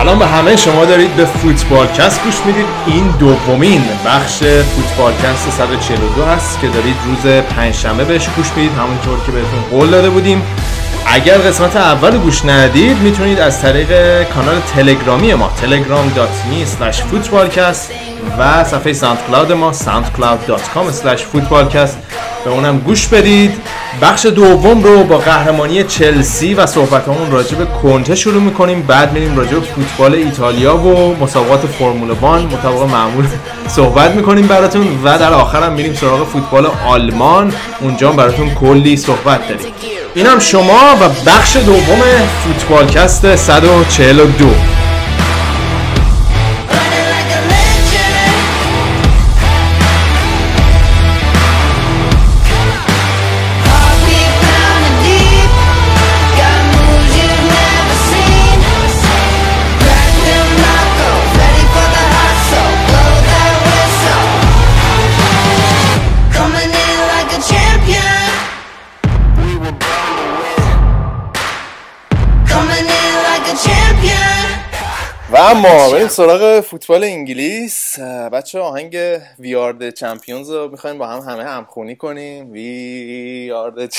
سلام به همه. شما دارید به فوتبالکست گوش می‌دید. این دومین بخش فوتبالکست 142 هست که دارید روز پنجشنبه بهش گوش می‌دید. همونطور که بهتون قول داده بودیم. اگر قسمت اول گوش ندید می‌تونید از طریق کانال تلگرامی ما telegram.me footballcast و صفحه ساند کلاود ما soundcloud.com footballcast به اونم گوش بدید. بخش دوم رو با قهرمانی چلسی و صحبت همون راجع به کنته شروع می‌کنیم. بعد میریم راجع به فوتبال ایتالیا و مسابقات فرمول وان. مطابق معمول صحبت می‌کنیم براتون و در آخر هم میریم سراغ فوتبال آلمان. اونجا براتون کلی صحبت داریم. اینم شما و بخش دوم فوتبالکست 142 اما بریم سراغ فوتبال انگلیس. بچه آهنگ ویارد چمپیونز رو می‌خوایم با هم همه همخونی کنیم. ویارد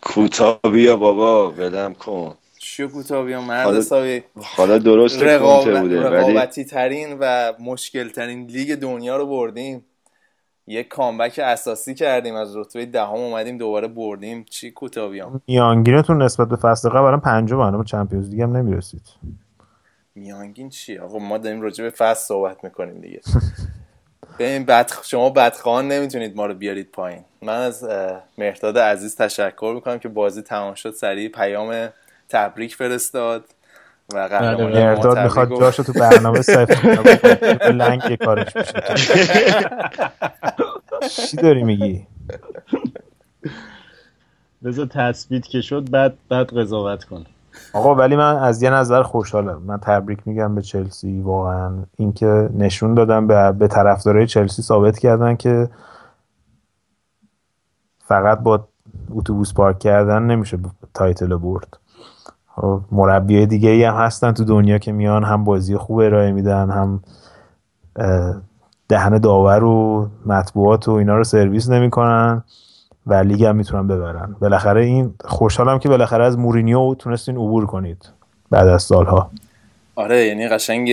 کوتا بیا بابا ولم کن. شو کوتا بیا مرد حالا, حالا درست رقابت... بوده رقابتی ترین و مشکل ترین لیگ دنیا رو بردیم. یه کامبک اساسی کردیم از رتبه دهم اومدیم دوباره بردیم. چی کوتابیام میانگینتون نسبت به فصل قبل الان پنجم اما چمپیونز لیگ هم نمی‌رسید. میانگین چی؟ آقا ما داریم راجع به فصل صحبت می‌کنیم دیگه. ببین بد شما بدخوان نمی‌تونید ما رو بیارید پایین. من از مهرداد عزیز تشکر می‌کنم که بازی تمام شد سریع پیام تبریک فرستاد. مرداد می‌خواد جاشو تو برنامه سفر لنگ کارش میشه. چی داری میگی؟ بذار تثبیت که شد بعد بعد قضاوت کن آقا ولی من از یه نظر خوشحالم. من تبریک میگم به چلسی. واقعا اینکه نشون دادن به به طرفدارای چلسی ثابت کردن که فقط با اتوبوس پارک کردن نمیشه title برد. مربی دیگه ای هم هستن تو دنیا که میان هم بازی خوب ارائه میدن هم دهن داور و مطبوعات و اینا رو سرویس نمی‌کنن و لیگ هم می‌تونن ببرن. بالاخره این خوشحالم که بالاخره از مورینیو تونستین عبور کنید بعد از سالها. آره یعنی قشنگ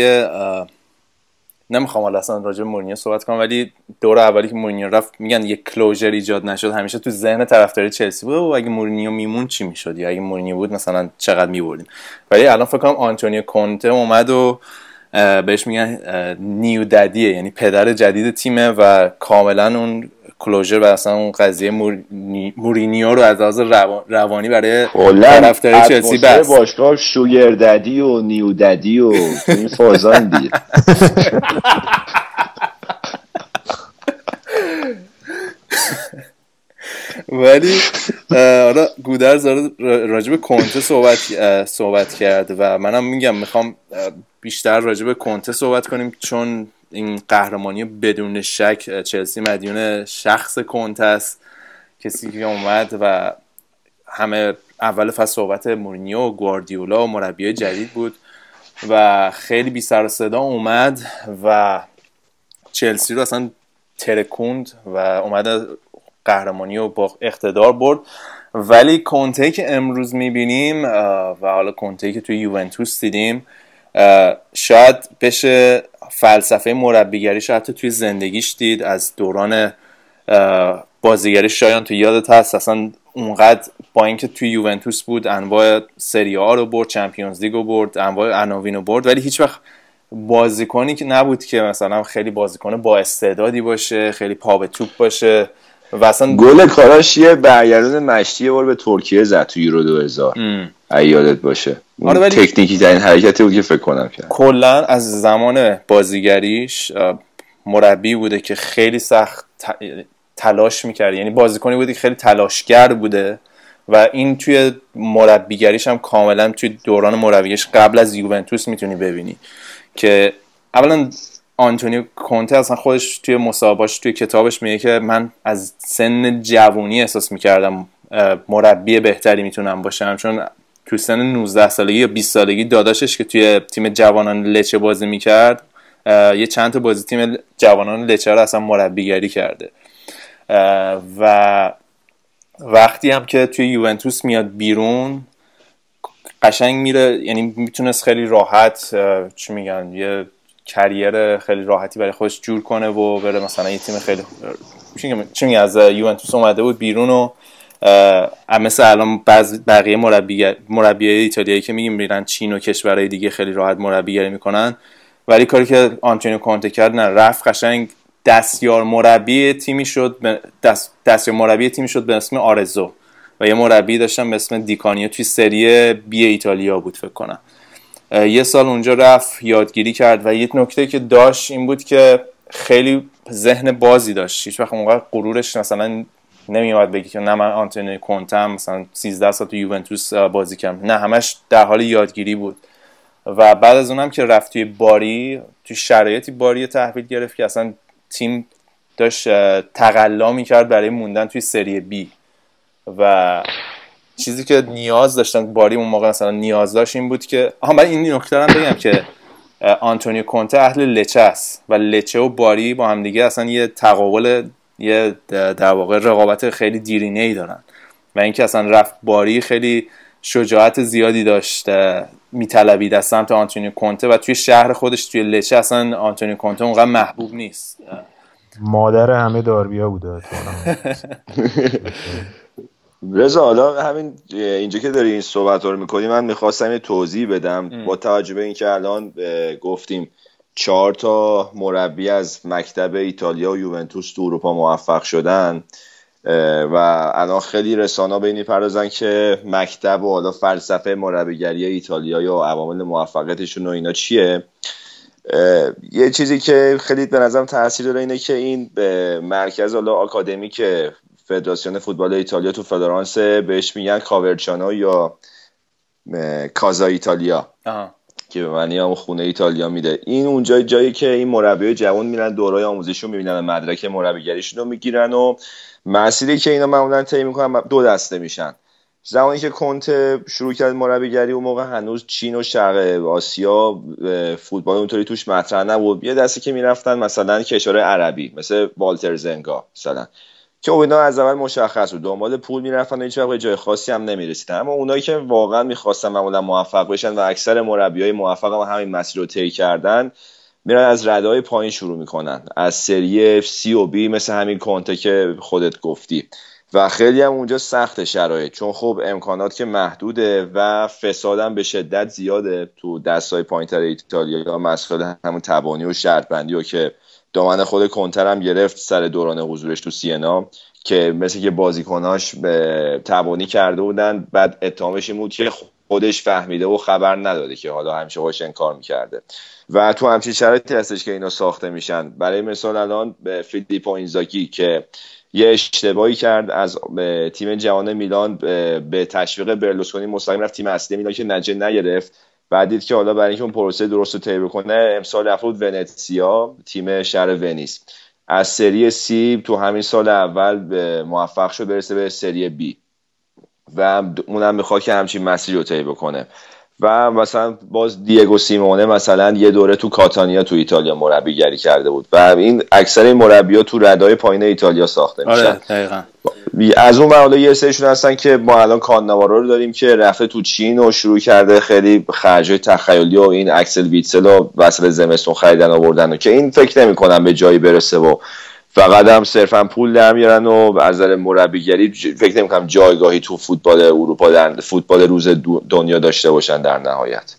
نمی‌خوام حالا اصلا راجع مورینیو صحبت کنم ولی دور اولی که مورینیو رفت میگن یک closure ایجاد نشد. همیشه تو ذهن طرفدار چلسی بود. و اگه مورینیو میمون چی می‌شد؟ یا اگه مورینیو بود مثلا چقدر میبردیم؟ ولی الان فکر کنم آنتونیو کونته اومد و بهش میگن نیو ددیه یعنی پدر جدید تیمه و کاملا اون کلوزر و اصلا اون قضیه مورینیو رو از لحاظ روانی برای طرفدار چلسی بس باشگاه شوگر ددی و نیو ددی و این فازان دیگه. ولی حالا گودرز راجب کنته صحبت صحبت کرد و منم میگم می‌خوام بیشتر راجب کنته صحبت کنیم چون این قهرمانی بدون شک چلسی مدیون شخص کنت است. کسی که اومد و همه اول فصل صحبت مورینیو و گواردیولا و مربی جدید بود و خیلی بی سر صدا اومد و چلسی رو اصلا ترکوند و اومد قهرمانی رو با اقتدار برد. ولی کنته که امروز می‌بینیم و حالا کنته که توی یوونتوس دیدیم شاید بشه فلسفه مربیگریش حتی توی زندگیش دید از دوران بازیگری شایان تو یادت هست اصلا اونقدر با اینکه توی یوونتوس بود انواع سری آ رو برد چمپیونز لیگ رو برد انواع عناوین رو برد ولی هیچ وقت بازیکنی که نبود که مثلا خیلی بازیکن با استعدادی باشه خیلی پا به توپ باشه و اصلا گل کاراش یه برگردون مشتی یه بار به ترکیه زد تو یورو 2000 یادت باشه. آره ولی تکنیکی ترین حرکتی بود که فکر کنم کرد. کلا از زمان بازیگریش مربی بوده که خیلی سخت تلاش می‌کرد. یعنی بازیکنی بوده که خیلی تلاشگر بوده و این توی مربیگریش هم کاملا توی دوران مربیگریش قبل از یوونتوس می‌تونی ببینی که اولا آنتونیو کونته اصلا خودش توی مصاحبهاش توی کتابش میگه که من از سن جوونی احساس می‌کردم مربی بهتری می‌تونم باشم. چون تو سن 19 سالگی یا 20 سالگی داداشش که توی تیم جوانان لچه بازی می‌کرد یه چند تا بازی تیم جوانان لچه رو اصلا مربیگری کرده. و وقتی هم که توی یوونتوس میاد بیرون قشنگ میره یعنی می‌تونست خیلی راحت چی میگن یه career خیلی راحتی برای خودش جور کنه و بره مثلا یه تیم خیلی چی میگن از یوونتوس اومده بود بیرون و مثل الان بعض بقیه مربی مربی ایتالیایی که میگیم میرن چین و کشورهای دیگه خیلی راحت مربیگری می‌کنن. ولی کاری که آنتونیو کونته کرد نه رفت قشنگ دستیار مربی تیمی شد دست دستیار مربی تیمی شد به اسم آرتزو. و یه مربی داشتن به اسم دیکانیو توی سری بی ایتالیا بود فکر کنم. یه سال اونجا رفت یادگیری کرد و یه نکته که داشت این بود که خیلی ذهن بازی داشت. هیچ وقت اونقدر غرورش مثلا نمیومد بگی که نه من آنتونی کونتم مثلا 13 سال تو یوونتوس بازی کردم. نه همش در حال یادگیری بود. و بعد از اونم که رفت توی باری توی شرایطی باری تحویل گرفت که اصلا تیم داشت تقلا می‌کرد برای موندن توی سری بی. و چیزی که نیاز داشتن باری اون موقع مثلا نیاز داشت این بود که آها من این نکته هم بگم که آنتونیو کونته اهل لچه است. و لچه و باری با هم دیگه اصلا یه تقابل یه در واقع رقابت خیلی دیرینه ای دارن. و اینکه اصلا رفت باری خیلی شجاعت زیادی داشت میطلبید از سمت آنتونیو کونته و توی شهر خودش توی لچه اصلا آنتونیو کونته اونقدر محبوب نیست. مادر همه داربیا بوده. رضا حالا همین اینجا که داری این صحبت رو می‌کنی من می‌خواستم یه توضیح بدم. با توجه به اینکه الان گفتیم چهار تا مربی از مکتب ایتالیا و یوونتوس تو اروپا موفق شدن و الان خیلی رسانه به این پردازن که مکتب و حالا فلسفه مربیگری ایتالیا یا عوامل موفقیتشون و اینا چیه. یه چیزی که خیلی به نظرم تاثیر داره اینه که این به مرکز حالا آکادمی که فدراسیون فوتبال ایتالیا تو فلورانس بهش میگن کاورچانو یا کازا ایتالیا. که به معنی هم خونه ایتالیا میده. این اونجا جایی که این مربی جوان میرن دورای آموزششون می‌بینن مدرک مربیگریشون رو می‌گیرن و مسیری که اینا معمولا طی می‌کنن دو دسته میشن. زمانی که کنت شروع کرد مربیگری اون موقع هنوز چین و شرق آسیا فوتبال اونطوری توش مطرح نبود. یه دستی که می‌رفتن مثلا کشور عربی مثل والتر زنگا مثلا. که اینا از اول مشخص بود. دنبال پول می‌رفتن هیچ وقت جای خاصی هم نمی‌رسیدن. اما اونایی که واقعا می‌خواستن معمولا موفق بشن و اکثر مربیای موفق هم همین مسیر رو طی کردن میرن از ردای پایین شروع می‌کنن. از سری سی و بی مثل همین کنته که خودت گفتی. و خیلی هم اونجا سخت شرایط. چون خب امکانات که محدوده و فسادم به شدت زیاده تو دستای پایینتر ایتالیا مسئله همون تبانی و شرط بندی و که دامن خود کنتر هم گرفت سر دوران حضورش تو سینا که مثل که بازیکناش به تبانی کرده بودن بعد اتهامش این بود که خودش فهمیده و خبر نداده که حالا همیشه باش انکار می‌کرده. و تو همچین شرایطی هستش که اینا ساخته میشن. برای مثال الان به فیلیپو اینزاکی که یه اشتباهی کرد از تیم جوان میلان به تشویق برلوسکونی مستقیم رفت. تیم اصلی میلان که نجه نگرفت. بعد دید که حالا برای اینکه اون پروسه درست رو طی بکنه امسال رفت ونتسیا تیم شهر ونیس از سری سی تو همین سال اول موفق شد برسه به سری بی. و اونم می‌خواد که همچین مسیری رو طی بکنه. و مثلا باز دیگو سیمونه مثلا یه دوره تو کاتانیا تو ایتالیا مربیگری کرده بود. و این اکثر این مربی ها تو رده‌های پایین ایتالیا ساخته میشن. آره از اون حالا یه سریشون هستن که ما الان کانناوارو رو داریم که رفته تو چین و شروع کرده خیلی خرجای تخیلی و این اکسل ویتسل و وسط زمستون خریدن آوردن و که این فکر نمی کنم به جایی برسه و فقط هم صرفا پول در میارن و از نظر مربیگری فکر نمی کنم جایگاهی تو فوتبال اروپا در فوتبال روز دنیا داشته باشن در نهایت.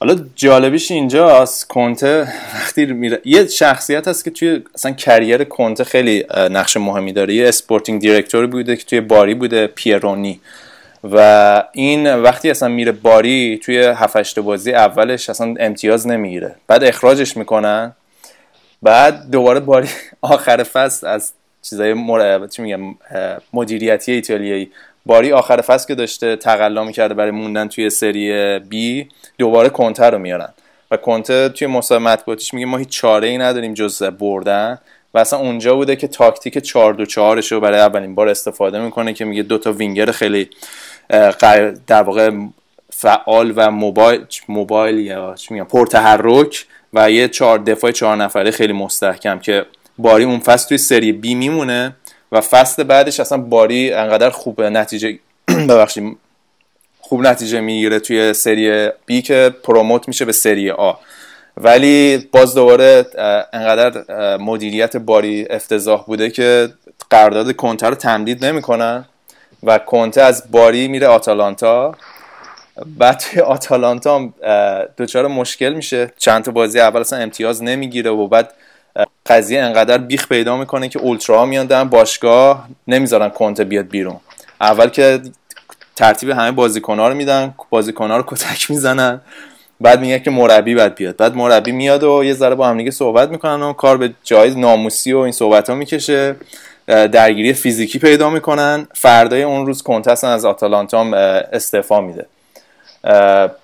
حالا جالبیش اینجاست کنته وقتی میره یه شخصیت هست که توی اصلا career کنته خیلی نقش مهمی داره. یه sporting director بوده که توی باری بوده پیرونی. و این وقتی اصلا میره باری توی هفت بازی اولش اصلا امتیاز نمی‌گیره. بعد اخراجش می‌کنن. بعد دوباره باری آخر فصل از چیزای مر... چی میگم مدیریتی ایتالیایی. باری آخر فصل که داشته تقلا می‌کرده برای موندن توی سری بی دوباره کنته رو میارن. و کنته توی مصاحبه مطبوعاتیش میگه ما هیچ چاره ای نداریم جز بردن. و اصلا اونجا بوده که تاکتیک 4 2 4 رو برای اولین بار استفاده می‌کنه که میگه دو تا وینگر خیلی در واقع فعال و mobile mobile یا چی میگم پرتحرک و یه چهار دفاع چهار نفره خیلی مستحکم که باری اون فصل توی سری بی میمونه و فصل بعدش اصلا باری انقدر خوب نتیجه ببخشید خوب نتیجه می‌گیره توی سری بی که پروموت میشه به سری آ. ولی باز دوباره انقدر مدیریت باری افتضاح بوده که قرارداد کنته رو تمدید نمی‌کنن و کنته از باری میره آتالانتا. بعد توی آتالانتا دچار مشکل میشه. چند تا بازی اول اصلا امتیاز نمی‌گیره و بعد قضیه انقدر بیخ پیدا می‌کنه که اولترا میان باشگاه نمی‌ذارن کنته بیاد بیرون. اول که ترتیب همه بازیکنها رو میدن بازیکنها رو کتک می‌زنن بعد میگه که مربی بعد بیاد. بعد مربی میاد و یه ذره با هم دیگه صحبت می‌کنن و کار به جای ناموسی و این صحبت ها می‌کشه. درگیری فیزیکی پیدا می‌کنن. فردای اون روز کنتسن از آتالانتا استعفا میده.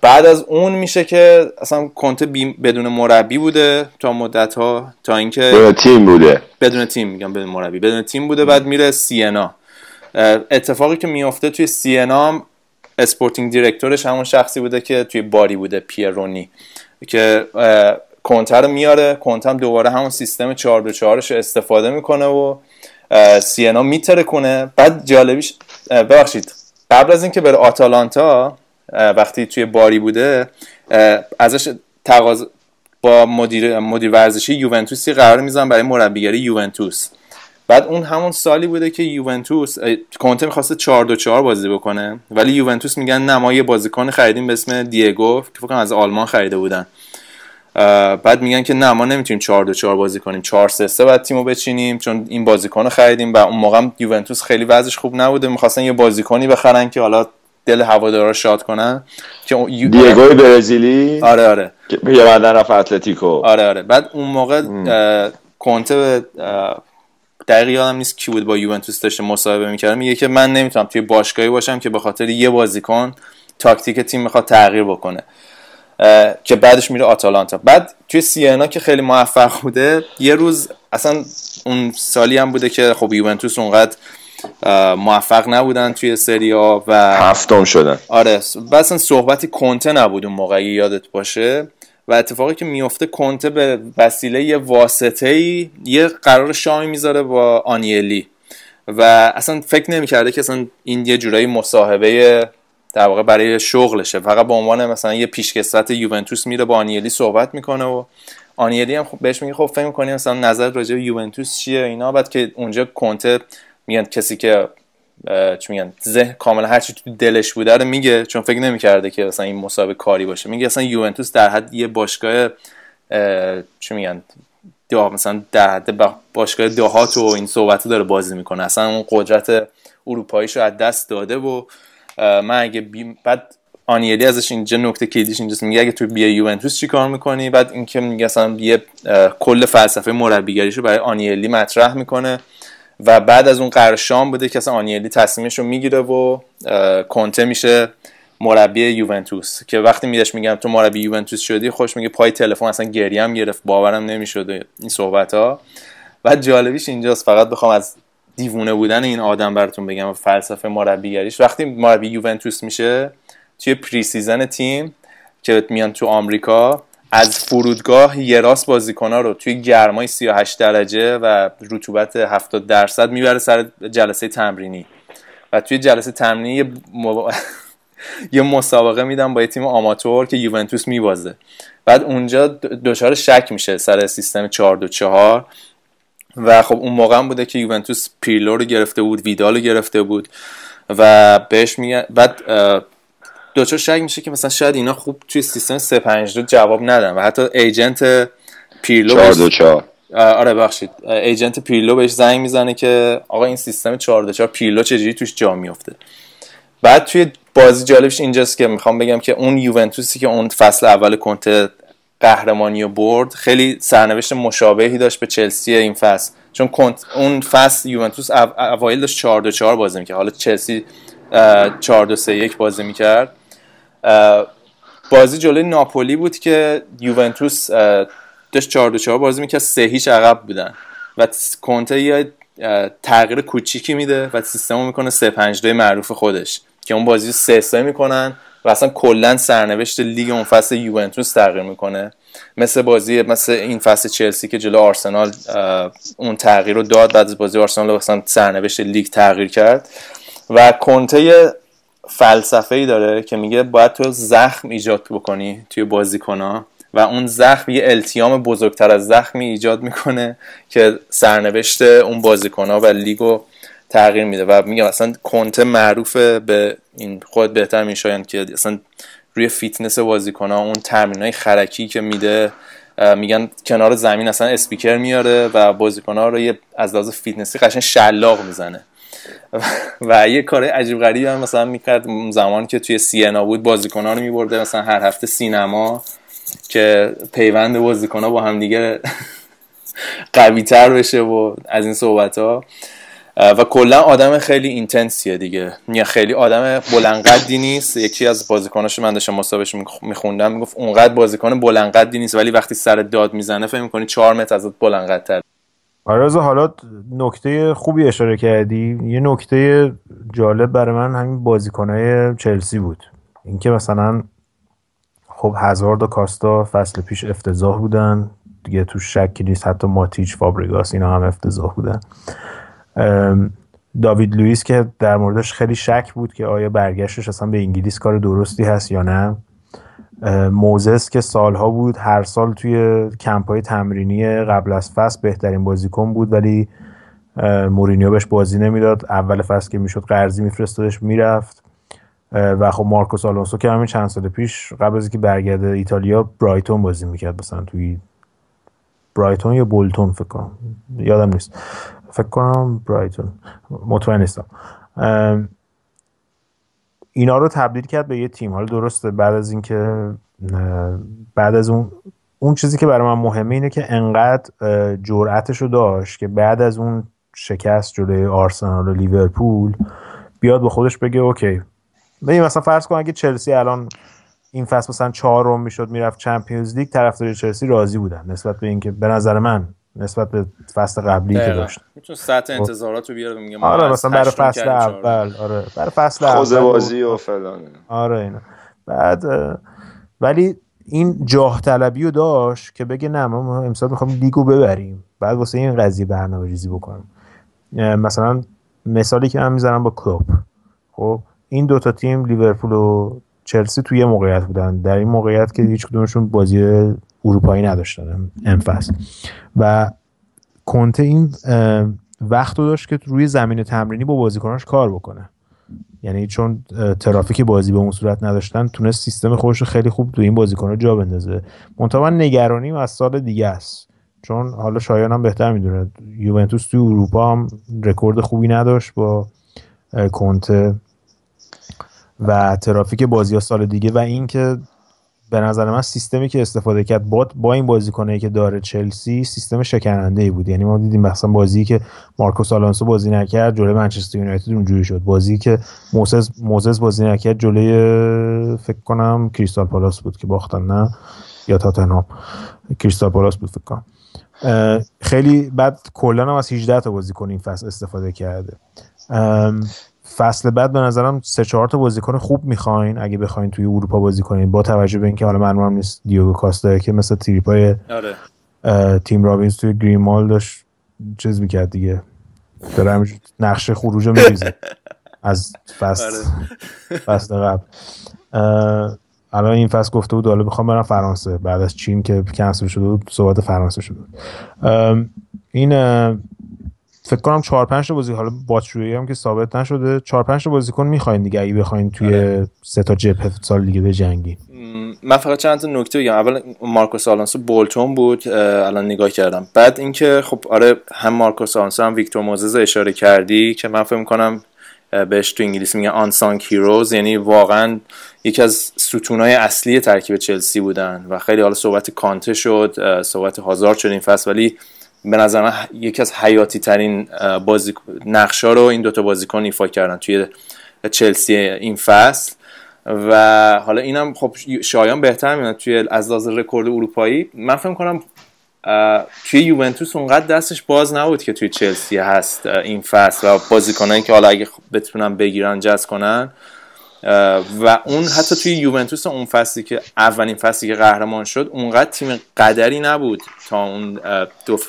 بعد از اون میشه که اصلا کنته بدون مربی بوده تا مدت ها تا اینکه بدون تیم بوده. بدون تیم میگم بدون مربی. بدون تیم بوده بعد میره سیه‌نا. اتفاقی که میافته توی سیه‌نا sporting director ش همون شخصی بوده که توی باری بوده پیرونی که کنته رو میاره. کنته هم دوباره همون سیستم 4 2 4 استفاده می‌کنه و سینا میتره کنه بعد جالبیش ببخشید. قبل از اینکه بره آتالانتا وقتی توی باری بوده ازش تقاضا با مدیر مدیر ورزشی یوونتوسی قرار میزن برای مربیگری یوونتوس. بعد اون همون سالی بوده که یوونتوس کنته می‌خواسته 4 2 4 بازی بکنه ولی یوونتوس میگن نه ما یه بازیکن خریدیم به اسم دیگو که فکر از آلمان خریده بودن. بعد میگن که نه ما نمی‌تونیم 4 2 4 بازی کنیم 4 3 3 بعد تیمو بچینیم چون این بازیکن خریدیم. و اون موقع یوونتوس خیلی وضعش خوب نبوده می‌خواستن یه بازیکنی بخرن که حالا دل هوادارا شاد کنن که دیگو برزیلی؟ آره آره. که یه بعدن رفت اتلتیکو. آره آره. بعد اون موقع کنته دقیق یادم نیست کی بود با یوونتوس داشته مصاحبه می‌کرد. میگه که من نمی‌تونم توی باشگاهی باشم که به خاطر یه بازیکن تاکتیک تیم می‌خواد تغییر بکنه. که بعدش میره آتالانتا. بعد توی سینا که خیلی موفق بوده یه روز اصلا اون سالی هم بوده که خب یوونتوس اونقدر موفق نبودن توی سریا و هفتم شدن. آره اصلا صحبتی کنته نبود اون موقع یادت باشه. و اتفاقی که میفته کنته به وسیله یه واسطه ای یه قرار شامی می‌ذاره با آنیلی. و اصلا فکر نمی‌کرده که اصلا این یه جورایی مصاحبه در واقع برای شغلشه. فقط به عنوان مثلا یه پیشکسوت یوونتوس میره با آنیلی صحبت می‌کنه و آنیلی هم بهش میگه خب فکر می‌کنی مثلا نظر راجع به یوونتوس چیه اینا؟ بعد که اونجا کنته میگن کسی که چی میگن ذهن کاملا هر چی تو دلش بوده رو میگه چون فکر نمی‌کرده که مثلا این مسابقه کاری باشه. میگه اصلا یوونتوس در حد یه باشگاه چی میگن دا مثلا در حد باشگاه دهات و این صحبت داره بازی می‌کنه. اصلا اون قدرت اروپاییش رو از دست داده و من اگه بی... بعد آنیلی ازش اینجا نکته کلیدیش اینجاست. میگه اگه تو بیا یوونتوس چیکار می‌کنی؟ بعد اینکه میگه اصلا یه کل فلسفه مربیگریشو برای آنیلی مطرح می‌کنه. و بعد از اون قرار شام بوده که اصلا آنیلی تصمیمش رو می‌گیره و کنته میشه مربی یوونتوس که وقتی بهش میگن تو مربی یوونتوس شدی خودش میگه پای تلفن اصلا گریه هم گرفت باورم نمی‌شد این صحبت ها و جالبیش اینجاست فقط بخوام از دیوونه بودن این آدم براتون بگم فلسفه مربیگریش. وقتی مربی یوونتوس میشه توی pre-season تیم که میان تو آمریکا از فرودگاه یه راست بازیکنها رو توی گرمای 38 درجه و رطوبت 70 درصد می‌بره سر جلسه تمرینی. و توی جلسه تمرینی یه, مسابقه میدن با یه تیم آماتور که یوونتوس میبازه. بعد اونجا دچار شک میشه سر سیستم 4 2 4 و خب اون موقع هم بوده که یوونتوس پیرلو رو گرفته بود ویدال رو گرفته بود و بهش میگن بعد دوچار شک میشه که مثلا شاید اینا خوب توی سیستم 352 جواب ندن و حتی ایجنت پیرلو 424 آره بخشید ایجنت پیرلو بهش زنگ می‌زنه که آقا این سیستم 424 پیرلو چجوری توش جا میفته؟ بعد توی بازی جالبش اینجاست که می‌خوام بگم که اون یوونتوسی که اون فصل اول کنته قهرمانی و برد خیلی سرنوشت مشابهی داشت به چلسی این فصل. چون کنت اون فصل یوونتوس اوایل داشت 4 2 4 بازی می‌کرد. حالا چلسی 4 2 3 1 بازی می‌کرد. بازی جلوی ناپولی بود که یوونتوس داشت 4 4 بازی می‌کرد سه هیچ عقب بودن. و کنته یه تغییر کوچیکی میده و سیستمو می‌کنه 3 5 2 معروف خودش که اون بازی 3 3 می‌کنن و اصلا کلا سرنوشت لیگ اون فصل یوونتوس تغییر می‌کنه. مثل بازی مثل این فصل چلسی که جلو آرسنال اون تغییر رو داد بعد از بازی آرسنال مثلا سرنوشت لیگ تغییر کرد. و کنته فلسفه ای داره که میگه باید تو زخم ایجاد بکنی توی بازیکنها و اون زخم یه التیام بزرگتر از زخمی ایجاد می‌کنه که سرنوشت اون بازیکنها و لیگو تغییر میده و میگم اصلا کنته معروفه به این خود بهتر میشاین که اصلا روی فیتنس بازیکنها اون تمرین های خرکی که میده میگن کنار زمین اصلا اسپیکر میاره و بازیکنها رو از لحاظ فیتنسی قشنگ شلاق می‌زنه. و یه کار عجیب غریبی هم مثلا می‌کرد. زمان که توی سینا بود بازیکنها رو میبرده. مثلا هر هفته سینما که پیوند بازیکنها با هم دیگه قوی تر بشه و از این صحبت ها و کلا آدم خیلی اینتنسیه دیگه. یا خیلی آدم بلندقدی نیست. یکی از بازیکناش من داشتم مسابقش میخوندم. می‌گفت اونقدر بازیکن بلندقدی نیست ولی وقتی سر داد می‌زنه فکر می‌کنی 4 متر ازت بلندقدتر آره حالا نکته خوبی اشاره کردی. یه نکته جالب برای من همین بازیکنهای چلسی بود. اینکه مثلا خب هزارد و کاستا فصل پیش افتضاح بودن. دیگه تو شکی نیست حتی ماتیچ فابریگاس اینا هم افتضاح بودن. داوید لوئیس که در موردش خیلی شک بود که آیا برگشتش اصلا به انگلیس کار درستی هست یا نه. موزس که سالها بود هر سال توی کمپ های تمرینی قبل از فصل بهترین بازیکن بود ولی مورینیو بهش بازی نمی‌داد. اول فصل که می‌شد قرضی میفرستادش می‌رفت. و خب مارکوس آلونسو که همین چند سال پیش قبل از اینکه برگرده ایتالیا برایتون بازی می‌کرد مثلا توی برایتون یا بولتون فکر کنم. یادم نیست. فکر کنم برایتون. مطمئن نیستم. اینا رو تبدیل کرد به یه تیم. حالا درسته بعد از اینکه بعد از اون اون چیزی که برای من مهمه اینه که انقدر جرأتش رو داشت که بعد از اون شکست جلوی آرسنال و لیورپول بیاد به خودش بگه okay. ببین مثلا فرض کن اگه چلسی الان این فصل مثلا چهارم می‌شد می‌رفت Champions League طرفدار چلسی راضی بودن. نسبت به اینکه به نظر من نسبت به فصل قبلی که داشت می‌تونه سطح خب. انتظارات رو بیاره میگه آره مثلا برای فصل اول آره. برای فصل اول بازی و فلان آره اینا. بعد ولی این جاه طلبی رو داشت که بگه نه ما امسال می‌خوام لیگو ببریم. بعد واسه این قضیه برنامه ریزی بکنم مثلا مثالی که من می‌ذارم با کلوب خب این دوتا تیم لیورپول و چلسی توی موقعیت بودن. در این موقعیت که هیچ کدومشون بازی اروپایی نداشتن انفس و کنته این وقت رو داشت که روی زمین تمرینی با بازیکناش کار بکنه. یعنی چون ترافیک بازی به اون صورت نداشتن تونست سیستم خودش خیلی خوب تو این بازیکن‌ها جا بندازه. منتها نگرانیم از سال دیگه است. چون حالا شایان هم بهتر می‌دونه. یوونتوس توی اروپا هم رکورد خوبی نداشت با کنته و ترافیک بازی ها سال دیگه و اینکه به نظر من سیستمی که استفاده کرد با, با این بازیکنایی که داره چلسی سیستم شکننده ای بود. یعنی ما دیدیم مثلا بازی که مارکوس آلونسو بازی نکرد جلوی منچستر یونایتد اونجوری شد. بازی که موسز موزز بازی نکرد جلوی فکر کنم کریستال پالاس بود که باختن نه؟ یا تاتنهام. کریستال پالاس بود فکر کنم. خیلی بعد کلا هم از 18 تا بازیکن این فصل استفاده کرده. فصل بعد به نظرم سه چهار تا بازیکن خوب می‌خواین. اگه بخواین توی اروپا بازی کنین با توجه به اینکه حالا معلومم نیست دیوگو کاستا که مثل تریپای آره. تیم رابینز توی گریمال داشت چیز می‌کرد دیگه. داره نقشه خروج میریزه. از فصل. آره. فصل قبل. الان این فصل گفته بود حالا بخوام برم فرانسه. بعد از چین که کنسل شده بود صحبت فرانسه شده بود. این فکر کنم 4 5 تا بازی حالا باتشویی هم که ثابت نشده 4 5 تا بازیکن می‌خواین دیگه اگه بخواین توی آره. سه تا جبهه سال دیگه به جنگی. من فقط چند تا نکته بگم. اول مارکوس آلونسو بولتون بود الان نگاه کردم. بعد اینکه خب آره هم مارکوس آلونسو هم ویکتور موزز اشاره کردی که من فکر کنم بهش تو انگلیسی میگن آنسانگ هیروز یعنی واقعا یکی از ستونهای اصلی ترکیب چلسی بودن. و خیلی حالا صحبت کانته شد صحبت هازارد شد این فصل ولی به نظر من یکی از حیاتی ترین بازی نقشا رو این دوتا بازیکن ایفا کردن توی چلسی این فصل. و حالا اینم خب شایان بهتر میاد توی از لحاظ رکورد اروپایی. من فکر کنم توی یوونتوس اونقدر دستش باز نبود که توی چلسی هست این فصل و بازیکنایی که حالا اگه بتونن بگیرن جذب کنن. و اون حتی توی یوونتوس اون فصلی که اولین فصلی که قهرمان شد اونقدر تیم قدری نبود تا اون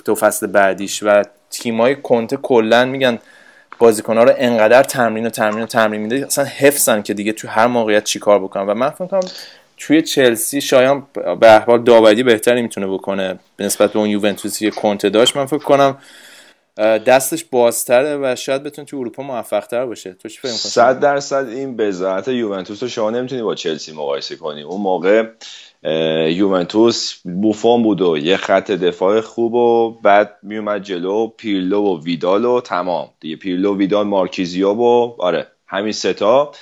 دو, فصل بعدیش و تیمای کنته کلا میگن ها رو انقدر تمرین و تمرین و تمرین میده اصلا حفظن که دیگه تو هر موقعیت چیکار بکنن. و من فکر توی چلسی شایان به احوال داوری بهتری می‌تونه بکنه نسبت به اون یوونتوسی که کنته داشت. من فکر کنم دستش بازتره و شاید بتونه تو اروپا موفق تر باشه. تو چی فکر می‌کنی؟ 100 درصد این بذات یوونتوس رو شما نمی‌تونی با چلسی مقایسه کنی. اون موقع یوونتوس بوفون بود و یه خط دفاع خوب و بعد میومد جلو پیرلو و ویدال و تمام. دیگه پیرلو ویدال مارکیزیو و آره همین ستا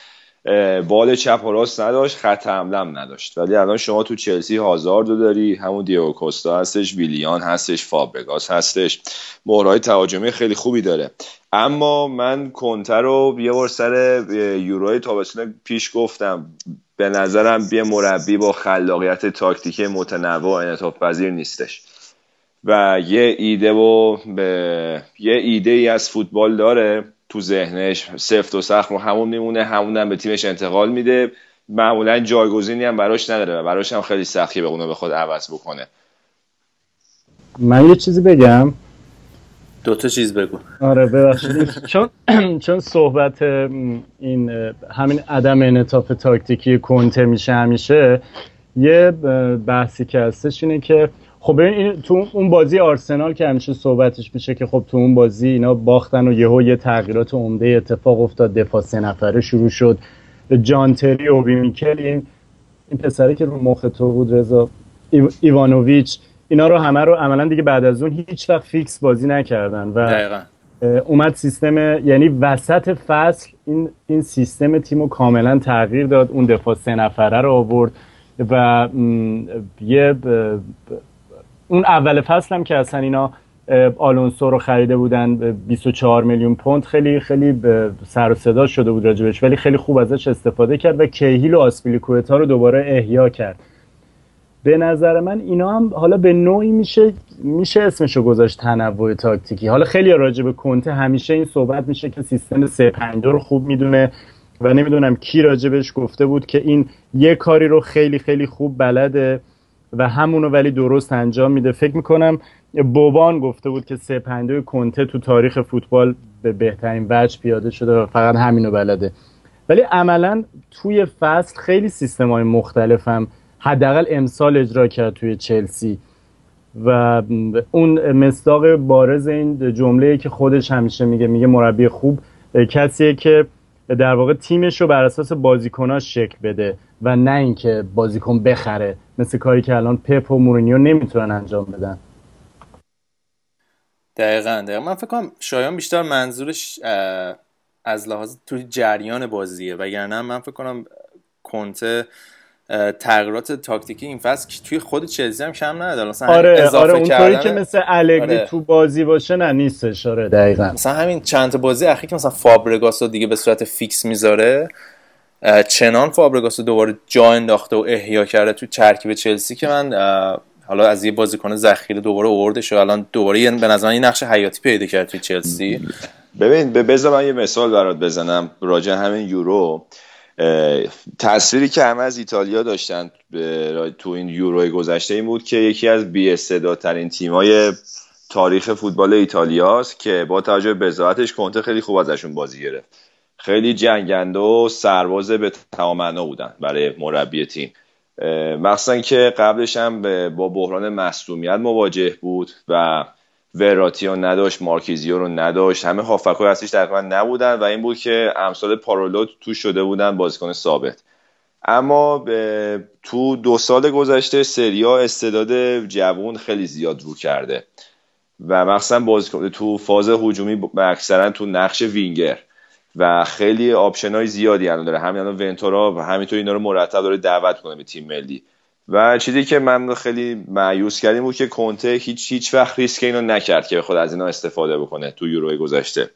بال چپ و راست نداشت خط حملم نداشت. ولی الان شما تو چلسی هازاردو داری همون دیو کوستا هستش ویلیان هستش فابرگاس هستش. مهرهای تهاجمی خیلی خوبی داره. اما من کنتر رو یه بار سر یوروی تابستون پیش گفتم. به نظرم یه مربی با خلاقیت تاکتیکی متنوع انعطاف پذیر نیستش. و یه ایده و به یه ایده ای از فوتبال داره. تو ذهنش سفت و سخت رو همون میمونه همون هم به تیمش انتقال میده. معمولا جایگزینی هم براش نداره و براش هم خیلی سختی به اونو به خود عوض بکنه. من یه چیزی بگم. دو تا چیز بگو. آره ببخشید. چون چون صحبت این همین عدم انعطاف تاکتیکی کنته میشه همیشه یه بحثی که هستش اینه که خب این تو اون بازی آرسنال که همیشه صحبتش میشه که خب تو اون بازی اینا باختن و یهو یه تغییرات عمده اتفاق افتاد. دفاع سه نفره شروع شد. جان تری اوبی میکل این این پسری که رو مخ تو بود رضا ایوانوویچ اینا رو همه رو عملا دیگه بعد از اون هیچ وقت فیکس بازی نکردن و دقیقا. اومد سیستم یعنی وسط فصل این این سیستم تیم رو کاملا تغییر داد. اون دفاع سه نفره رو آورد و یه اون اول فصل هم که اصلا اینا آلونسو رو خریده بودن 24 میلیون پوند خیلی خیلی سر و صدا شده بود راجبش ولی خیلی خوب ازش استفاده کرد و کیهیل و آسپیلیکوتا رو دوباره احیا کرد. به نظر من اینا هم حالا به نوعی میشه میشه اسمشو گذاشت تنوع تاکتیکی. حالا خیلی راجع به کنته همیشه این صحبت میشه که سیستم 352 رو خوب می‌دونه و نمی‌دونم کی راجبش گفته بود که این یه کاری رو خیلی خیلی خوب بلده. و همونو ولی درست انجام میده. فکر می‌کنم بوبان گفته بود که سه پنده کنته تو تاریخ فوتبال به بهترین وجه پیاده شده و فقط همینو بلده. ولی عملا توی فصل خیلی سیستم های مختلفم حداقل امسال اجرا کرد توی چلسی. و اون مصداق بارز این جمله که خودش همیشه میگه میگه مربی خوب کسیه که در واقع تیمش رو بر اساس بازیکناش شکل بده. و نه اینکه بازیکن بخره. مثل کاری که الان پپ و مورینیو نمی‌تونن انجام بدن. دقیقا دقیقا. من فکر کنم شایان بیشتر منظورش از لحاظ توی جریان بازیه. وگرنه من فکر کنم کنته تغییرات تاکتیکی این فصل توی خود چلسی هم کم نداره. مثلا آره آره اونطوری که مثل الگری آره. تو بازی باشه نه نیستش. آره دقیقا. مثلا همین چند بازی اخیر که مثلا فابرگاس دیگه به صورت فیکس می‌ذاره. چنان فابرگاس دوباره جا انداخته و احیا کرده تو ترکیب چلسی که من حالا از یه بازیکن ذخیره دوباره اوردش و الان دوباره به نظر این نقش حیاتی پیدا کرد تو چلسی. ببین بذار من یه مثال برات بزنم راجع همین یورو. تصویری که همه از ایتالیا داشتن تو این یورو گذشته این بود که یکی از بی ترین تیمای تاریخ فوتبال ایتالیاست که با توجه به بزاعتش کنته خیلی خوب ازشون بازی گرفت. خیلی جنگنده و سرباز به تمام بودن برای مربی تیم. مخصوصا که قبلش هم با بحران مصدومیت مواجه بود و وراتیو نداشت مارکیزیو رو نداشت. همه هافبکای وسطیش تقریبا نبودن و این بود که امثال پارولو توش شده بودن بازیکن ثابت. اما تو دو سال گذشته سریا استعداد جوون خیلی زیاد رو کرده. و مخصوصا بازیکن تو فاز هجومی اکثرا تو نقش وینگر. و خیلی option های زیادی الان داره. همین الان ونتورا و همینطور اینا رو مرتب داره دعوت کنه به تیم ملی. و چیزی که من خیلی معیوس کردیم بود که کنته هیچ هیچ وقت ریسک اینو نکرد که خود از اینا استفاده بکنه تو یوروی گذشته.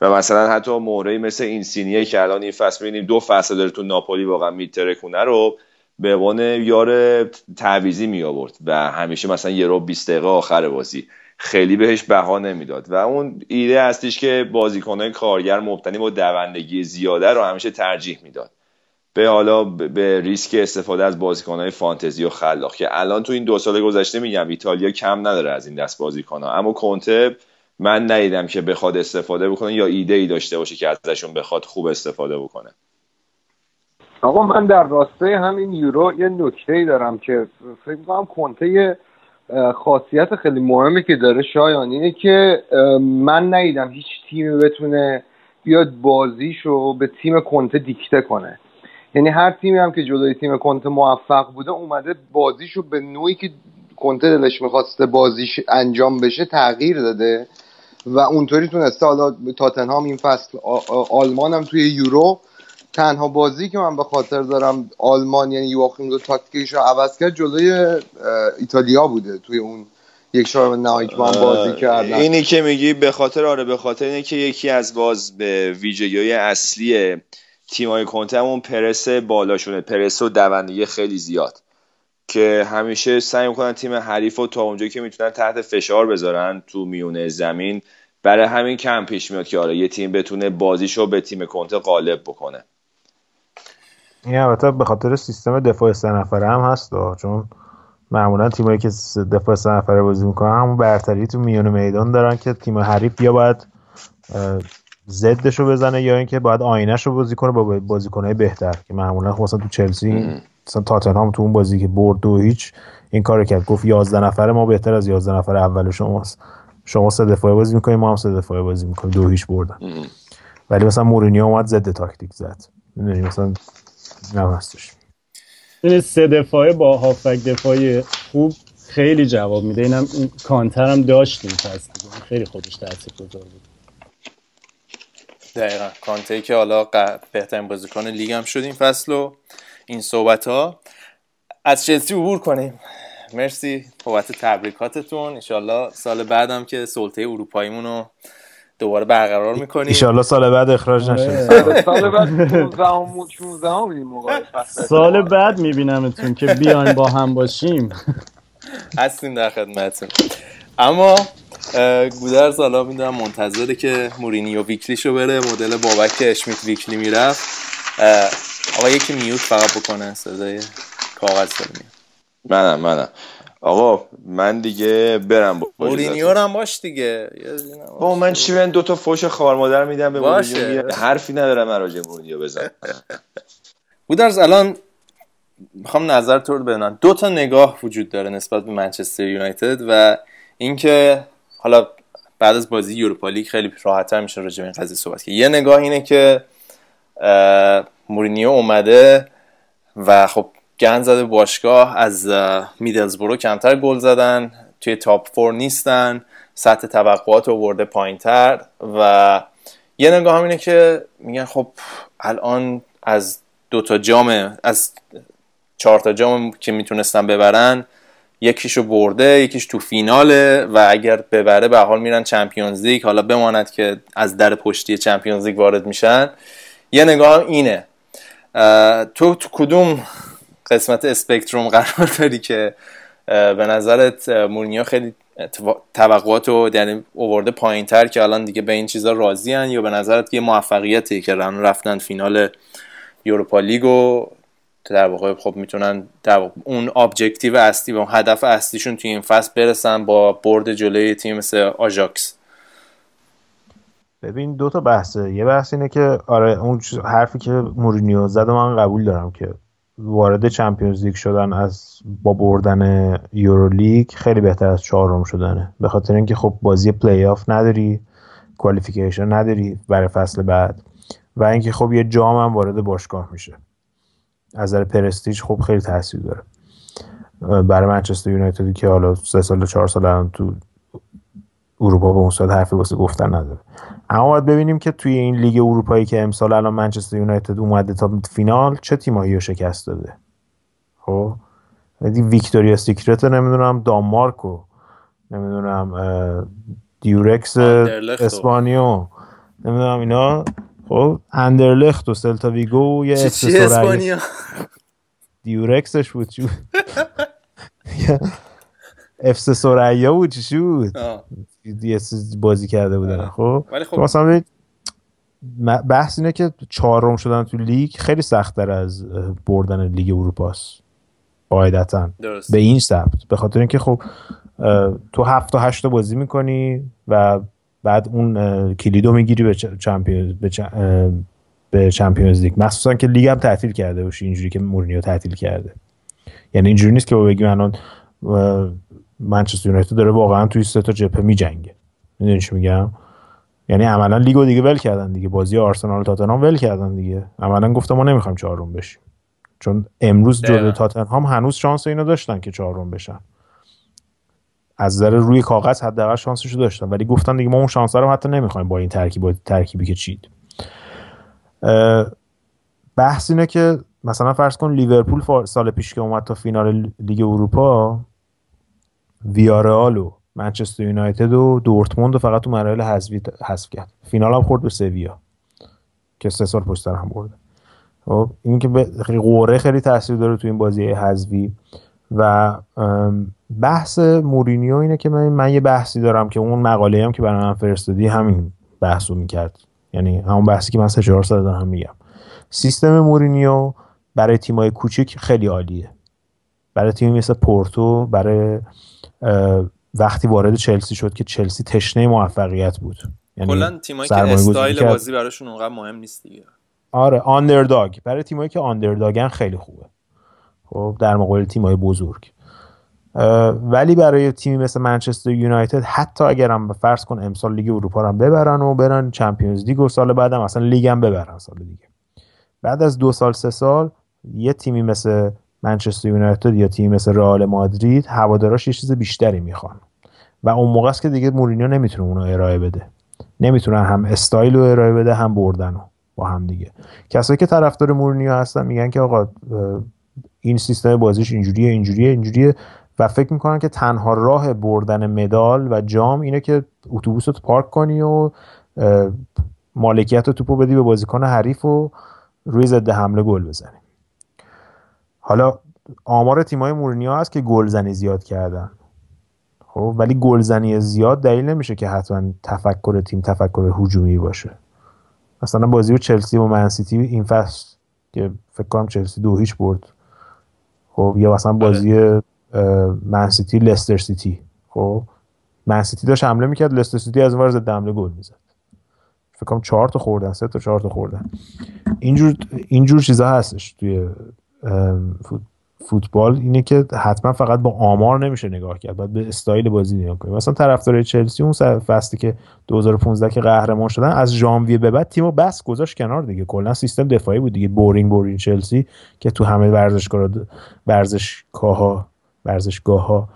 و مثلا حتی مورایی مثل این سینیه که الان این فصل می‌بینیم دو فصل داره تو ناپولی واقعا میترکونه رو به عنوان یار تعویزی می آورد و همیشه مثلا یه رو 20 دقیقه آخر بازی. خیلی بهش بها نمی‌داد. و اون ایده هستش که بازیکنهای کارگر مبتنی با دوندگی زیاده رو همیشه ترجیح می‌داد. به حالا به ریسک استفاده از بازیکنهای فانتزی و خلاق که الان تو این دو سال گذشته میگم ایتالیا کم نداره از این دست بازیکنها. اما کنته من ندیدم که بخواد استفاده بکنه یا ایده ای داشته باشه که ازشون بخواد خوب استفاده بکنه. آقا من در راستای همین یورو یه نکته ای دارم که فکر کنم کنته خاصیت خیلی مهمی که داره شایان اینه که من ندیدم هیچ تیمی بتونه بیاد بازیشو به تیم کنته دیکته کنه. یعنی هر تیمی هم که جلوی تیم کنته موفق بوده اومده بازیشو به نوعی که کنته دلش می‌خواسته بازیش انجام بشه تغییر داده و اونطوری تونسته حالا تاتنهام این فصل آلمان هم توی یورو تنها بازی که من به خاطر دارم آلمان یعنی یواخیم دو تاکتیکش رو عوض کرد جلوی ایتالیا بوده توی اون یک شار نهایی که بازی کردن. اینی که میگی به خاطر آره به خاطر اینه که یکی از باز به ویژگی اصلی تیمای کنته همون پرس بالاشونه. پرس و دوندگی خیلی زیاد که همیشه سعی می‌کنن تیم حریف و تا اونجایی که می‌تونن تحت فشار بذارن تو میونه زمین. برای همین کم پیش میاد که آره یه تیم بتونه بازیشو به تیم کنته غالب بکنه. این البته به خاطر سیستم دفاع سه نفره هم هست چون معمولا تیمایی که دفاع سه نفره بازی می‌کنن همون برتری تو میون میدان دارن که تیم حریف یا باید زدش رو بزنه یا اینکه باید آینش رو بازی کنه با بازیکنهای بهتر که معمولا خب مثلا تو چلسی مثلا تاتنهام تو اون بازی که برد دو هیچ این کار کرد. گفت 11 نفره ما بهتر از 11 نفر اول شماست شما سه دفاعه بازی می‌کنیم ما هم سه دفاعه بازی می‌کنیم. دو هیچ بردن. ولی مثلا مورینیو اومد ضد تاکتیک زد. مثلا نه هستش. این سه دفاعه با هافک دفاعی خوب خیلی جواب میده. اینم این کانتر هم داشتیم پس خیلی خودش تاثیرگذار بود. دقیقا. کانته که حالا بهترین بازیکن لیگ هم شد این فصل و این صحبت ها از چلسی عبور کنیم. مرسی بابت تبریکاتتون. انشالله سال بعدم که سلطه اروپاییمون رو دوباره برقرار می‌کنیم. انشالله سال بعد اخراج آره. نشه. سال بعد سال بعد میبینمتون که بیاین با هم باشیم. هستیم در خدمتتون. اما گودرز حالا می‌دونم منتظره که مورینیو ویکلیشو بره. مدل بابک اشمیت ویکلی می‌رفت. آقا یکی میوت فقط بکنه صدای کاغذ داره منم منم. آقا من دیگه برم مورینیو هم باش دیگه. با من چی من دو تا فوش خوار مادر میدم به مورینیو؟ حرفی ندارم من راجع مورینیو بزن. برادرز الان می‌خوام نظر تو رو بدونم دو تا نگاه وجود داره نسبت به منچستر یونایتد و اینکه حالا بعد از بازی یوروپا لیگ خیلی راحتتر میشه راجع به این قضیه صحبت که یه نگاه اینه که مورینیو اومده و خب گند زده باشگاه از میدلزبرو کمتر گل زدن توی تاپ فور نیستن سطح توقعات آورده پایین تر و یه نگاه هم اینه که میگن خب الان از دو تا جام از چهار تا جام که می‌تونستن ببرن یکیشو برده یکیش تو فیناله و اگر ببره به حال میرن چمپیونز لیگ. حالا بماند که از در پشتی چمپیونز لیگ وارد میشن. یه نگاه هم اینه. تو تو کدوم قسمت spectrum قرار داری که به نظرت مورینیو خیلی توقعات رو یعنی آورده پایین تر که الان دیگه به این چیزا راضی یا به نظرت یه موفقیتی که رفتن فینال یوروپا لیگ و در واقع خب می‌تونن در اون objective اصلی و هدف اصلیشون توی این فصل برسن با برد جلوی تیم مثل آژاکس. ببین دو تا بحثه. یه بحث اینه که آره اون حرفی که مورینیو زد من قبول دارم که وارد چمپیونز لیگ شدن از با بردن یورو لیگ خیلی بهتر از چهارم شدنه. به خاطر اینکه خب بازی پلی آف نداری qualification نداری برای فصل بعد. و اینکه خب یه جام هم وارد باشگاه میشه. از نظر پرستیج خب خیلی تاثیر داره. برای منچستر یونایتدی که حالا سه سال چهار سال الان تو اروپا به اون صورت حرفی واسه گفتن نداره. اما باید ببینیم که توی این لیگ اروپایی که امسال الان منچستر یونایتد اومده تا فینال چه تیمایی رو شکست داده. خب؟ ویکتوریا سیکرت نمی‌دونم دانمارک و نمی‌دونم دیورکس اسپانیا و نمی‌دونم اینا. خب؟ اندرلخت و سلتا ویگو و یه اسپانیا؟ دیورکسش بود چون افس سوریا بود چی شد یه بازی کرده بودن خب, خب مثلا بحث اینه که چهارم شدن تو لیگ خیلی سختتر از بردن لیگ اروپاست قاعدتا. به این سبت. به خاطر اینکه خب تو هفت تا هشت بازی می‌کنی و بعد اون کلیدو می‌گیری به چمپیونز به, چمپیونز لیگ. مخصوصا که لیگ هم تعطیل کرده باشه اینجوری که مورینیو تعطیل کرده. یعنی اینجوری نیست که بگیم الان منچستر یونایتد داره واقعا توی سه تا جبهه میجنگه. می‌دونی چی میگم؟ یعنی عملا لیگو دیگه ول کردن دیگه. بازی آرسنال تاتنهام ول کردن دیگه. عملا گفتم ما نمی‌خوایم چهارم بشیم. چون امروز جلوی تاتنهام هنوز شانس اینو داشتن که چهارم بشن. از نظر روی کاغذ حداقل شانسشو داشتن. ولی گفتن دیگه ما اون شانس رو حتی نمی‌خوایم با این ترکیب با ترکیبی که چید. بحث اینه که مثلا فرض کن لیورپول سال پیش که اومد تا فینال لیگ اروپا ویارئال و منچستر یونایتد و دورتموند و فقط تو مراحل حذف کرد. فینال هم خورد به سویا که سه سال پشت هم برده. خب این که قوره خیلی تاثیر داره تو این بازی حذفی. و بحث مورینیو اینه که من, من یه بحثی دارم که اون مقاله هم که برای من فرستادی همین بحثو می‌کرد. یعنی همون بحثی که من سه چهار سال دارم میگم. سیستم مورینیو برای تیمای کوچیک خیلی عالیه. برای تیمی مثل پورتو برای وقتی وارد چلسی شد که چلسی تشنه موفقیت بود. یعنی کلا تیمایی که استایل بازی براشون اونقدر مهم نیست دیگه. آره underdog برای تیمایی که underdog ن خیلی خوبه. خب در مقابل تیمای بزرگ. ولی برای تیمی مثل منچستر یونایتد حتی اگر هم فرض کن امسال لیگ اروپا رو ببرن و برن چمپیونز لیگ و سال بعدم اصلا لیگ هم ببرن سال دیگه. بعد از دو سال سه سال یه تیمی مثل منچستر یونایتد یا تیمی مثل رئال مادرید هواداراش یه چیز بیشتری می‌خوان. و اون موقع است که دیگه مورینیو نمی‌تونه اونو ارائه بده. نمی‌تونن هم استایل رو ارائه بده هم بردن با هم دیگه. کسایی که طرفدار مورینیو هستن میگن که آقا این سیستم بازیش اینجوریه اینجوریه اینجوریه. و فکر می‌کنن که تنها راه بردن مدال و جام اینه که اتوبوس رو پارک کنی و مالکیت توپو بدی به بازیکن حریف و روی ضد حمله گل بزنی. حالا آمار تیمای مورینیو هست که گلزنی زیاد کردن. خب ولی گلزنی زیاد دلیل نمیشه که حتما تفکر تیم تفکر هجومی باشه. مثلا بازی و چلسی و منسیتی این فصل که فکر کنم چلسی دو هیچ برد. خب یا مثلا بله. بازی منسیتی لستر سیتی. خب من سیتی داشت حمله می‌کرد لستر سیتی از ور ضد حمله گل می‌زد. فکر کنم چهار تا خوردن سه تا چهار تا خوردن. اینجور اینجور چیزا هستش توی فوتبال اینه که حتما فقط با آمار نمیشه نگاه کرد باید به استایل بازی نگاه کنیم. مثلا طرفدار چلسی اون فصلی که 2015 که قهرمان شدن از ژانویه به بعد تیمو باس گذاشت کنار دیگه. کلا سیستم دفاعی بود دیگه. boring boring Chelsea که تو همه ورزشگاه ورزشگاه ها ورزشگاه ها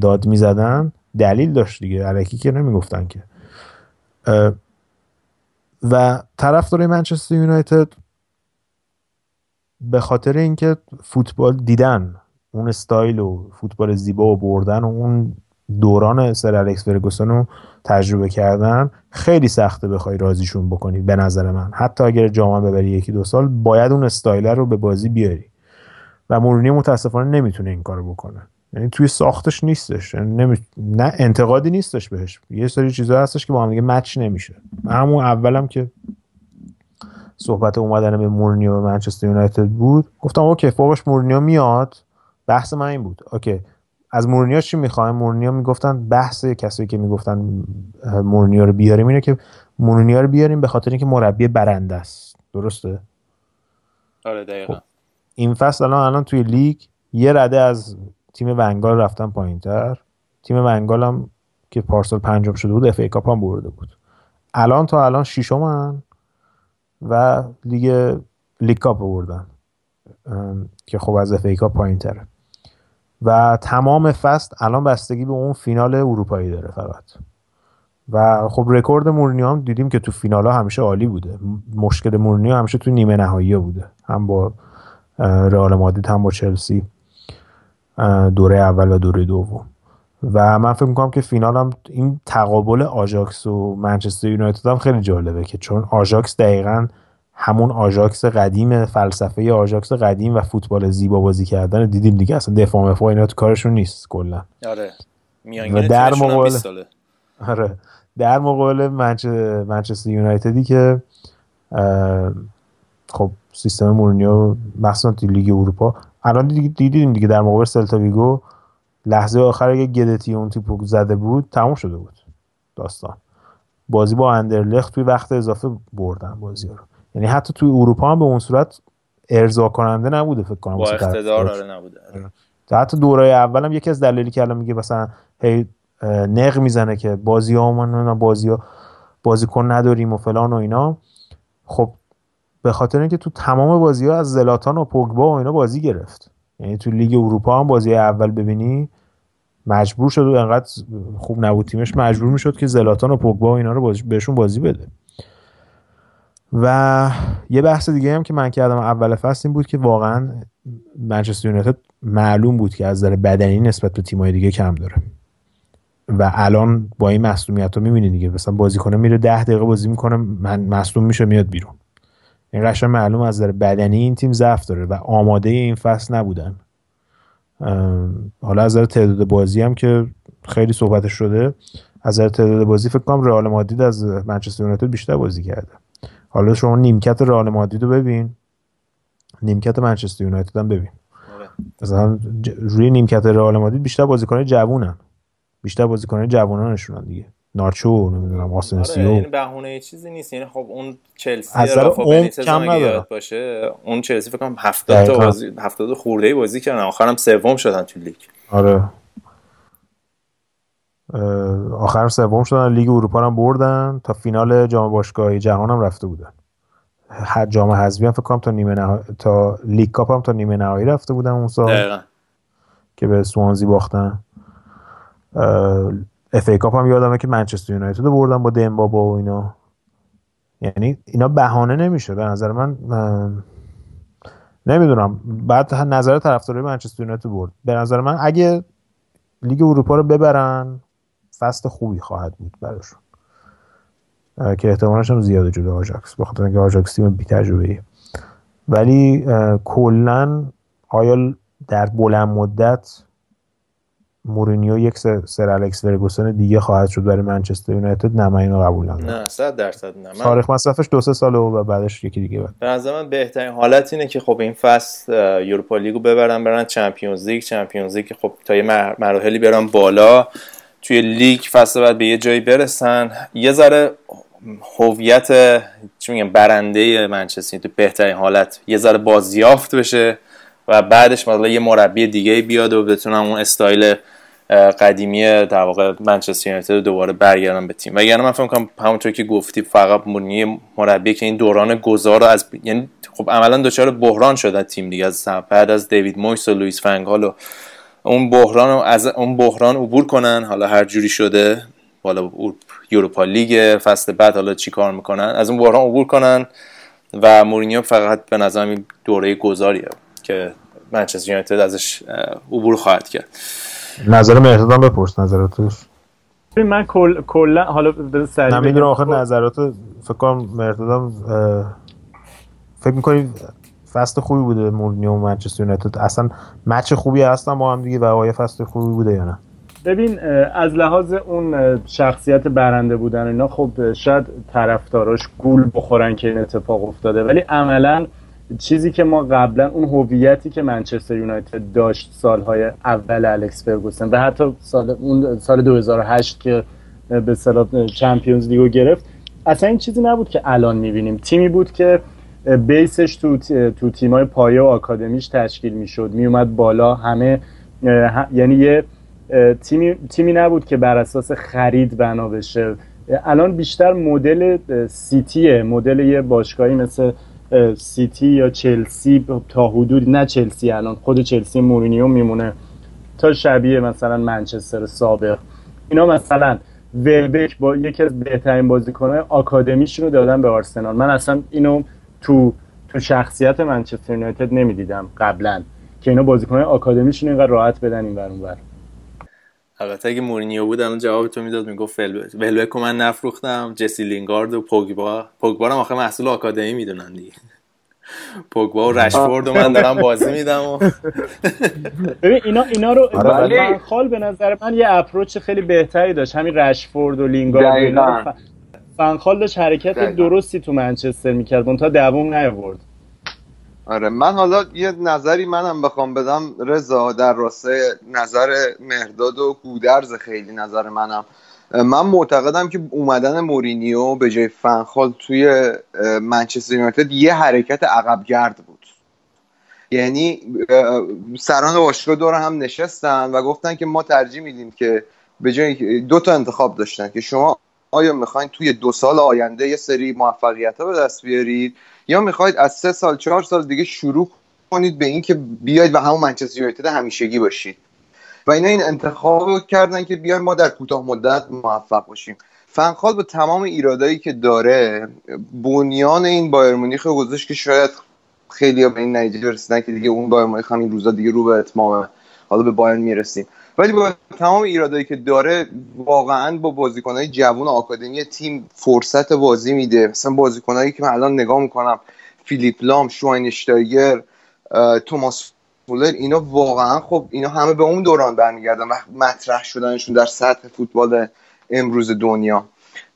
داد می‌زدن دلیل داشت دیگه. علکی که نمی‌گفتن که. و طرفدار منچستر یونایتد به خاطر اینکه فوتبال دیدن اون استایل و فوتبال زیبا و بردن و اون دوران سر الکس فرگوسن رو تجربه کردن خیلی سخته بخوای رازیشون بکنی به نظر من. حتی اگر جامعه ببری یکی دو سال باید اون استایلر رو به بازی بیاری. و مورینیو متاسفانه نمی‌تونه این کارو بکنه. یعنی توی ساختش نیستش. یعنی نمی... نه انتقادی نیستش بهش. یه سری چیزا هستش که با هم دیگه match نمیشه. همون اولم که صحبت اومدن به مورنیو و منچستر یونایتد بود. گفتم okay فوقش مورینیو میاد. بحث من این بود. okay از مورینیو چی می‌خوایم؟ مورنیو می‌گفتن بحث کسایی که می‌گفتن مورنیو رو بیاریم اینه که مورنیو رو بیاریم به خاطر اینکه مربی برنده است. درسته؟ آره دقیقا. خب. این فصل الان الان توی لیگ یه رده از تیم ونگال رفتن پایینتر. تیم ونگال هم که پارسال پنجم شده بود FA Cup هم برده بود. الان تا الان ششمن. و لیگ League Cup بردن که خب از FA Cup پایین تره. و تمام فصل الان بستگی به اون فینال اروپایی داره فقط. و خب رکورد مورینیو هم دیدیم که تو فینال ها همیشه عالی بوده. مشکل مورینیو همیشه تو نیمه نهایی بوده. هم با رئال مادرید هم با چلسی دوره اول و دوره دوم. و من فکر می‌کنم که فینال هم این تقابل آژاکس و منچستر یونایتد هم خیلی جالبه که چون آژاکس دقیقا همون آژاکس قدیم فلسفه آژاکس قدیم و فوتبال زیبا بازی کردن دیدیم دیگه. اصلا دفاع مفاع اینا تو کارشون نیست کلا. آره. و در مقابل آره. در مقابل منچستر یونایتدی که خب سیستم مورینیو مخصوصا تو لیگ اروپا. الان دیدیم دیگه در مقابل سلتا ویگو. لحظه آخر اگه گدتی اون تیپو زده بود تموم شده بود داستان. بازی با اندرلخت توی وقت اضافه بردن بازی رو. یعنی حتی توی اروپا هم به اون صورت ارضا کننده نبوده فکر کنم. با اقتدار آره. نبوده. حتی دورای اولم یکی از دلایلی که الان میگه مثلا هی نق می‌زنه که بازی ها من بازی ها بازیکن نداریم و فلان و اینا. خب به خاطر اینکه تو تمام بازی ها از زلاتان و پوگبا و اینا بازی گرفت. یعنی تو لیگ اروپا هم بازی اول ببینی مجبور شد و انقدر خوب نبود تیمش مجبور می‌شد که زلاتان و پوگبا و اینا رو بهشون بازی بده. و یه بحث دیگه هم که من کردم اول فصل این بود که واقعا منچستر یونایتد معلوم بود که از نظر بدنی نسبت به تیم‌های دیگه کم داره. و الان با این مصونیت رو می‌بینی دیگه. مثلا بازیکنه میره ده دقیقه بازی می‌کنه من مصدوم میشه میاد بیرون. این قشنگ معلوم از نظر بدنی این تیم ضعف داره و آماده این فصل نبودن. حالا از نظر تعداد بازی هم که خیلی صحبتش شده از نظر تعداد بازی فکر کنم رئال مادرید از منچستر یونایتد بیشتر بازی کرده. حالا شما نیمکت رئال مادرید رو ببین. نیمکت منچستر یونایتد هم ببین. آره. مثلا روی نیمکت رئال مادرید بیشتر بازیکن جوونن. بیشتر بازیکن جوانانشونن دیگه. نارچو نمی‌دونم آسنسیو آره این بهونه چیزی نیست. یعنی خب اون چلسی از اون کم نداره. باشه اون چلسی فکر کنم 70 تا بازی 70 خورده ای بازی کردن آخرم سوم شدن تو لیگ. آره. آخر سوم شدن لیگ اروپا هم بردن تا فینال جام باشگاهی جهان هم رفته بودن. جام حذفی هم فکر کنم تا نیمه نهایی تا League Cup هم تا نیمه نهایی رفته بودن اون سال. دقیقا. که به سوانسی باختن. FA Cup هم یادمه که منچستر یونایتد رو بردن با دمبابا و اینا. یعنی اینا بهانه نمیشه. به نظر من, نمی‌دونم. بعد نظر طرفدارای منچستر یونایتد برد. به نظر من اگه لیگ اروپا رو ببرن فصل خوبی خواهد بود براشون. که احتمالش هم زیاده جلو آژاکس بخاطر اینکه آژاکس تیم بی تجربه ولی کلا آیا در بلند مدت مورینیو یک سر الکس فرگوسن دیگه خواهد شد برای منچستر یونایتد نه من اینو قبول ندارم. نه 100 درصد نه. من... تاریخ مصرفش دو سه ساله و بعدش یکی دیگه بعد به نظر من بهترین حالت اینه که خب این فصل Europa League و ببرن برن Champions League. Champions League خب تا یه مراحلی برن بالا توی لیگ فصل بعد به یه جایی برسن. یه ذره هویت چی میگم برند منچستر تو بهترین حالت. یه ذره بازیافت بشه. و بعدش مثلا یه مربی دیگه بیاد و بتونن اون استایل قدیمی در واقع منچستر یونایتد دوباره برگردن به تیم. و یعنی من فکر کنم همونطور که گفتی فقط مونی مربی که این دوران گذار رو از یعنی خب عملا دچار بحران شدن تیم دیگه. از بعد از دیوید مویس و لوئیس فن‌خال و اون بحران رو از اون بحران عبور کنن. حالا هر جوری شده بالا یوروپا لیگ فصل بعد حالا چی کار می‌کنن؟ از اون بحران عبور کنن و مورینیو فقط به نظر این دوره گذاریه. که منچستر یونایتد ازش عبور خواهد کرد. نظر مهردادم بپرس نظراتش من کل کلا حالا سریع نمی‌دونم آخر نظرات فکر کنم مهردادم فکر می‌کنی فصل خوبی بوده مورینیو و منچستر یونایتد؟ اصلا مچ خوبی هستن با هم دیگه و آیا فصل خوبی بوده یا نه؟ ببین از لحاظ اون شخصیت برنده بودن اینا خب شاید طرفداراش گول بخورن که این اتفاق افتاده ولی عملا چیزی که ما قبلا اون هویتی که منچستر یونایتد داشت سالهای اول الکس فرگوسن و حتی سال اون سال 2008 که به اصطلاح چمپیونز لیگو گرفت اصلا این چیزی نبود که الان می‌بینیم. تیمی بود که بیسش تو تو تیمای پایه و آکادمیش تشکیل می‌شد. میومد بالا همه یعنی یه تیمی تیمی نبود که بر اساس خرید بنا بشه. الان بیشتر مدل سیتیه. مدل یه باشگاهی مثل سیتی یا چلسی تا حدود نه چلسی الان خود چلسی مورینیو میمونه. تا شبیه مثلا منچستر سابق. اینا مثلا ولبک با یکی از بهترین بازیکنهای آکادمیشون رو دادن به آرسنال. من اصلا اینو تو تو شخصیت منچستر یونایتد نمی‌دیدم قبلا. که اینا بازیکنهای آکادمیشون اینقدر راحت بدن این ور. البته اگه مورینیو بود الان جواب تو می‌داد می‌گفت ولبک من نفروختم جسی لینگارد و پوگبا. پوگبا هم آخه محصول آکادمی می‌دونن دیگه. پوگبا و رشفورد و من دارم بازی میدم و ببین اینا اینا رو آره خال به نظر من یه اپروچ خیلی بهتری داشت. همین رشفورد و لینگارد فنخال داشت حرکت درستی تو منچستر می‌کرد. تا دووم نیاورد. آره من حالا یه نظری منم بخوام بدم. رضا در راستای نظر مهرداد و گودرز خیلی نظر منم. من معتقدم که اومدن مورینیو به جای فنخال توی منچستر یونایتد یه حرکت عقب گرد بود. یعنی سران باشگاه دور هم نشستن و گفتن که ما ترجیح میدیم که به جای دو تا انتخاب داشتن که شما آیا می‌خواین توی دو سال آینده یه سری موفقیت ها به دست بیارید؟ یا می‌خواید از سه سال چهار سال دیگه شروع کنید به اینکه بیاید و همون منچستر یونایتد همیشگی باشید. و اینا این انتخاب کردن که بیاید ما در کوتاه مدت موفق باشیم. فنخال به تمام ایرادایی که داره بنیان این بایر مونیخ گذاشت که شاید خیلی به این نتیجه رسیدن که دیگه اون بایر مونیخ هم این روزا دیگه رو به اتمامه حالا به بایرن می‌رسیم. ولی با تمام ایرادایی که داره واقعا با بازیکنهای جوون آکادمی تیم فرصت بازی میده. مثلا بازیکنهایی که من الان نگاه می‌کنم فیلیپ لام شواینشتایگر توماس فولر اینا واقعا خب اینا همه به اون دوران برمیگردن و مطرح شدنشون در سطح فوتبال امروز دنیا.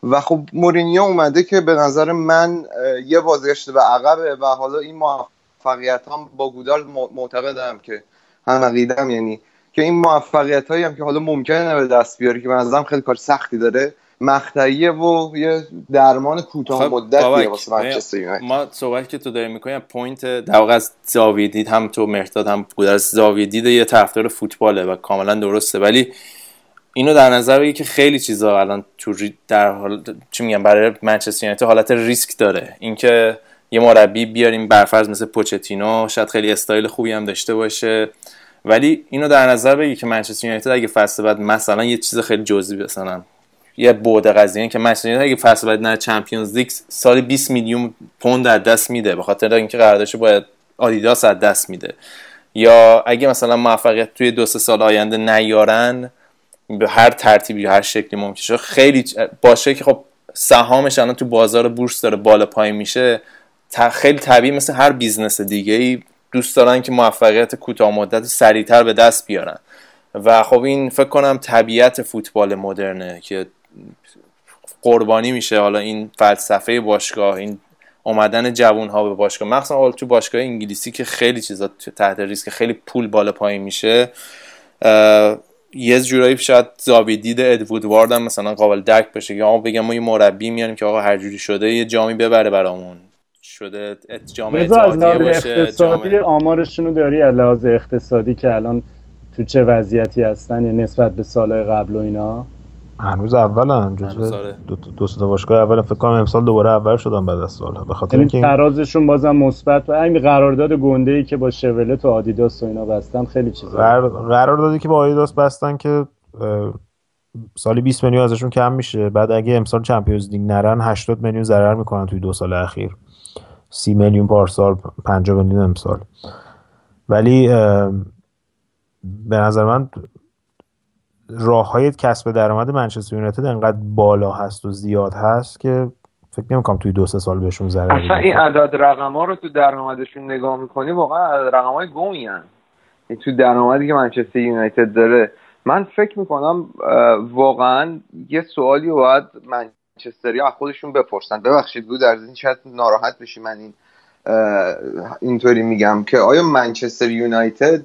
و خب مورینیو اومده که به نظر من یه بازگشت به عقبه و حالا این موفقیت هم با گودال معتقدم که هم عقیدم یعنی که این موفقیت هایی هم که حالا ممکنه به دست بیاره که به خیلی کار سختی داره مقطعیه و یه درمان کوتاه خب مدتیه واسه ما صحبت که تو داری می‌کنیم point در واقع از زاویه دید هم تو مهرداد هم بود از زاویه دید یه طرفدار فوتباله و کاملا درسته. ولی اینو در نظر بگی که خیلی چیزا الان تو در حال چی میگم برای منچستر یونایتد حالت ریسک داره. اینکه یه مربی بیاریم برفرض مثل پوچتینو شاید خیلی استایل خوبی هم داشته باشه. ولی اینو در نظر بگی که منچستر یونایتد اگه فصل بعد مثلا یه چیز خیلی جزئی مثلا یه بعد قضیه که منچستر یونایتد اگه فصل بعد نه چمپیونز لیگ سال 20 میلیون پوند در دست میده به خاطر اینکه قراردادش باید آدیداس از دست میده. یا اگه مثلا موفقیت توی دو سه سال آینده نیارن به هر ترتیبی هر شکلی ممکن شد خیلی باشه که خب سهامش الان تو بازار بورس داره بالا پایین میشه خیلی طبیعی مثل هر بیزنس دیگه ای دوست دارن که موفقیت کوتاه مدت سریعتر به دست بیارن. و خب این فکر کنم طبیعت فوتبال مدرنه که قربانی میشه. حالا این فلسفه باشگاه این اومدن جوون ها به باشگاه. مخصوصا حالا تو باشگاه انگلیسی که خیلی چیزا تحت ریسک خیلی پول بالا پایین میشه یه جورایی شاید زاویه دید ادوود واردم مثلا قابل درک بشه. یا بگم ما یه مربی میاریم که آقا هر جوری شده یه جامی ببره برامون. شده جامعه اقتصادی آمارشون رو داری؟ از لحاظ اقتصادی که الان تو چه وضعیتی هستن یا نسبت به سالهای قبل و اینا؟ هنوز اولن جزو آره. دو, دو تا باشگاه اول. فکر کنم امسال دوباره اول شدن بعد از سال به خاطر اینکه ترازشون بازم مثبت و این قرارداد گنده ای که با شولت و آدیداس و اینا بستن خیلی چیزا. قراردادی که با آدیداس بستن که سالی 20 میلیون ازشون کم میشه. بعد اگه امسال چمپیونز لیگ نرن 80 میلیون ضرر می‌کنن توی دو سال اخیر. سی میلیون پارسال 50 میلیون امسال ولی به نظر من راه های کسب درآمد منچستر یونایتد انقدر بالا هست و زیاد هست که فکر نمی‌کنم توی دو سه سال بهشون ضرر اصلا این عدد رقم ها رو تو درآمدشون نگاه می‌کنی واقعا رقم های گمی تو درآمدی که منچستر یونایتد داره. من فکر می‌کنم واقعا یه سوالی باید منچستری از خودشون بپرسن. ببخشید بود در این شاید ناراحت بشی من این اینطوری میگم که آیا منچستر یونایتد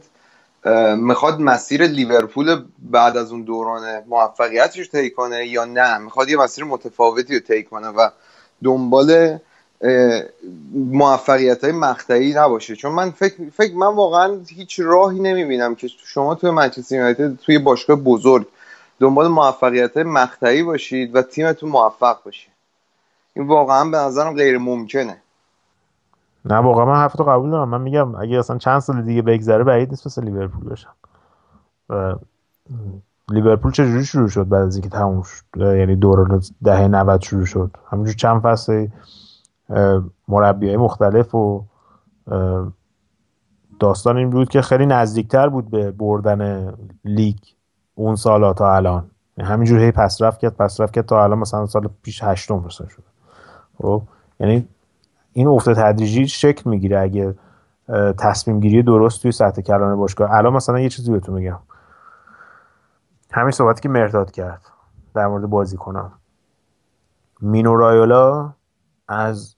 می‌خواد مسیر لیورپول بعد از اون دوران موفقیتش رو طی کنه یا نه؟ می‌خواد یه مسیر متفاوتی رو طی کنه و دنبال موفقیت های مقطعی نباشه. چون من فکر, فکر من واقعا هیچ راهی نمی‌بینم که شما توی منچستر یونایتد توی باشگاه بزرگ دنبال موفقیت های مقطعی باشید و تیمتون موفق باشید این واقعا به نظرم غیر ممکنه. نه واقعا من حرفتو قبول دارم. من میگم اگه اصلا چند سال دیگه بگذره بعید نیست مثل لیورپول بشن و لیورپول چجوری شروع شد بعد از اینکه تموم شد؟ یعنی دوران دهه 90 شروع شد. همینجور چند فصل مربی های مختلف و داستان این بود که خیلی نزدیکتر بود به بردن لیگ. اون سالا تا الان. همینجور هی پس رفت کرد پس رفت کرد تا الان مثلا سال پیش هشتم رسید شد خب یعنی این افت تدریجی شکل می‌گیره اگه تصمیم گیری درست توی سطح کلان باشگاه. الان مثلا یه چیزی بهتون میگم. همین صحبتی که مرداد کرد در مورد بازی کنم مینو رایولا از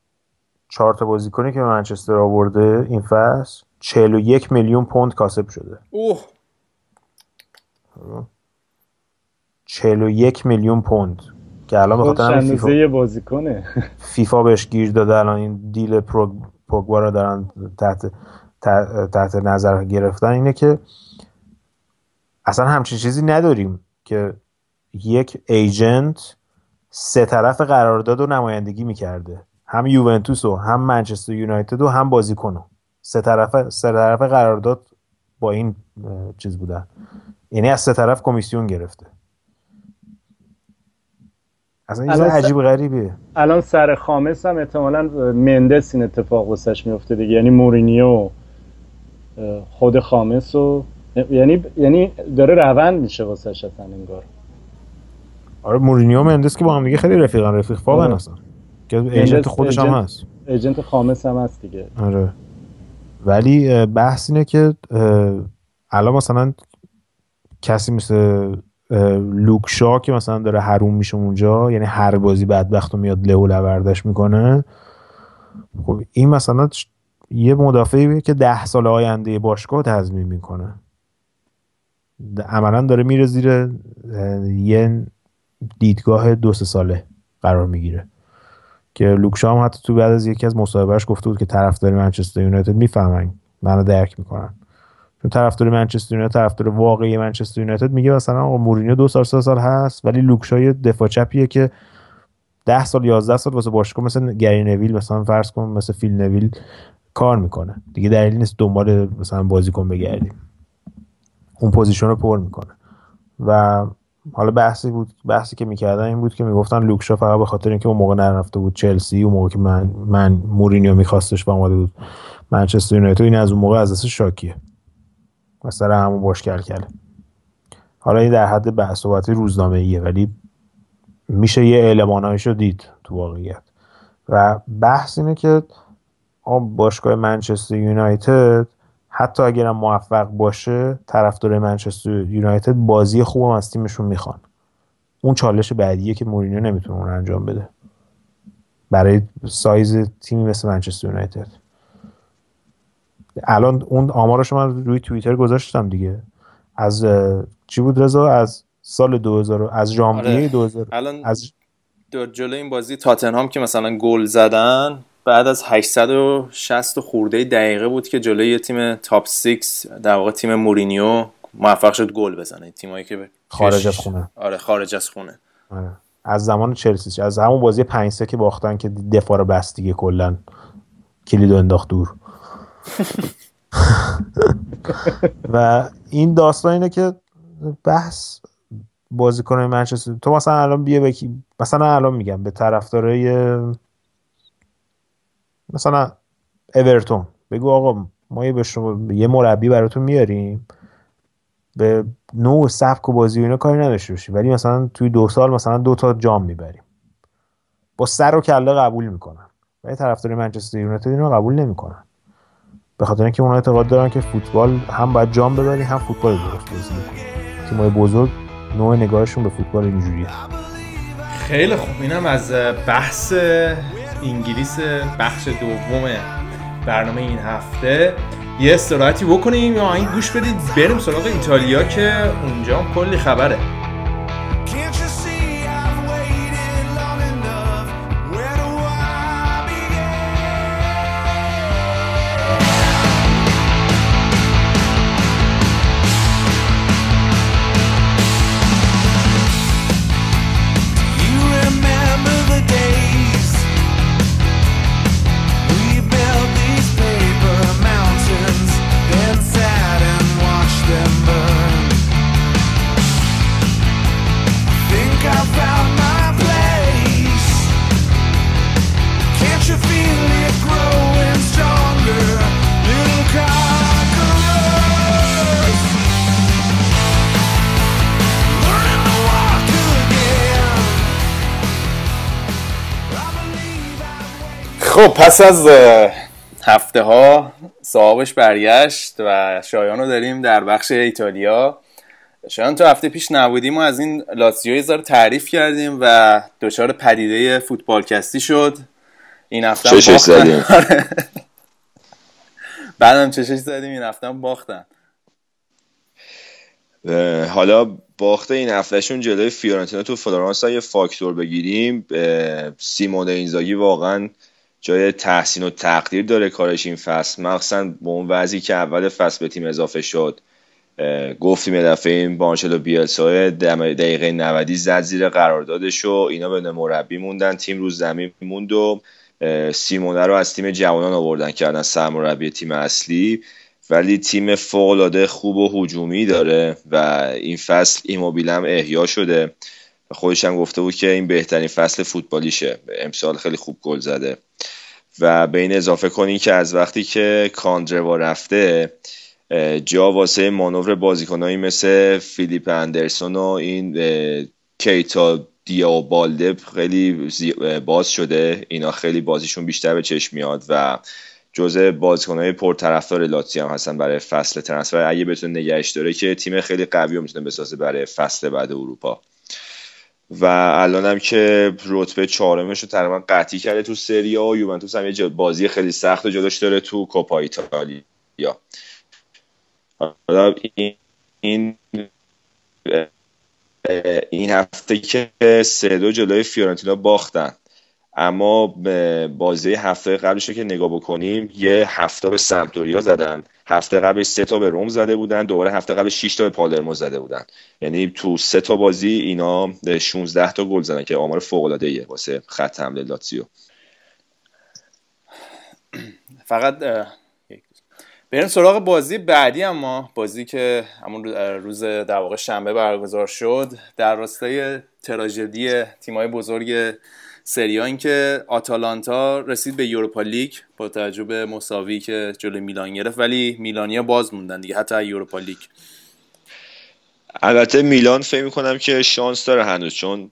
چهار تا بازیکنی که منچستر آورده این فصل 41 میلیون پوند کاسب شده. اوه. 41 میلیون پوند. که الان به خاطر همین فیفا بازیکنه. فیفا بهش گیر داده. الان این دیل پوگبا رو دارن تحت تحت نظر گرفتن. اینه که اصلا همچین چیزی نداریم که یک ایجنت سه طرف قرارداد و نمایندگی می‌کرده. هم یوونتوس و هم منچستر یونایتد و هم بازیکنو سه طرف سه طرف قرارداد با این چیز بودن. یعنی از سه طرف کمیسیون گرفته. اصلا س- عجیب غریبیه. الان سر خامس هم احتمالا مندس این اتفاق واسش میفته دیگه. یعنی مورینیو خود خامس و یعنی یعنی داره روند میشه واسش اصلا انگار. آره مورینیو و مندس که با هم دیگه خیلی رفیقان رفیق فاقن آره. اصلا. که ایجنت خودش هم هست. ایجنت خامس هم هست دیگه. آره. ولی بحث اینه که الان مثلا کسی مثل لوک شا که مثلا داره حروم میشه اونجا یعنی هر بازی بدبخت و میاد له و لوردش می‌کنه. خب این مثلا یه مدافعی که ده سال آینده باشگاه تضمین می‌کنه. عملا داره میره زیر یه دیدگاه دو سه ساله قرار می‌گیره. که لوکشا هم حتی تو بعد از یکی از مصاحبهش گفته بود که طرفدار منچستر یونایتد می‌فهمن منو درک می‌کنن. طرفدار منچستر یونایتد طرفدار واقعی منچستر یونایتد. میگه مثلا آقا مورینیو دو سال سه سال هست ولی لوکشا یه دفاع چپیه که ده سال یازده سال واسه باشگاه مثلا گری نویل مثلا فرض کن مثل فیل نویل کار می‌کنه. دیگه دلیلی نیست دنبال مثلا بازیکن بگردیم. اون position رو پر می‌کنه. و حالا بحثی بود بحثی که می‌کردن این بود که می‌گفتن لوک شاو فقط به خاطر اینکه اون موقع نرفته بود چلسی اون موقع که من من مورینیو میخواستش و اومده بود منچستر یونایتد این از اون موقع از دست شاکیه. مثلا همون باش کل کله. حالا این در حد بحث صحبت روزنامه ایه ولی میشه یه المانایش رو دید تو واقعیت. و بحث اینه که باشگاه منچستر یونایتد حتی اگرم موفق باشه طرفدار منچستر یونایتد بازی خوبم از تیمشون می‌خوان. اون چالش بعدیه که مورینیو نمی‌تونه اون انجام بده. برای سایز تیمی مثل منچستر یونایتد. الان اون آمارش من روی توییتر گذاشتم دیگه از چی بود رضا از سال 2000 از ژانویه آره. 2000 الان از در جلوی این بازی تاتنهام که مثلا گل زدن بعد از 860 خورده دقیقه بود که جلوی تیم تاپ 6 در واقع تیم مورینیو موفق شد گل بزنه تیمایی که خارج از خونه. آره خارج از خونه آره. از زمان چلسی از همون بازی 5 3 که باختن که دفاع رو بست دیگه کلا کلیدو انداخت دور و این داستان اینه که بحث بازیکن منچستر تو مثلا الان بیا بکی مثلا الان میگم به طرفدارای مثلا اورتون. بگو آقا ما یه به شما یه مربی براتون میاریم. به نوع سبک و بازی و اینا کاری نداشته باشی ولی مثلا توی دو سال مثلا دو تا جام می‌بریم. با سر و کله قبول می‌کنن. ولی طرفدار منچستر یونایتد اینو قبول نمی‌کنن. به خاطر اینکه اونها اعتقاد دارن که فوتبال هم باید جام ببری هم فوتبال درست بازی کنی تیمای بزرگ نوع نگاهشون به فوتبال اینجوریه. خیلی خوب. اینم از بحث انگلیس بخش دوم برنامه این هفته. یه استراحتی بکنیم یا این گوش بدید. بریم سراغ ایتالیا که اونجا کلی خبره. خب پس از هفته ها صاحبش برگشت و شایان رو داریم در بخش ایتالیا شاید تو هفته پیش نبودیم و از این لاتزیو یه ذره تعریف کردیم و دچار پدیده فوتبالکستی شد این هفته هم چشش. زدیم. آره. بعدم چشش زدیم این هفته هم باختن حالا باخت این هفتهشون جلوی فیورنتینا تو فلورانس یه فاکتور بگیریم سیمون اینزاگی واقعا جای تحسین و تقدیر داره کارش این فصل. مخصوصا به اون وضعی که اول فصل به تیم اضافه شد. گفتیم یه دفعه این بانچلو بیلسا دم- دقیقه 90 زد زیر قراردادش و اینا به مربی موندن. تیم رو زمین موند و سیمونه رو از تیم جوانان آوردن کردن سرمربی تیم اصلی. ولی تیم فوق‌العاده خوب و هجومی داره و این فصل ایموبیل هم احیا شده. و خودش هم گفته بود که این بهترین فصل فوتبالیشه. امسال خیلی خوب گل زده. و به این اضافه کنین که از وقتی که کاندروا رفته جا واسه مانور بازیکنایی مثل فیلیپ اندرسون و این کیتا دیا بالده خیلی باز شده. اینا خیلی بازیشون بیشتر به چشم میاد و جزء بازیکنهای پرطرفدار لاتزی هم هستن برای فصل ترنسفر اگه بتونه نگهش داره که تیم خیلی قوی رو می‌تونه بسازه برای فصل بعد اروپا. و الان هم که رتبه چهارمش رو تقریبا قطعی کرده تو سری و یوونتوس هم یه بازی خیلی سخت جلوش داره تو کوپا ایتالیا. حالا این این هفته که سه دو جلوی فیورنتینا باختن. اما بازی هفته قبلش که نگاه بکنیم یه هفته به سمپدوریا زدن. هفته قبل سه تا به روم زده بودن دوباره هفته قبل 6 تا به پالرمو زده بودن. یعنی تو سه تا بازی اینا 16 تا گل زدن که آمار فوق العاده ایه واسه خط حمله لاتزیو. فقط بریم سراغ بازی بعدی اما بازی که همون روز در واقع شنبه برگزار شد. در راستای تراژدی تیمای بزرگ سریا این که آتالانتا رسید به یوروپا لیگ با توجه به مساوی که جلوی میلان گرفت ولی میلانیا باز موندن دیگه حتی یوروپا لیگ. البته میلان فکر می‌کنم که شانس داره هنوز چون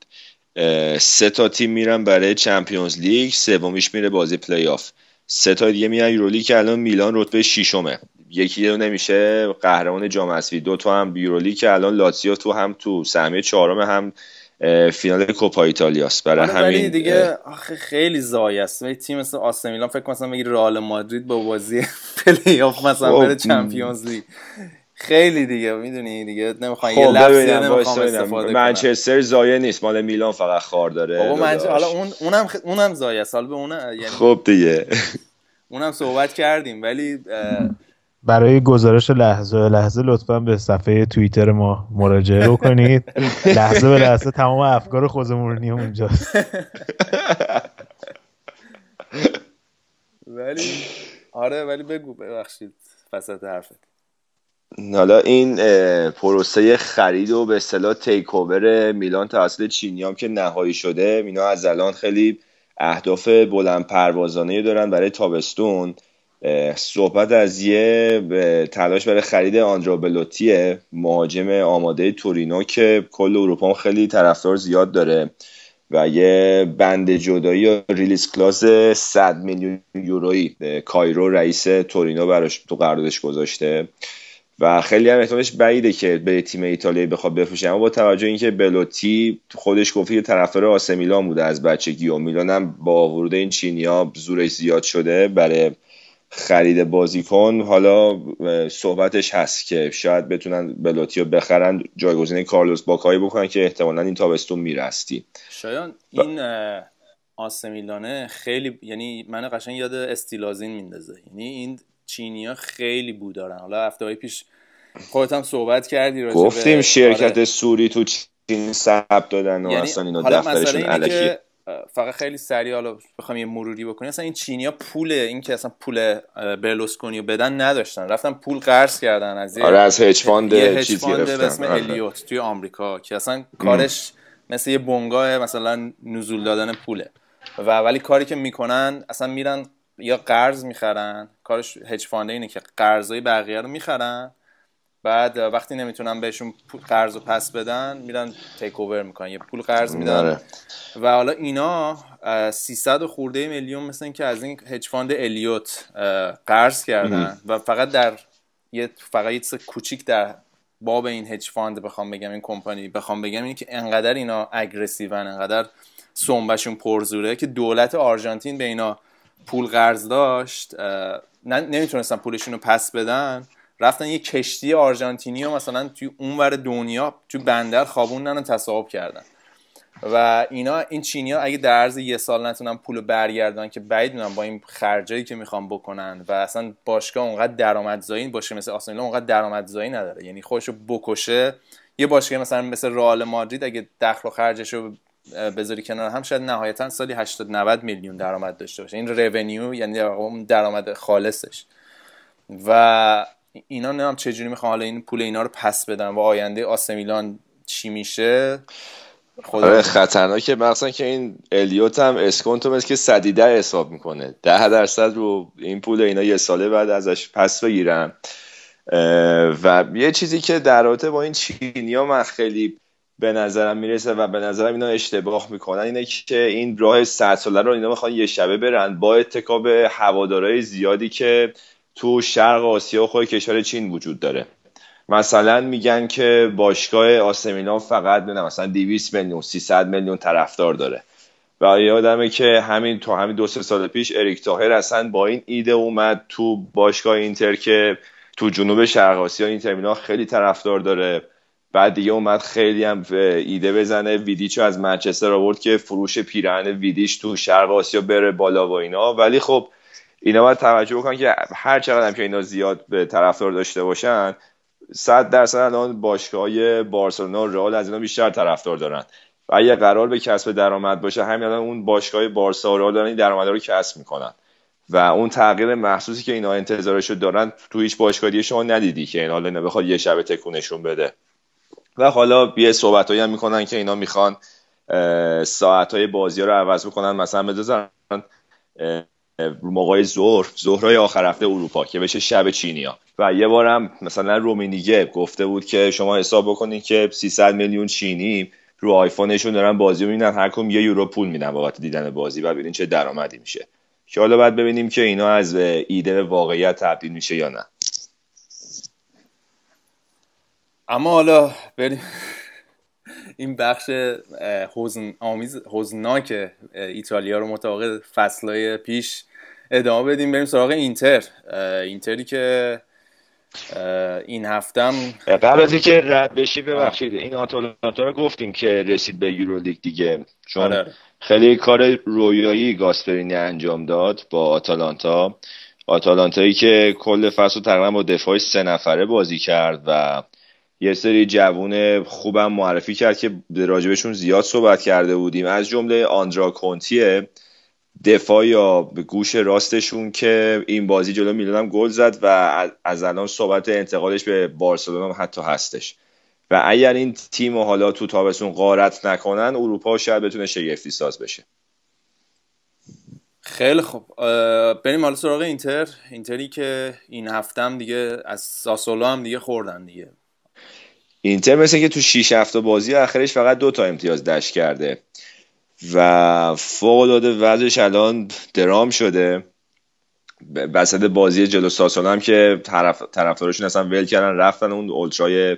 سه تا تیم میرن برای Champions League سومیش میره بازی پلی آف سه تا دیگه میرن یورولیگ که الان میلان رتبه ششمه. یکی رو نمیشه قهرمان جام حذفی دو تا هم یورولیگ که الان لاتزیو تو هم تو سهمیه چهارم هم فینال کوپا ایتالیاست برای همین دیگه آخه خیلی ضایع است. تیم مثل آث میلان فکر کنم مثلا بگیری رئال مادرید با بازی پلی آف مثلا خب، بره Champions لیگ. خیلی دیگه می‌دونی دیگه نمی‌خوان خب یه لفظی ببینم نمی‌خوام. استفاده منچستر زایه نیست. مال میلان فقط خار داره. بابا من. حالا اون اونم خ... اونم است. حالا به اون یعنی خب دیگه. اونم صحبت کردیم. ولی اه، برای گزارش لحظه به لحظه لطفا به صفحه توییتر ما مراجعه بکنید. لحظه به لحظه تمام افکار خودمونی اونجاست. ولی آره ولی بگو ببخشید وسط حرفت. حالا این پروسه خرید و به اصطلاح تیک اوور میلان توسط چینی هم که نهایی شده. اینا از الان خیلی اهداف بلند پروازانه دارن برای تابستون. صحبت از یه تلاش برای خرید آندرا بلوتیه مهاجم آماده تورینو که کل اروپا هم خیلی طرفدار زیاد داره و یه بند جدایی یا ریلیز کلاس 100 میلیون یورویی کایرو رئیس تورینو براش تو قراردادش گذاشته. و خیلی هم احتمالش بعیده که به تیم ایتالیایی بخواد بفروشه. اما با توجه اینکه بلوتی خودش گفته که طرفدار آسه میلان بوده از بچگی و میلان هم با ورود این چینیا زورش زیاد شده برای خرید بازیکن حالا صحبتش هست که شاید بتونن بلوتی رو بخرن جایگزین کارلوس باکایی بکنن که احتمالا این تابستون میرستی. شایان این اه، آث میلانه خیلی یعنی من قشنگ یاد استیل آذین میندازه. یعنی این چینیا خیلی بو دارن. حالا هفته های پیش خودت هم صحبت کردی راجع گفتیم شرکت آره. صوری تو چین ثبت دادن و یعنی اصلا اینا دفترشون الکی. فقط خیلی سریع حالا بخوام یه مروری بکنیم. اصلا این چینیا پول این که اصلا پول برلوسکونی بدن نداشتن. رفتن پول قرض کردن از یه آره از hedge fund چیز fund به گرفتن. اسم آره. الیوت توی آمریکا که اصلا کارش مثل یه بنگاه مثلا نزول دادن پوله. و ولی کاری که می‌کنن اصلا میرن یا قرض می‌خرن. کارش hedge fund ه اینه که قرضای بقیه رو می‌خرن. بعد وقتی نمی‌تونن بهشون پول- قرض رو پس بدن میرن take over می‌کنن یه پول قرض میدن. آره. و حالا اینا اه، 300 و خورده میلیون مثل این که از این hedge fund الیوت قرض کردن. و فقط در یه فقط یه کوچیک در باب این hedge fund بخوام بگم این کمپانی بخوام بگم اینه که انقدر اینا aggressive ان انقدر سنبه‌شون پرزوره که دولت آرژانتین به اینا پول قرض داشت. نمی‌تونستن پولشون رو پس بدن. رفتن یه کشتی آرژانتینی رو مثلا توی اونور دنیا توی بندر خوابوندن و تصاحب کردن. و اینا این چینی ها اگه در عرض یه سال نتونن پول برگردن که بعید با این خرجایی که می‌خوان بکنن و اصلا باشگاه اونقدر درآمدزایی باشه مثل آث میلان اونقدر درآمدزایی نداره. یعنی خودشو بکشه. یه باشگاه مثلا مثل رئال مادرید اگه دخل و خرجش رو بذاری کنار هم شاید نهایتا سالی 80 90 میلیون درآمد داشته باشه. این رونیو یعنی درآمد خالصش. و اینا نمی‌دونم چجوری می‌خوان حالا این پول اینا رو پس بدن و آینده آسمیلان چی میشه؟ آره خطرناکه. مثلا که این الیوت هم اسکونتو مثل که صدیده حساب می‌کنه. ده درصد رو این پول اینا یه ساله بعد ازش پس بگیرن. و یه چیزی که در رابطه با این چینی ها من خیلی به نظرم می‌رسه و به نظرم اینا اشتباه می‌کنن اینه که این راه 100 ساله رو اینا می‌خوان یه شبه برن. با اتکاب هوادارهای زیادی که تو شرق آسیا و خود کشور چین وجود داره. مثلا میگن که باشگاه آسمیلان فقط نه مثلا 200 میلیون 300 میلیون طرفدار داره. و یادمه که همین تو همین دو سه سال پیش اریک تاهر اصلا با این ایده اومد تو باشگاه اینتر که تو جنوب شرق آسیا اینتر میلان خیلی طرفدار داره. بعد دیگه اومد خیلی هم ایده بزنه. ویدیچو از منچستر آورد که فروش پیرهن ویدیش تو شرق آسیا بره بالا و اینا. ولی خب اینا باید توجه بکنن که هر چقدر هم که اینا زیاد به طرفدار داشته باشن صد درصد الان باشگاه های بارسلونا و رئال از اینا بیشتر طرفدار دارن. و اگه قرار به کسب درآمد باشه همین الان اون باشگاه بارسا و رئال دارن این درآمد رو کسب می‌کنن. و اون تغییر محسوسی که اینا انتظارشو دارن تو هیچ باشگاهی شما ندیدی که این حالا بخواد یه شب تکونشون بده. و حالا یه صحبتایی هم می‌کنن که اینا می‌خوان ساعت های بازی ها رو عوض بکنن مثلا بذارن موقع ظهر ظهرهای آخر هفته اروپا که بشه شب چینیا. و یه بارم مثلا رومینیگه گفته بود که شما حساب بکنید که 300 میلیون چینی رو آیفونشون دارن بازی می‌بینن هر کم یه یورو پول میدن بابت دیدن بازی و ببینین چه درآمدی میشه. که حالا باید ببینیم که اینا از ایده به واقعیت تبدیل میشه یا نه. اما حالا بریم. این بخش حزن آمیز حزنناک ایتالیا رو مطابق فصلهای پیش ادامه بدیم بریم سراغ اینتر. اینتری که این هفتم قبل از اینکه رد بشی ببخشید این آتالانتا رو گفتیم که رسید به یورولیگ دیگه. چون آره. خیلی کار رویایی گاسپرینی انجام داد با آتالانتا. آتالانتایی که کل فصل تقریبا با دفاع سه نفره بازی کرد و یه سری جوون خوبم معرفی کرد که راجبشون زیاد صحبت کرده بودیم. از جمله آندرا کونتیه دفاع یا به گوش راستشون که این بازی جلو میلان گل زد و از الان صحبت انتقالش به بارسلونا حتی هستش. و اگر این تیم و حالا تو تابستون غارت نکنن اروپا شاید بتونه شگفتی ساز بشه. خیلی خوب. بریم حالا سراغ اینتر. اینتری که این هفته دیگه از ساسولو هم دیگه خوردن دیگه. اینتر مثل که تو 6 هفته بازی آخرش فقط دو تا امتیاز دشت کرده. و فوق العاده وضعش الان درام شده. وسط بازی جلو ساسون هم که طرف طرفدارشون اصلا ول کردن رفتن اون اولترای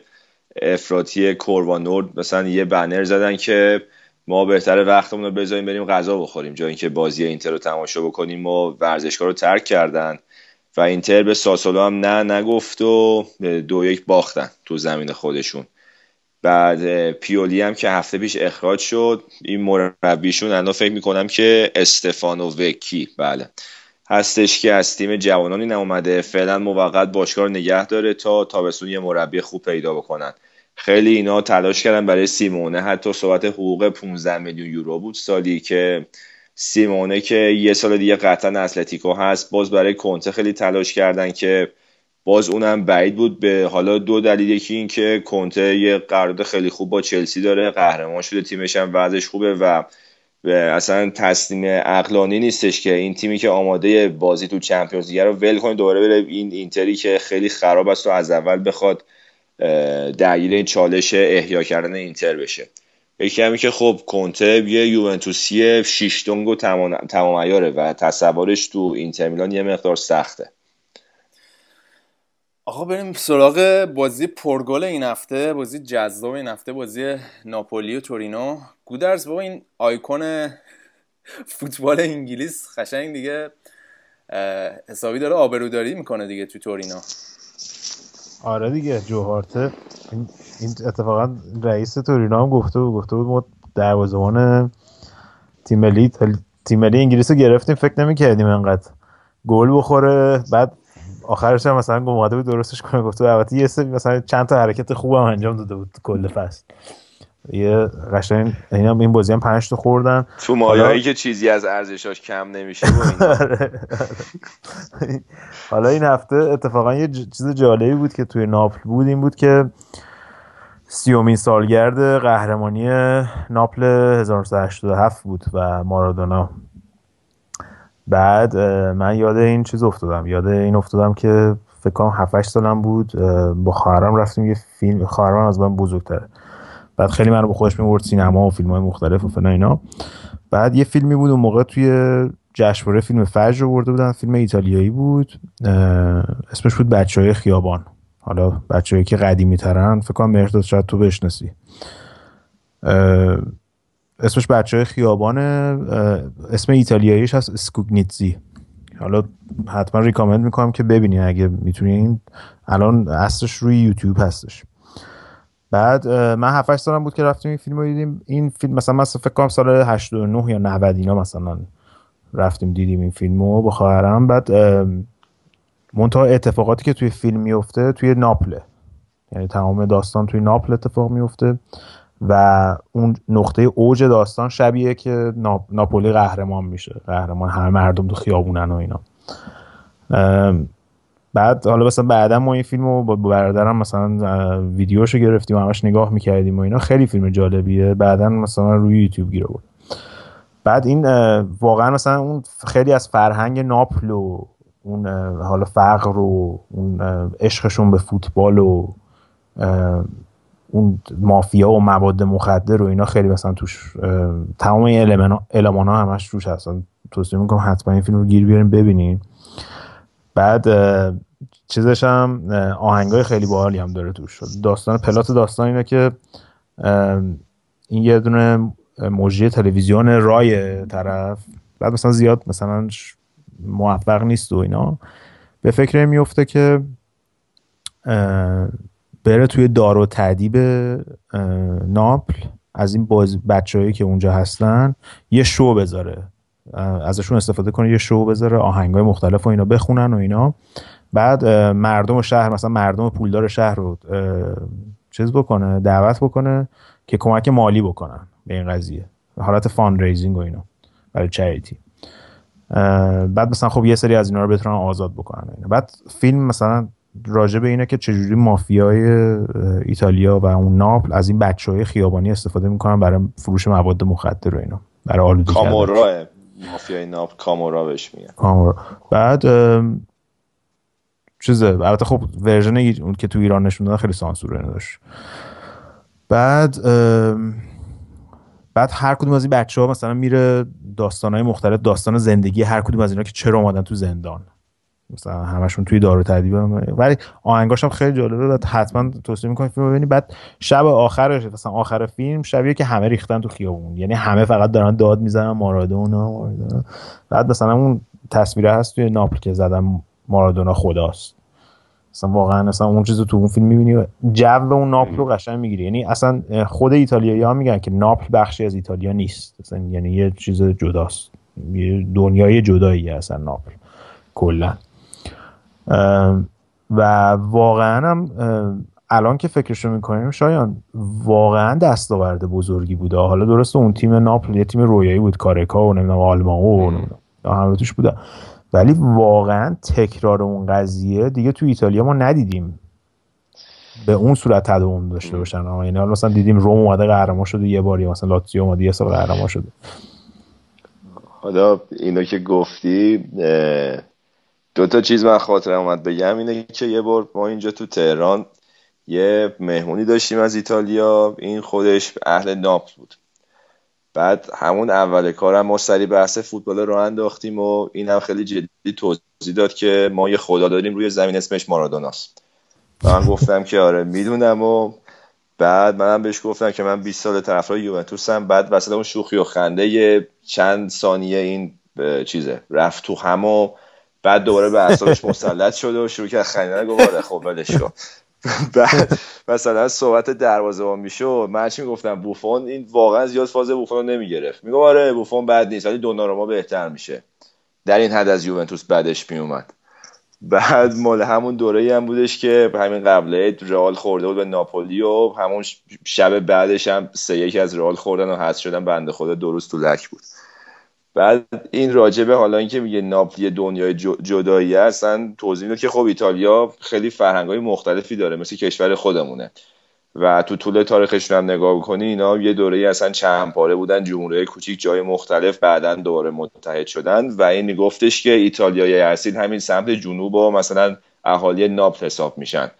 افراطی کوروانورد. مثلا یه بنر زدن که ما بهتر وقتمون رو بذاریم بریم غذا بخوریم جای اینکه بازی اینتر رو تماشا بکنیم و ورزشگاه رو ترک کردن. و اینتر به ساسولو هم نه نگفت و دو یک باختن تو زمین خودشون. بعد پیولی هم که هفته پیش اخراج شد این مربیشون الان فکر می‌کنم که استفانو وکی بله. هستش که از تیم جوانانی نمومده فعلا موقت باشگاه نگه داره تا تابستون یه مربی خوب پیدا بکنن. خیلی اینا تلاش کردن برای سیمونه. حتی صحبت حقوق 15 میلیون یورو بود سالی که سیمونه که یه سال دیگه قطعا اتلتیکو هست. باز برای کنته خیلی تلاش کردن که باز اونم بعید بود به حالا دو دلیل یکی این که کنته یه قرارداد خیلی خوب با چلسی داره قهرمان شده تیمش هم وضعش خوبه و اصلا تصمیم عقلانی نیستش که این تیمی که آماده بازی تو چمپیونز لیگ رو ول کنه دوباره بره این اینتری که خیلی خراب است و از اول بخواد درگیر این چالش احیا کردن اینتر بشه. یکی همی که خب کنته یه یوونتوسی شیشتونگ و تمام و تصورش تو اینتر میلان یه مقدار سخته. آقا بریم سراغ بازی پرگل این هفته بازی جذاب این هفته بازی ناپولی و تورینو. گودرز بابا این آیکون فوتبال انگلیس قشنگ دیگه حسابی داره آبروداری می‌کنه دیگه تو تورینو. آره دیگه جوهارته این, اتفاقا رئیس تورینا هم گفته بود گفته بود ما دروازه‌بان تیم ملی تیم ملی انگلیس رو گرفتیم فکر نمی‌کردیم انقدر گل بخوره. بعد آخرش هم مثلا اومده بود درستش کنه گفته البته یه سری مثلا چند تا حرکت خوب هم انجام داده بود کل فصل. یه قشنگ اینا این بازی هم 5 تا خوردن. تو مایهایی که چیزی از ارزشاش کم نمیشه اینا. حالا این هفته اتفاقا یه چیز جالبی بود که توی ناپل بود این بود که سیومین سالگرد قهرمانی ناپل 1987 بود و مارادونا بعد من یاد این چیز افتادم. یاد این افتادم که فکر کنم 7 8 سالم بود با خواهرم رفتیم یه فیلم. خواهرم از من بزرگتره. بعد خیلی منو با خودش می‌برد سینما و فیلم های مختلف و فلان اینا. بعد یه فیلمی بود اون موقع توی جشنواره فیلم فجر رو برده بودن. فیلم ایتالیایی بود. اسمش بود بچه های خیابان. حالا بچه‌ای که قدیمی ترن فکر کنم مرداد شاید تو بشناسی. اسمش بچه های خیابانه اسم ایتالیاییش هست اسکوگنیتزی حالا حتما ریکامند می‌کنم که ببینین اگه می‌تونین الان اصلش روی یوتیوب هستش. بعد من 7 8 سالم بود که رفتیم این فیلم رو دیدیم. این فیلم مثلا من فکر کنم سال 89 یا 90 اینا مثلا رفتیم دیدیم این فیلم رو با خواهرم. بعد منتها اتفاقاتی که توی فیلم میفته توی ناپله. یعنی تمام داستان توی ناپل اتفاق میفته و اون نقطه اوج داستان شبیه که ناپ... ناپولی قهرمان میشه. قهرمان همه مردم تو خیابونن و اینا. بعد حالا مثلا بعدا ما این فیلم رو با برادرم مثلا ویدیوشو گرفتیم و همش نگاه می‌کردیم و اینا. خیلی فیلم جالبیه. بعدا مثلا روی یوتیوب گیر بود. بعد این واقعا مثلا اون خیلی از فرهنگ ناپل و اون حالا فقر و اون عشقشون به فوتبال و اون مافیا و مواد مخدر و اینا خیلی مثلا توش تمام المان ها همش توش هستن. توصیه می‌کنم حتما این فیلم رو گیر بیاریم ببینیم بعد چیزش هم آهنگای خیلی باحالی هم داره توش. داستان پلات داستان اینه که این یه دونه مجری تلویزیون رای طرف. بعد مثلا زیاد مثلا موفق نیست و اینا. به فکر میفته که بره توی دار و تعدیب ناپل. از این باز بچههایی که اونجا هستن یه شو بذاره. ازشون استفاده کنه یه شو بذاره آهنگای مختلف و اینا بخونن و اینا. بعد مردم شهر مثلا مردم پولدار شهر رو چیز بکنه دعوت بکنه که کمک مالی بکنن به این قضیه. حالت fundraising و اینا برای charity بعد مثلا خب یه سری از اینا رو بتونن آزاد بکنن و. بعد فیلم مثلا راجع به اینه که چجوری مافیای ایتالیا و اون ناپل از این بچه های خیابانی استفاده می‌کنن برای فروش مواد مخدر و اینا برای کردن. کامورا مافیای ناپ کامورا بهش میگن. کامورا. بعد چیزه البته خب ورژن اون که تو ایران نشون دادن خیلی سانسور داشت. بعد بعد هر کدوم از این بچه ها مثلا میره داستان های مختلف داستان زندگی هر کدوم از اینا که چرا اومدن تو زندان. مثلا همشون توی دارو تدیب هم ولی آهنگاش هم خیلی جالبه بعد حتما توصیه می‌کنم فیلم ببینید بعد شب آخرش مثلا آخر فیلم شبیه که همه ریختن تو خیابون. یعنی همه فقط دارن داد می‌زنن مارادونا مارادونا. بعد مثلا اون تصویره هست توی ناپل که زدن مارادونا خداست. مثلا واقعا مثلا اون چیز رو تو اون فیلم می‌بینی و جو اون ناپل رو قشنگ می‌گیری. یعنی اصلا خود ایتالیایی ها میگن که ناپل بخشی از ایتالیا نیست. مثلا یعنی یه چیز جداست. یه دنیای جدایی اصلا ناپل. کلا. و واقعا هم الان که فکرشو می‌کنیم شایان واقعا دستاورد بزرگی بوده. حالا درسته اون تیم ناپل یه تیم رویایی بود کارکا و نمی‌دونم آلماو و نمی‌دونم همه توش بودن ولی واقعا تکرار اون قضیه دیگه تو ایتالیا ما ندیدیم. به اون صورت تداوم داشته باشن. یعنی حالا مثلا دیدیم روم اومده قهرمان شده یه باری مثلا لاتزیو اومده یه سال قهرمان شده. حالا اینو که گفتی دو تا چیز من خاطرم اومد بگم. اینه که یه بار ما اینجا تو تهران یه مهمونی داشتیم از ایتالیا. این خودش اهل ناپل بود. بعد همون اول کارم ما سری بحث فوتبال رو انداختیم و این هم خیلی جدی توضیح داد که ما یه خدا داریم روی زمین اسمش مارادوناست. من گفتم که آره می‌دونم و بعد منم بهش گفتم که من 20 سال طرفدار یوونتوسم. بعد وسط اون شوخی و خنده چند ثانیه این چیزه رفت تو هم و بعد دوباره به اعصابش مسلط شد و شروع کرد خندیدن. گفت آره خب ولش کن. بعد مثلا صحبت دروازه‌بان می‌شد من چی می‌گفتم؟ بوفون این واقعا زیاد فاز بوفون رو نمی‌گرفت. میگم آره بوفون بد نیست ولی دوناروما بهتر میشه. در این حد از یوونتوس بعدش میومد بعد مال همون دوره هم بودش که همین قبله رئال خورده بود به ناپولی و همون شب بعدش هم سه یک از رئال خوردن و حذف شدن. بنده خدا روز تو لک بود. بعد این راجبه حالا اینکه میگه ناپولی دنیای جدایی هستن توضیح میده که خب ایتالیا خیلی فرهنگای مختلفی داره مثل کشور خودمونه. و تو طول تاریخشون هم نگاه بکنی اینا یه دوره اصلا چند پاره بودن جمهوری کوچیک جای مختلف بعدا دوباره متحد شدن. و این میگفتش که ایتالیای اصیل همین سمت جنوب و مثلا اهالی ناپل حساب میشن.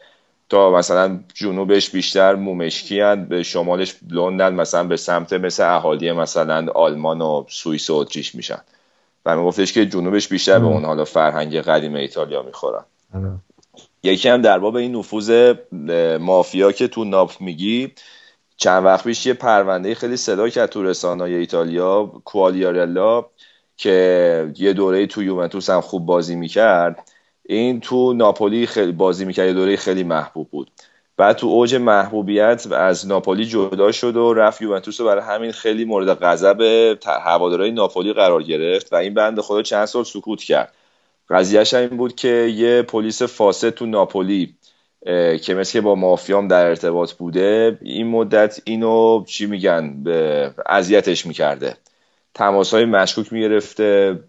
تا مثلا جنوبش بیشتر مومشکی هن به شمالش لندن مثلا به سمت مثل اهالی مثلا آلمان و سوئیس و اتریش میشن. و میگفتش که جنوبش بیشتر به اون حالا فرهنگ قدیم ایتالیا می‌خورن. آره. یکی هم در باب این نفوذ مافیا که تو ناپل میگی چند وقت پیش یه پرونده خیلی صدا کرد تو رسانه ایتالیا کوالیارلا که یه دوره تو یوونتوس هم خوب بازی می‌کرد. این تو ناپولی خیلی بازی می‌کرد یه دوره خیلی محبوب بود. بعد تو اوج محبوبیت از ناپولی جدا شد و رفت یوونتوس رو برای همین خیلی مورد غضب هوادارهای ناپولی قرار گرفت و این بند خدا چند سال سکوت کرد. قضیهش این بود که یه پلیس فاسد تو ناپولی که مثل با مافیام در ارتباط بوده این مدت اینو چی میگن به اذیتش می‌کرده. تماس های مشکوک می‌گرفته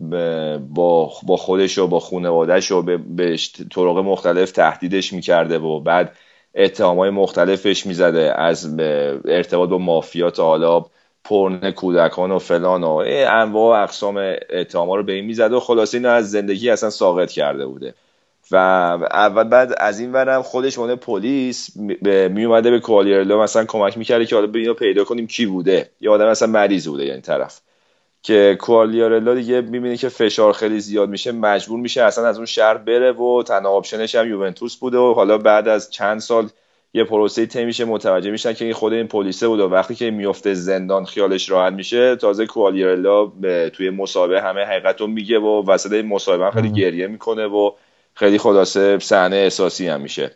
با با خودش و با خانوادهش و به به طرق مختلف تهدیدش می‌کرده و بعد اتهام های مختلفش می‌زده از به ارتباط با مافیا تا حالا پرن کودکان و فلان و انواع و اقسام اتهام رو به این می‌زده و خلاصه اینو از زندگی اصلا ساقط کرده بوده. و اول بعد از این ورم خودش مونه پلیس می اومده به کوالیرلو مثلا کمک می‌کرده که حالا اینو پیدا کنیم کی بوده. یه آدم مثلا مریض بوده یعنی طرف. که کوالیارلا دیگه می‌بینه که فشار خیلی زیاد میشه مجبور میشه اصلا از اون شهر بره و تنها آپشنش هم یوونتوس بوده و حالا بعد از چند سال یه پروسه طی میشه متوجه میشن که این خود این پلیسه بود و وقتی که میفته زندان خیالش راحت میشه تازه کوالیارلا توی مسابقه همه حقیقت رو میگه و وسط هم خیلی گریه می‌کنه و خیلی خلاصه صحنه احساسی هم میشه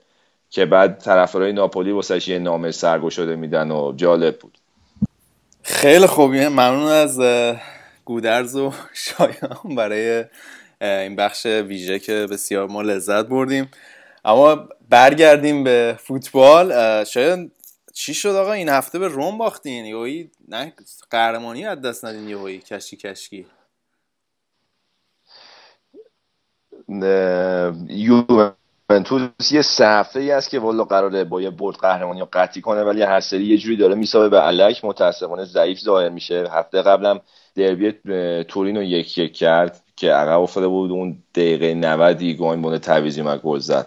که بعد طرفدارای ناپولی واسش یه نامه سرگشاده میدن و جالب بود. خیلی خوبیه. ممنون از گودرز و شایان برای این بخش ویژه که بسیار ما لذت بردیم. اما برگردیم به فوتبال. شایان چی شد آقا؟ این هفته به رم باختین. یهویی نه قهرمانی از دست ندین یهویی کشکی کشکی. اه، یوونتوس یه هفته ای است که والا قراره با یه برد قهرمانی رو قطعی کنه ولی هر سری یه جوری داره میسابه به الک. متاسفانه ضعیف ظاهر میشه. هفته قبلم دربی تورین رو یک یک کرد که عقب افتاده بود. اون دقیقه 90 هیگواین به عنوان تعویضی من گل زد.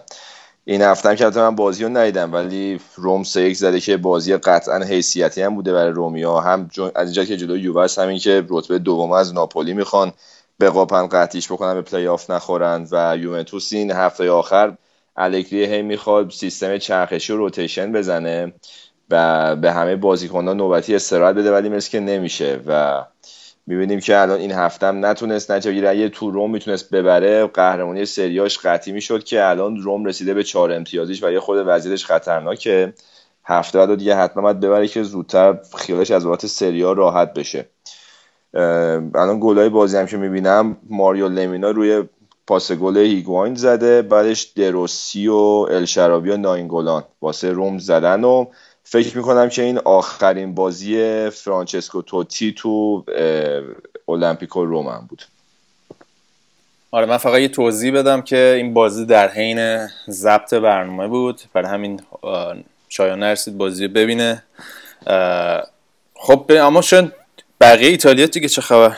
این هفته هم که من بازی رو ندیدم ولی روم سه یک زده که بازی قطعا حیثیتی هم بوده برای رومیا هم از اینجا که جلو یووه همین که رتبه دوم از ناپولی می‌خوان بقاپن قطعیش بکنن به play-off نخورن. و یوونتوس این هفته آخر الگری هی می‌خواد سیستم چرخشی و rotation بزنه و به همه بازیکنان نوبتی استراحت بده ولی مثل که نمیشه و می‌بینیم که الان این هفته هم نتونست نتیجه بگیره تو روم می‌تونست ببره. قهرمانی سریاش قطعی می‌شد که الان روم رسیده به چهار امتیازیش و یه خورده وضعیتش خطرناکه. هفته بعد دیگه حتما باید ببره که زودتر خیالش از بابت سریا راحت بشه. الان گلای بازی هم که می‌بینم ماریو لمینا روی پاس گل هیگواین زده بعدش دروسی و الشرابی و ناینگولان. واسه روم زدن و فکر می‌کنم که این آخرین بازی فرانچسکو توتی تو المپیکو روم هم بود. آره من فقط یه توضیح بدم که این بازی در حین ضبط برنامه بود. برای همین شایان نرسید بازی ببینه. خب اما شاید بقیه ایتالیا دیگه چه خبر؟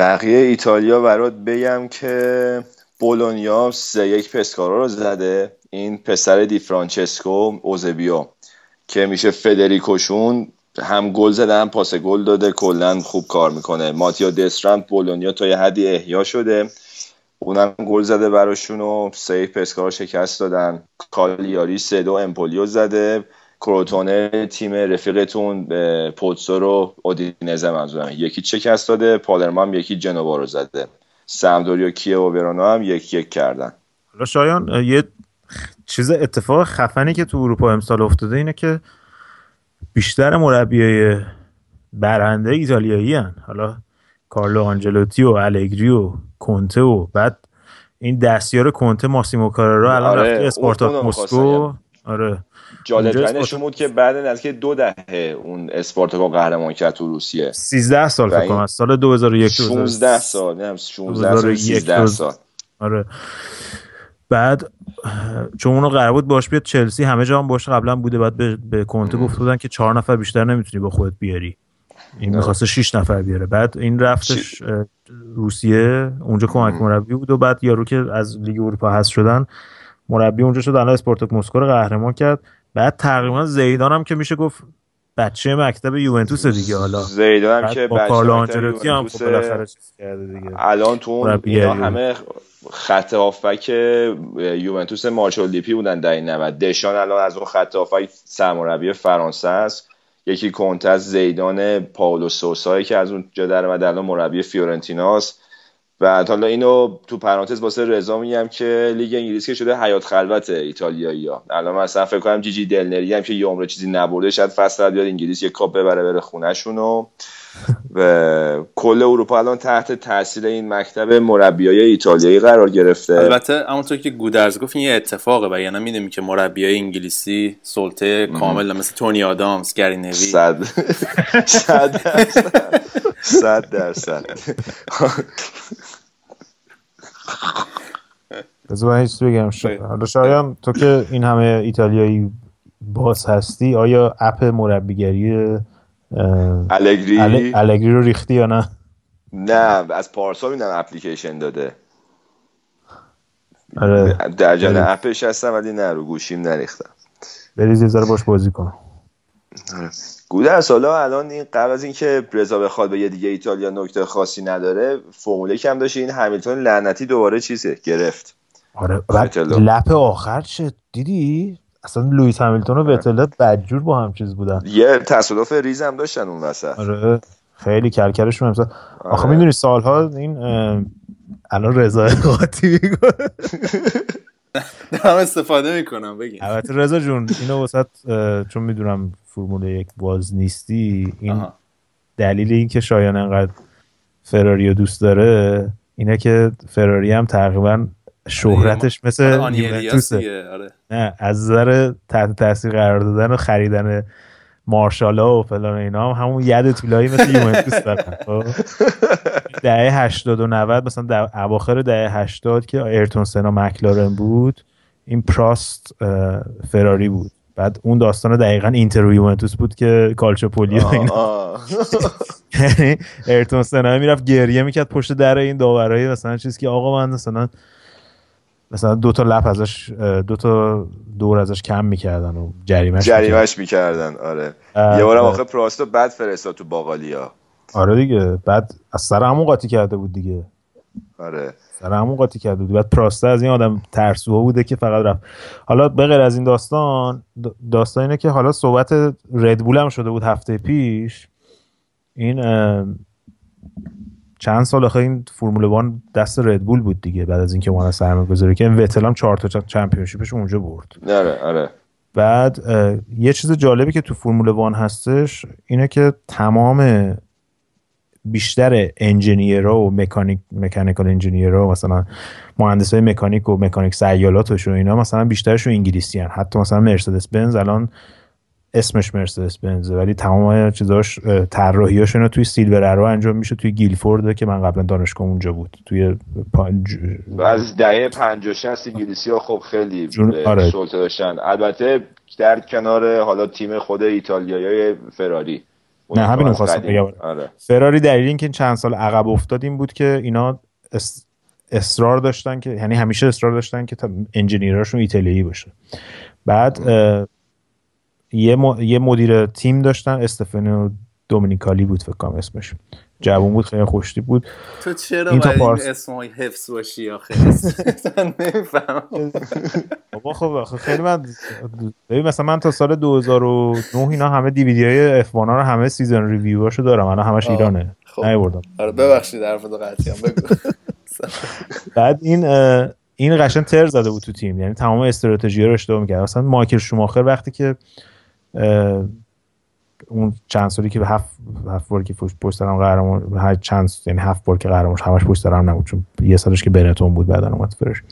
بقیه ایتالیا برات بگم که بولونیا سه یک پسکارا رو زده. این پسر دی فرانچسکو اوزبیو که میشه فدریکوشون هم گل زده هم پاس گل داده. کلا خوب کار می‌کنه. ماتیا دسترانت بولونیا تا یه حدی احیا شده. اونم گل زده براشون و سه پسکا رو شکست دادن. کالیاری سه دو امپولیو زده. کروتونه تیم رفیقتون پوتسو رو اودینزه منظورم. یکی شکست داده پالرما هم یکی جنوا رو زده. سمدوری و کیه و ورونا هم یک یک کردن. حالا شایان یه چیز اتفاق خفنی که تو اروپا امسال افتاده اینه که بیشتر مربیای برنده ایتالیایی هن. حالا کارلو آنجلوتی و الگری و کنته و بعد این دستیار کنته ماسیمو کاررا الان آره، رفته اسپارتاک مسکو آره. جالب بود که بعد نزدیک دو دهه اون اسپارتاکو قهرمان کرد تو روسیه. 13 سال فکر کنم از سال 2001 16 سال نه 16 سال 2001 13 سال. آره. بعد چون اونو قرار بود باش بیاد چلسی همه جا هم باش قبلا بوده بعد به, به کنته گفته بودن که چهار نفر بیشتر نمی‌تونی با خودت بیاری. این می‌خواسته 6 نفر بیاره. بعد این رفتش روسیه اونجا کمک مربی بود و بعد یارو که از لیگ اروپا هست شدن مربی اونجا شد الان اسپارتاک مسکو رو قهرمان کرد. بعد تقریبا زیدان هم که میشه گفت بچه مکتب یوونتوس دیگه حالا. زیدان هم که با بچه کارلو آنجلوتی هم خب بالاخره چیز کرده دیگه. الان تو اون. همه خط هافبک یوونتوس مارچلو لیپی بودن در این 90 دشان الان از اون خط هافبک سرمربی فرانسه است. یکی کنته از زیدان پائولو سوسا یی که از اونجا در اومد الان مربی فیورنتیناست. و حالا اینو تو پرانتز واسه رضا میگم که لیگ انگلیس که شده حیات خلوت ایتالیایی ها. الان مثلا فکر کنم جیجی دلنری هم که یه عمر چیزی نبرده شاید فصل بیاد انگلیس یه کاپ ببره بره خونهشون و و کل اروپا الان تحت تاثیر این مکتب مربیای ایتالیایی قرار گرفته. البته همونطور که گودرز گفت این یه اتفاقه و یعنی می‌دونیم که مربیای انگلیسی سلطه کامل مثل تونی آدامز گری نویل صد درصد. بذار من چیزی بگم. حالا شایان تو که این همه ایتالیایی باز هستی آیا اپ مربیگری الگری ال- الگری رو ریختی یا نه؟ نه از پارسال می‌دونم اپلیکیشن داده. آره. در جن آره. اپش هستم ولی نه رو گوشیم نریختم. بریز یه ذره باش بازی کن. گودر سالا الان این قبل از اینکه رضا بخواد به یه دیگه ایتالیا نکته خاصی نداره فرموله کم داشت. این همیلتون لعنتی دوباره چیزه گرفت. آره. لپ آخر چه دیدی؟ اصلا لوئیس همیلتون و وتل بدجور با هم چیز بودن. یه تصادف ریز هم داشتن اون وسط. آره خیلی کلکلشون امسال. آخه آره. می‌دونی سالها این الان رضا قاطی دارم استفاده می‌کنم بگیم البته رضا جون اینو وسط چون می‌دونم فرمول یک باز نیستی این آها. دلیل این که شایان انقدر فراری رو دوست داره اینه که فراری هم تقریبا شهرتش مثل آره، یوونتوسه. آره. نه از نظر تحت تاثیر قرار دادن و خریدن مارشالا و فلان اینا هم همون ید طولایی مثل یوونتوس دارن خب؟ دهه 80 و 90 مثلا در اواخر دهه 80 که ایرتون سنا مکلارن بود این پراست فراری بود بعد اون داستان دقیقا اینتر و یوونتوس بود که کالچوپولی و اینا آه. یعنی سنا می‌رفت گریه می‌کرد پشت در این داورای مثلا چیز که آقا من مثلا مثلا دو تا لپ ازش دو تا دور ازش کم می‌کردن و جریمش. جریمش می‌کردن آره. یه بارم. آخه پراستو بد فرستاد تو باقالیا. آره دیگه بعد از سر همون قاطی کرده بود دیگه. آره. سر همون قاطی کرده بود. بعد پراسته از این آدم ترسوها بوده که فقط رفت. حالا به غیر از این داستان دا- داستان اینه که حالا صحبت ردبول هم شده بود هفته پیش. این چند سال آخه این فرمول وان دست ردبول بود دیگه بعد از اینکه اومدن سرمایه گذاری که وتل هم چهار تا چمپیونشیپش اونجا برد آره آره بعد یه چیز جالبی که تو فرمول وان هستش اینه که تمام بیشتر انجینیرها و مکانیک مکانیکال انجینیرها مثلا مهندس های مکانیک و مکانیک سیالاتش و اینا مثلا بیشترشون انگلیسی هن. حتی مثلا مرسدس بنز الان اسمش مرسدس بنز ولی تمام چیزاش اه، طراحیاشون توی سیلور ارو انجام میشه توی گیلفورد که من قبلا دانشگاه اونجا بود توی پا- ج- و از دهه 50 60 انگلیسی ها خب خیلی جون- آره. سلطه داشتن البته در کنار حالا تیم خود ایتالیایی فراری نه، همین قدیم. بگم. آره فراری دلیل اینکه این چند سال عقب افتاد این بود که اینا اس- اصرار داشتن که یعنی همیشه اصرار داشتن که تا انجینیراشون ایتالیایی باشه بعد اه، یه, م- یه مدیر تیم داشتن استفانو دومینیکالی بود فکر کنم اسمش. جوون بود خیلی خوشتیپ بود. تو چرا این تا باید پارس- اسمای حفظ باشی آخه؟ من نمی‌فهمم. بابا خب آخه خیلی من ببین مثلا من تا سال 2009 اینا همه دیویدی های اف رو همه سیزن ریویوهاشو دارم. الان همش. ایرانه. خب. نیوردم آره ببخشید حرف تو قطعی بگو. بعد این این قشن تر زده بود تو تیم. یعنی تمام استراتژی رو اشتباه می‌کرد. مثلا مایکل شوماخر وقتی که اون چند سالی که به هفت هفت بار که پشت سرم قهرمان هر چند یعنی هفت بار که قهرمان همش پشت سرم نبود چون یه سالش که بنتون بود بعدن اومد فرش.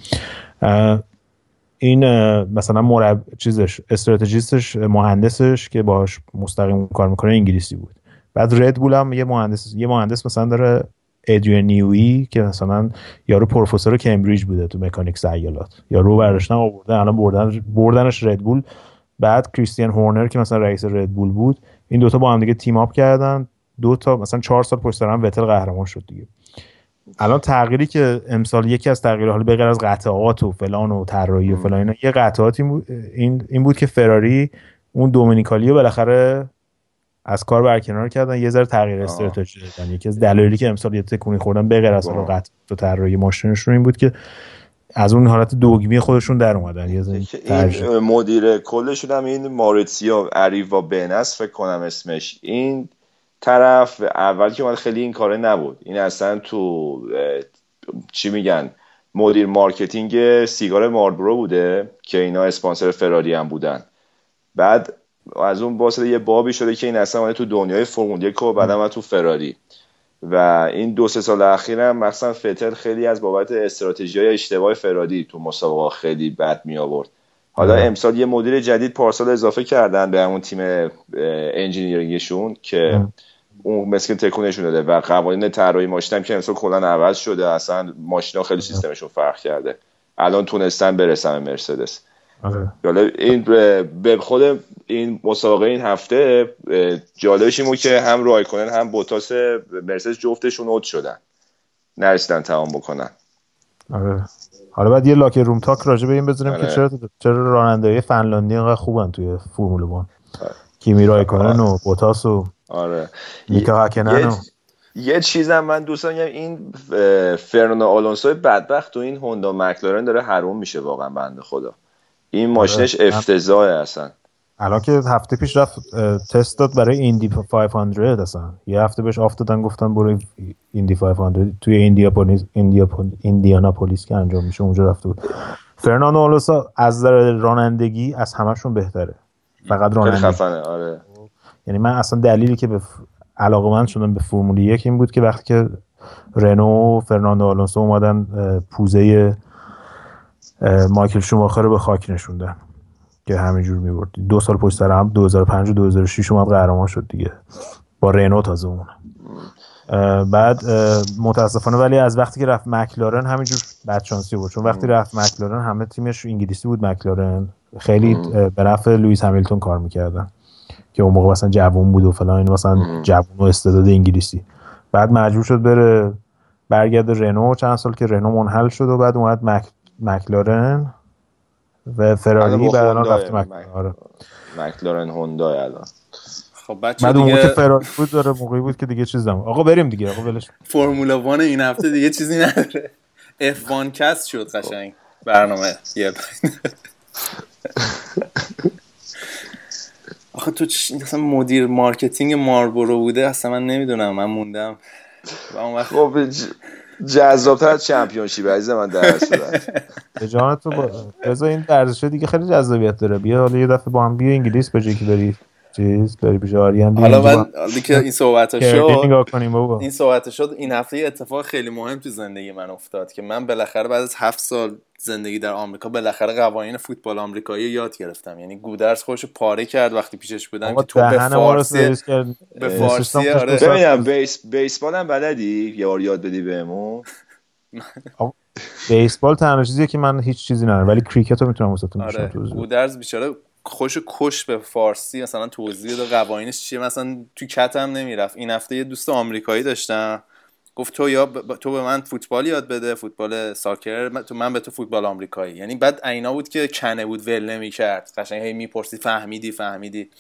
این مثلا مرب چیزش استراتژیستش مهندسش که باهاش مستقیم کار می‌کنه انگلیسی بود. بعد ردبول هم یه مهندس یه مهندس مثلا داره ادریان نیوی که مثلا یارو پروفسور کمبریج بوده تو مکانیک سیالات یارو برداشتن آورده الان بردن بردنش ردبول بعد کریستیان هورنر که مثلا رئیس ردبول بود این دوتا با هم دیگه تیم اپ کردن. دو تا مثلا چهار سال پشت سر هم وتل قهرمان شد دیگه. الان تغییری که امسال یکی از تغییرها حالا به غیر از قطعات و فلان و طراحی و فلان اینا یه قطعات این بود, این, این بود که فراری اون دومینیکالی رو بالاخره از کار برکنار کردن. یه ذره تغییر استراتژی دادن. یکی از دلایلی که امسال یه تکونی خوردن به غیر از حالا قطعات و طراحی ماشینشون این بود که از اون حالت دوگمی خودشون در اومدن. این مدیر کلشون هم این ماریتسیا اریوا بنس فکر کنم اسمش. این طرف اول که من خیلی این کاره نبود. این اصلا تو چی میگن مدیر marketing سیگار مارلبورو بوده که اینا اسپانسر فراری هم بودن. بعد از اون واسطه یه بابی شده که این اصلا تو دنیای فرمول یک و بعدم اومد تو فراری. و این دو سه سال اخیرم مثلا فتل خیلی از بابت استراتژی های اشتباه فراری تو مسابقه خیلی بد می آورد حالا آره. امسال یه مدیر جدید پارسال اضافه کردن به همون تیم انجینیرینگشون که ام. اون مسکن تکونشون داده و قوانین طراحی ماشین هم که امسال کلا عوض شده اصلا ماشینا خیلی سیستمشون فرق کرده الان تونستن برسن مرسدس آره. حالا این به- خود این مسابقه این هفته جالبش این بود که هم رایکنن هم بوتاس مرسدس جفتشون اوت شدن. نرسیدن تمام بکنن. آره. حالا بعد یه لاک روم تاک راجع به این بزنیم آره. که چرا چرا راننده‌های فنلاندی اینقدر خوبن توی فرمول 1 آره. کیمی رایکونن و بوتاس و آره. میکا هکنن و یه, چیزم من دوست دارم بگم، این فرناندو آلونسو بدبخت تو این هوندا مکلارن داره حروم میشه واقعا بنده خدا. این ماشینش آره. افتضاحه اصلا. الان که هفته پیش رفت تست داد برای ایندی 500 اصلا. یه هفته بهش off دادن گفتن برو ایندی 500 توی ایندیاپولیس ایندیاپول ایندیاناپولیس که انجام میشه اونجا رفته بود. فرناندو آلونسو از نظر رانندگی از همشون بهتره. فقط خیلی رانندگی. خفنه آره. یعنی من اصلا دلیلی که به علاقه من شدم به فرمول یک این بود که وقتی که رنو و فرناندو آلونسو اومدن پوزه مایکل شوماخر رو به خاک نشوندن که همینجور می‌برد دو سال پشت سر هم 2005 و 2006 اومد قهرمان شد دیگه. با رنو تازه اون بعد متاسفانه ولی از وقتی که رفت مکلارن همینجور بدشانسی بود. چون وقتی رفت مکلارن همه تیمش انگلیسی بود مکلارن. خیلی به نفع لوئیس همیلتون کار می‌کردن. که اون موقع مثلا جوون بود و فلان این مثلا جوون و استعداد انگلیسی. بعد مجبور شد بره برگرده رنو چند سال که رنو منحل شد و بعد اومد مک... مکلارن و فراری بعد الان رفته مک... مک- آره. مکلارن هوندا الان. خب بچه بعد اون موقع که دیگه فراری بود داره موقعی بود که دیگه چیز دم. آقا بریم دیگه آقا ولش Formula One این هفته دیگه چیزی نداره. F1 cast شد قشنگ. برنامه. یه آخه تو چ- مثلا مدیر marketing مارلبورو بوده؟ اصلا من نمی‌دونم. من موندم. و اون وقت خب جذابتر از Championship عزیز من در صورت. به جان تو با... این ورزشه دیگه خیلی جذابیت داره. بیا حالا یه دفعه با هم بیا انگلیس به که بری چیز پیش آریان بیا حالا من حالا که این صحبت هم شد این صحبت شد این هفته یه اتفاق خیلی مهم تو زندگی من افتاد که من بالاخره بعد از هفت سال زندگی در آمریکا بالاخره قوانین فوتبال آمریکایی یاد گرفتم یعنی گودرز خودش رو پاره کرد وقتی پیشش بودم که تو به فارسی سرویس کرد. به فارسی، خوش آره. ببینم بیس بیسبال هم بلدی یه بار یاد بدی بهمون بیسبال تنها چیزیه که من هیچ چیزی ندارم ولی کریکت رو می‌تونم واسهتون آره. گودرز بیچاره خوش کش به فارسی مثلا توضیح داد قوانینش چیه؟ مثلا تو کتم نمی‌رفت. این هفته یه دوست آمریکایی داشتم. گفت تو یا ب... تو به من فوتبال یاد بده. فوتبال ساکر. من- تو من به تو فوتبال آمریکایی. یعنی بعد اینا بود که کنه بود ول نمی‌کرد. قشنگ هی می‌پرسی فهمیدی فهمیدی.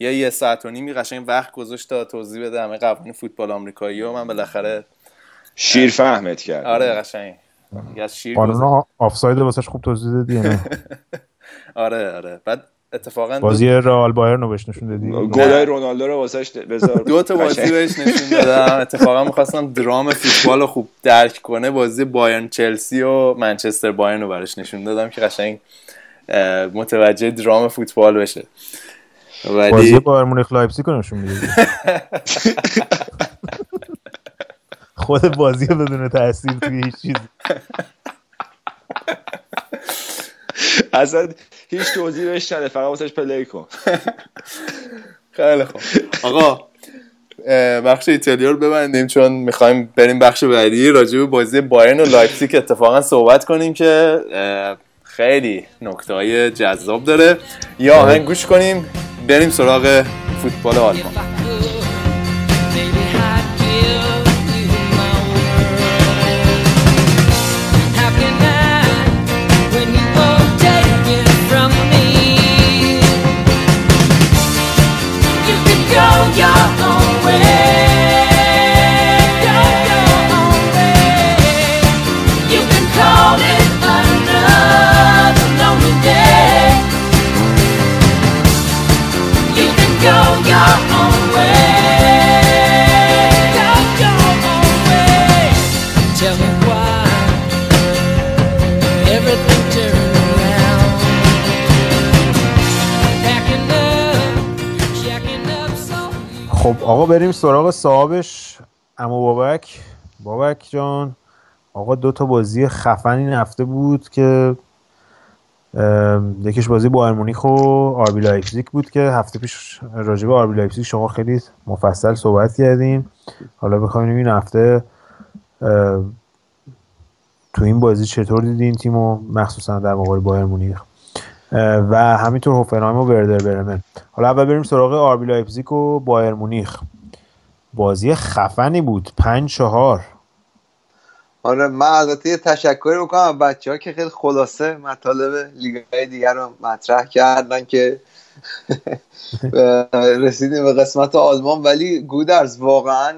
یه یه ساعت و نیمی قشنگ وقت گذاشت تا توضیح بده همه قوانین فوتبال آمریکایی و من بالاخره شیر فهمت کرد. آره قشنگ. دیگه از شیر قانون. آفساید واسش خوب توضیح دادی یا آره آره. بعد اتفاقا دو, بازی رئال بایرن رو بهش نشون دادی؟ گلای رونالدو رو واسش بذار. دو تا بازی. بهش نشون دادم. اتفاقا می‌خواستم درام فوتبال رو خوب درک کنه. بازی بایرن چلسی و منچستر بایرن رو براش نشون دادم که قشنگ متوجه درام فوتبال بشه. بازی ولی بایر مونیخ لایپزیگ رو نشون می‌دادی خود بازی بدون تاثیر توی هیچ چیز اصلا هیچ توضیح بهش نده فقط واسش play کن. خیلی خوب. آقا بخش ایتالیا رو ببندیم چون می‌خوایم بریم بخش بعدی. راجع به بازی بایرن و لایپزیگ اتفاقا صحبت کنیم که خیلی نکته های جذاب داره. یا آهنگ کنیم بریم سراغ فوتبال آلمان. خب آقا بریم سراغ صاحبش. عمو بابک. بابک جان آقا دو تا بازی خفن این هفته بود که یکیش بازی بایرن مونیخ و آربی لایپزیگ بود که هفته پیش راجع به آربی لایپزیگ شما خیلی مفصل صحبت کردیم. حالا بخوایم این هفته تو این بازی چطور دیدین تیم و مخصوصا در مقابل بایرن مونیخ. و همینطور هوفنهایم و وردر برمن. حالا اول بریم سراغ آربی لایپزیگ و بایرن مونیخ. بازی خفنی بود. پنج چهار. آره من البته یه تشکری بکنم بچه ها که خیلی خلاصه مطالب لیگ های دیگر رو مطرح کردن که رسیدیم به قسمت آلمان. ولی گودرز واقعا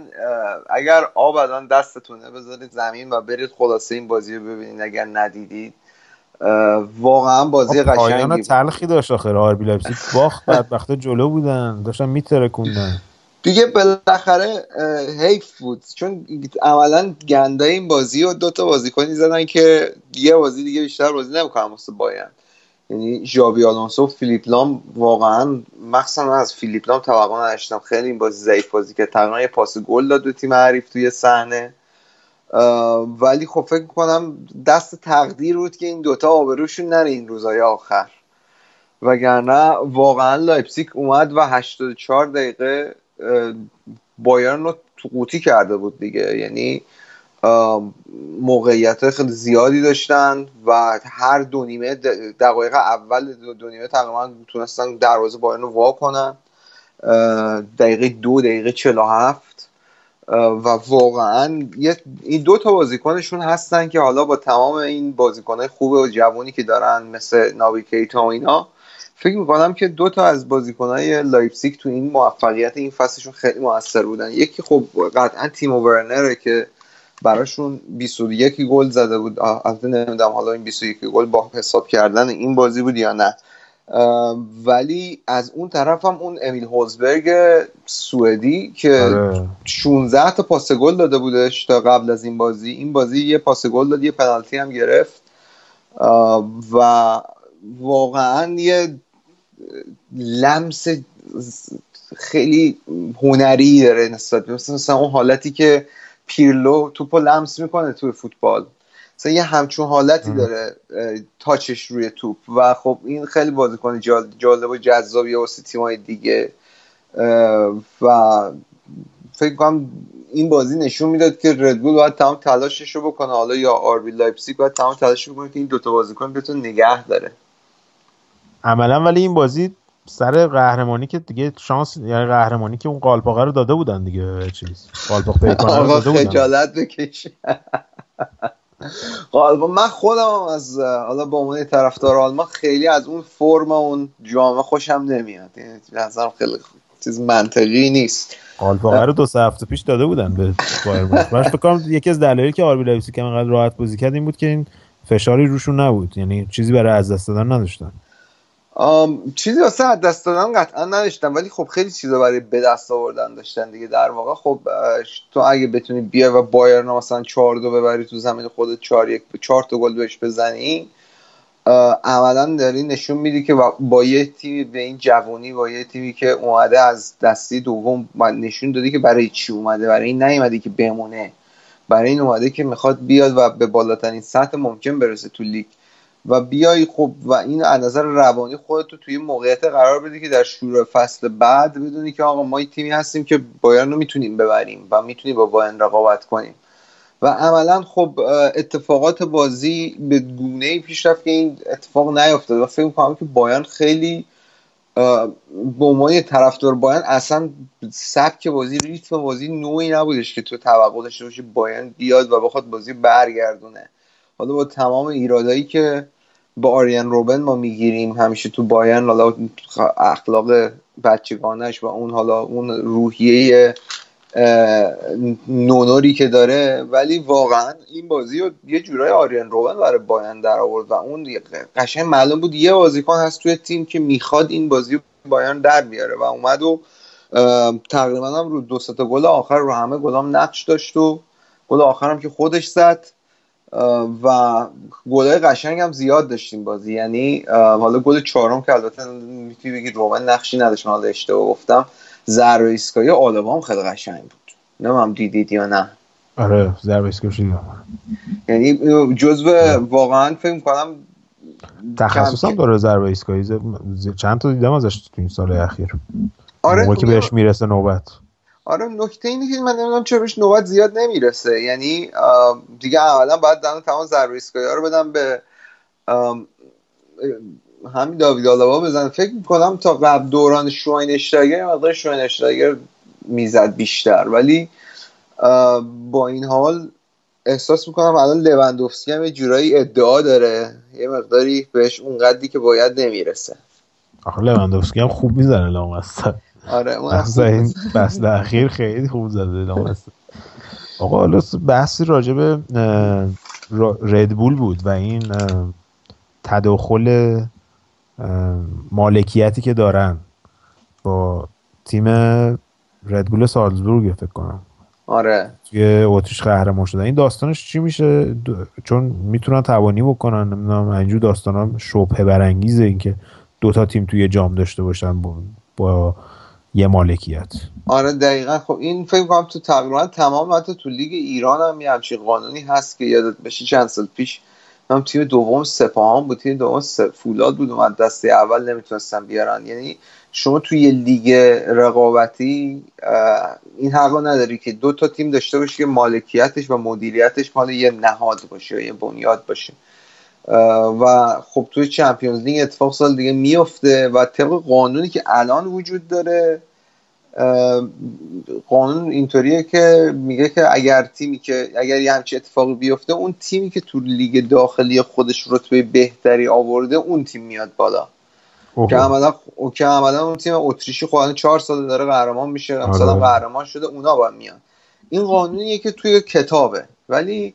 اگر آب الان دستتونه بذارید زمین و برید خلاصه این بازی رو ببینید. اگر ندیدید واقعا بازی قشنگی. تلخی داشت آخر آربی لایپزیگ باخت بدبختا جلو بودن. داشتن میترکوندن. دیگه بالاخره حیف بود. چون عملا گند این بازی رو دو تا بازیکنی زدن که یه بازی دیگه بیشتر بازی نمی‌کنن واسه بایرن یعنی ژاوی آلونسو و فیلیپ لام واقعا مخصوصا از فیلیپ لام توقع نداشتم. خیلی این بازی ضعیف بازی که تقریبا یه پاس گل داد به تیم حریف توی صحنه. ولی خب فکر کنم دست تقدیر بود که این دوتا آبروشون نره این روزهای آخر. وگرنه واقعا لایپزیگ اومد و 84 دقیقه بایرن رو تو قوطی کرده بود دیگه. یعنی موقعیت خیلی زیادی داشتن و هر دو نیمه دقایق اول دو, نیمه تقریبا تونستن دروازه بایرن رو وا کنن. دقیقه دو دقیقه 47 اه، و واقعا این دو تا بازیکنشون هستن که حالا با تمام این بازیکنهای خوب و جوانی که دارن مثل ناوی کیتا و اینا فکر می‌کنم که دو تا از بازیکنهای لایپزیگ تو این موفقیت این فصلشون خیلی موثر بودن. یکی خب قطعا تیمو ورنره که براشون 21 گل زده بود. البته نمی‌دونم حالا این 21 گل با حساب کردن این بازی بود یا نه. ولی از اون طرف هم اون امیل فورسبرگ سوئدی که آره. 16 تا پاس گل داده بودش تا قبل از این بازی. این بازی یه پاس گل داد یه پنالتی هم گرفت. و واقعا یه لمس خیلی هنری داره نسبت مثلا اون حالتی که پیرلو توپو لمس می‌کنه توی فوتبال. مثلا یه همچون حالتی. داره تاچش روی توپ. و خب این خیلی بازیکن جال- جالب و جذابیه واسه تیمای دیگه. و فکر کنم این بازی نشون می‌داد که ردبول باید تمام تلاشش رو بکنه. حالا یا RB لایپزیگ باید تمام تلاش رو بکنه که این دوتا بازیکن بتونه نگه داره. عملا ولی این بازی سر قهرمانی که دیگه شانس یعنی قهرمانی که اون قالپاقه رو داده بودن دیگه چیز. قالپاق پیکانه رو داده بودن. خجالت بکش. خب من خودم از حالا به عنوان طرفدار آلمان خیلی از اون فرم اون جامعه خوشم نمیاد. یعنی نظرم خیلی چیز منطقی نیست. قالپاقه رو دو سه هفته پیش داده بودن به بایر من فکر کنم یکی از دلایلی که RB لایپزیگ انقدر راحت بازی کرد این بود که این فشاری روشون نبود. یعنی چیزی برای از دست دادن نداشتن. چیزی واسه از دست دادن قطعا نداشتم ولی خب خیلی چیزا برای به دست آوردن داشتن دیگه در واقع. خب تو اگه بتونی بیای و بایرن مثلا 4 دو ببری تو زمین خودت 4 یک 4 تا گل بهش بزنی عملا داری نشون میدی که با- یه تیمی به این جوونی با یه تیمی که اومده از دستی دوم نشون دادی که برای چی اومده برای این نیومدی که بمونه برای این اومده که می‌خواد بیاد و به بالاترین سطح ممکن برسه تو لیگ. و بیای خب و این از نظر روانی خودت رو توی موقعیت قرار بدی که در شروع فصل بعد بدونی که آقا ما یه تیمی هستیم که بایرن رو می‌تونیم ببریم و می‌تونیم با بایرن رقابت کنیم. و عملا خب اتفاقات بازی به گونه پیش رفت که این اتفاق نیفتاد. و فکر می‌کنم که بایرن خیلی به عنوان طرفدار بایرن اصلا سبک بازی ریتم بازی نوعی نبودش که تو توقع داشته باشی بایرن بیاد و بخواد بازی برگردونه. حالا با تمام ایرادایی که با آریان روبن ما می‌گیریم همیشه تو بایرن حالا اخلاق بچگانش و اون حالا اون روحیه نونوری که داره. ولی واقعا این بازی رو یه جورای آریان روبن برای بایرن در آورد و اون قشنگ معلوم بود یه بازیکن هست توی تیم که می‌خواد این بازی رو بایرن در بیاره و اومد و تقریبا هم رو دو تا گل آخر رو همه گلام نقش داشت و گل آخرم که خودش زد. و گلای قشنگ هم زیاد داشتیم بازی. یعنی حالا گل چهارم که البته می‌تونی بگی رومن نقشی نداشت من حالا اشتباه گفتم. ضربه ایستگاهی آلبا هم خیلی قشنگ بود. نمی‌دونم دیدید یا نه؟ آره ضربه ایستگاهی یعنی جزو واقعا فکر کنم تخصص هم داره ضربه ایستگاهی چند تا دیدم ازش تو این سال اخیر. آره که خب، بهش می‌رسه نوبت. آره نکته اینه که من نمی‌دونم چرا بهش نوبت زیاد نمی‌رسه. یعنی دیگه اولا باید دم تمام ضربه ایستگاهی رو بدم به همین داوید آلابا بزن فکر می‌کنم تا قبل دوران شواینشتایگر یه مقدار شواینشتایگر می‌زد بیشتر. ولی با این حال احساس می‌کنم الان لوندوفسکی هم یه جورایی ادعا داره. یه مقداری بهش اونقدری که باید نمی‌رسه. آخه لواندوفسکی هم خوب می‌زنه لامصب. آره مخصوصا این فصل اخیر خیلی خوب زده آقا حالا بحثی راجع به اه، را- ردبول بود و این تداخل مالکیتی که دارن با تیم ردبول سالزبورگ فکر کنم. آره. توی اتریش قهرمان شدن. این داستانش چی میشه؟ دو- چون می‌تونن توانی بکنن نمی‌دونم اینجور داستان ها شبه برانگیزه اینکه دوتا تیم توی جام داشته باشن با, با یه مالکیت. آره دقیقا. خب این فکر کنم تو تقریبا تمام حتی تو لیگ ایران هم یه همچین قانونی هست که یادت بشه چند سال پیش هم تیم دوم سپاهان بود تیم دوم فولاد بود اومد دسته اول نمی‌تونستن بیارن. یعنی شما توی یه لیگ رقابتی این حقا نداری که دو تا تیم داشته باشی که مالکیتش و مدیریتش مال یه نهاد باشه یا یه بنیاد باشه. و خب توی چمپیونز لیگ اتفاق سال دیگه میفته و طبق قانونی که الان وجود داره قانون اینطوریه که میگه که اگر تیمی که اگر یه همچین اتفاقی بیفته اون تیمی که تو لیگ داخلی خودش رتبه بهتری آورده اون تیم میاد بالا. که عملا که عملا اون تیم اتریشی خودن چهار سال داره قهرمان میشه مثلا آره. قهرمان شده اونا باید میان. این قانونیه که توی کتابه. ولی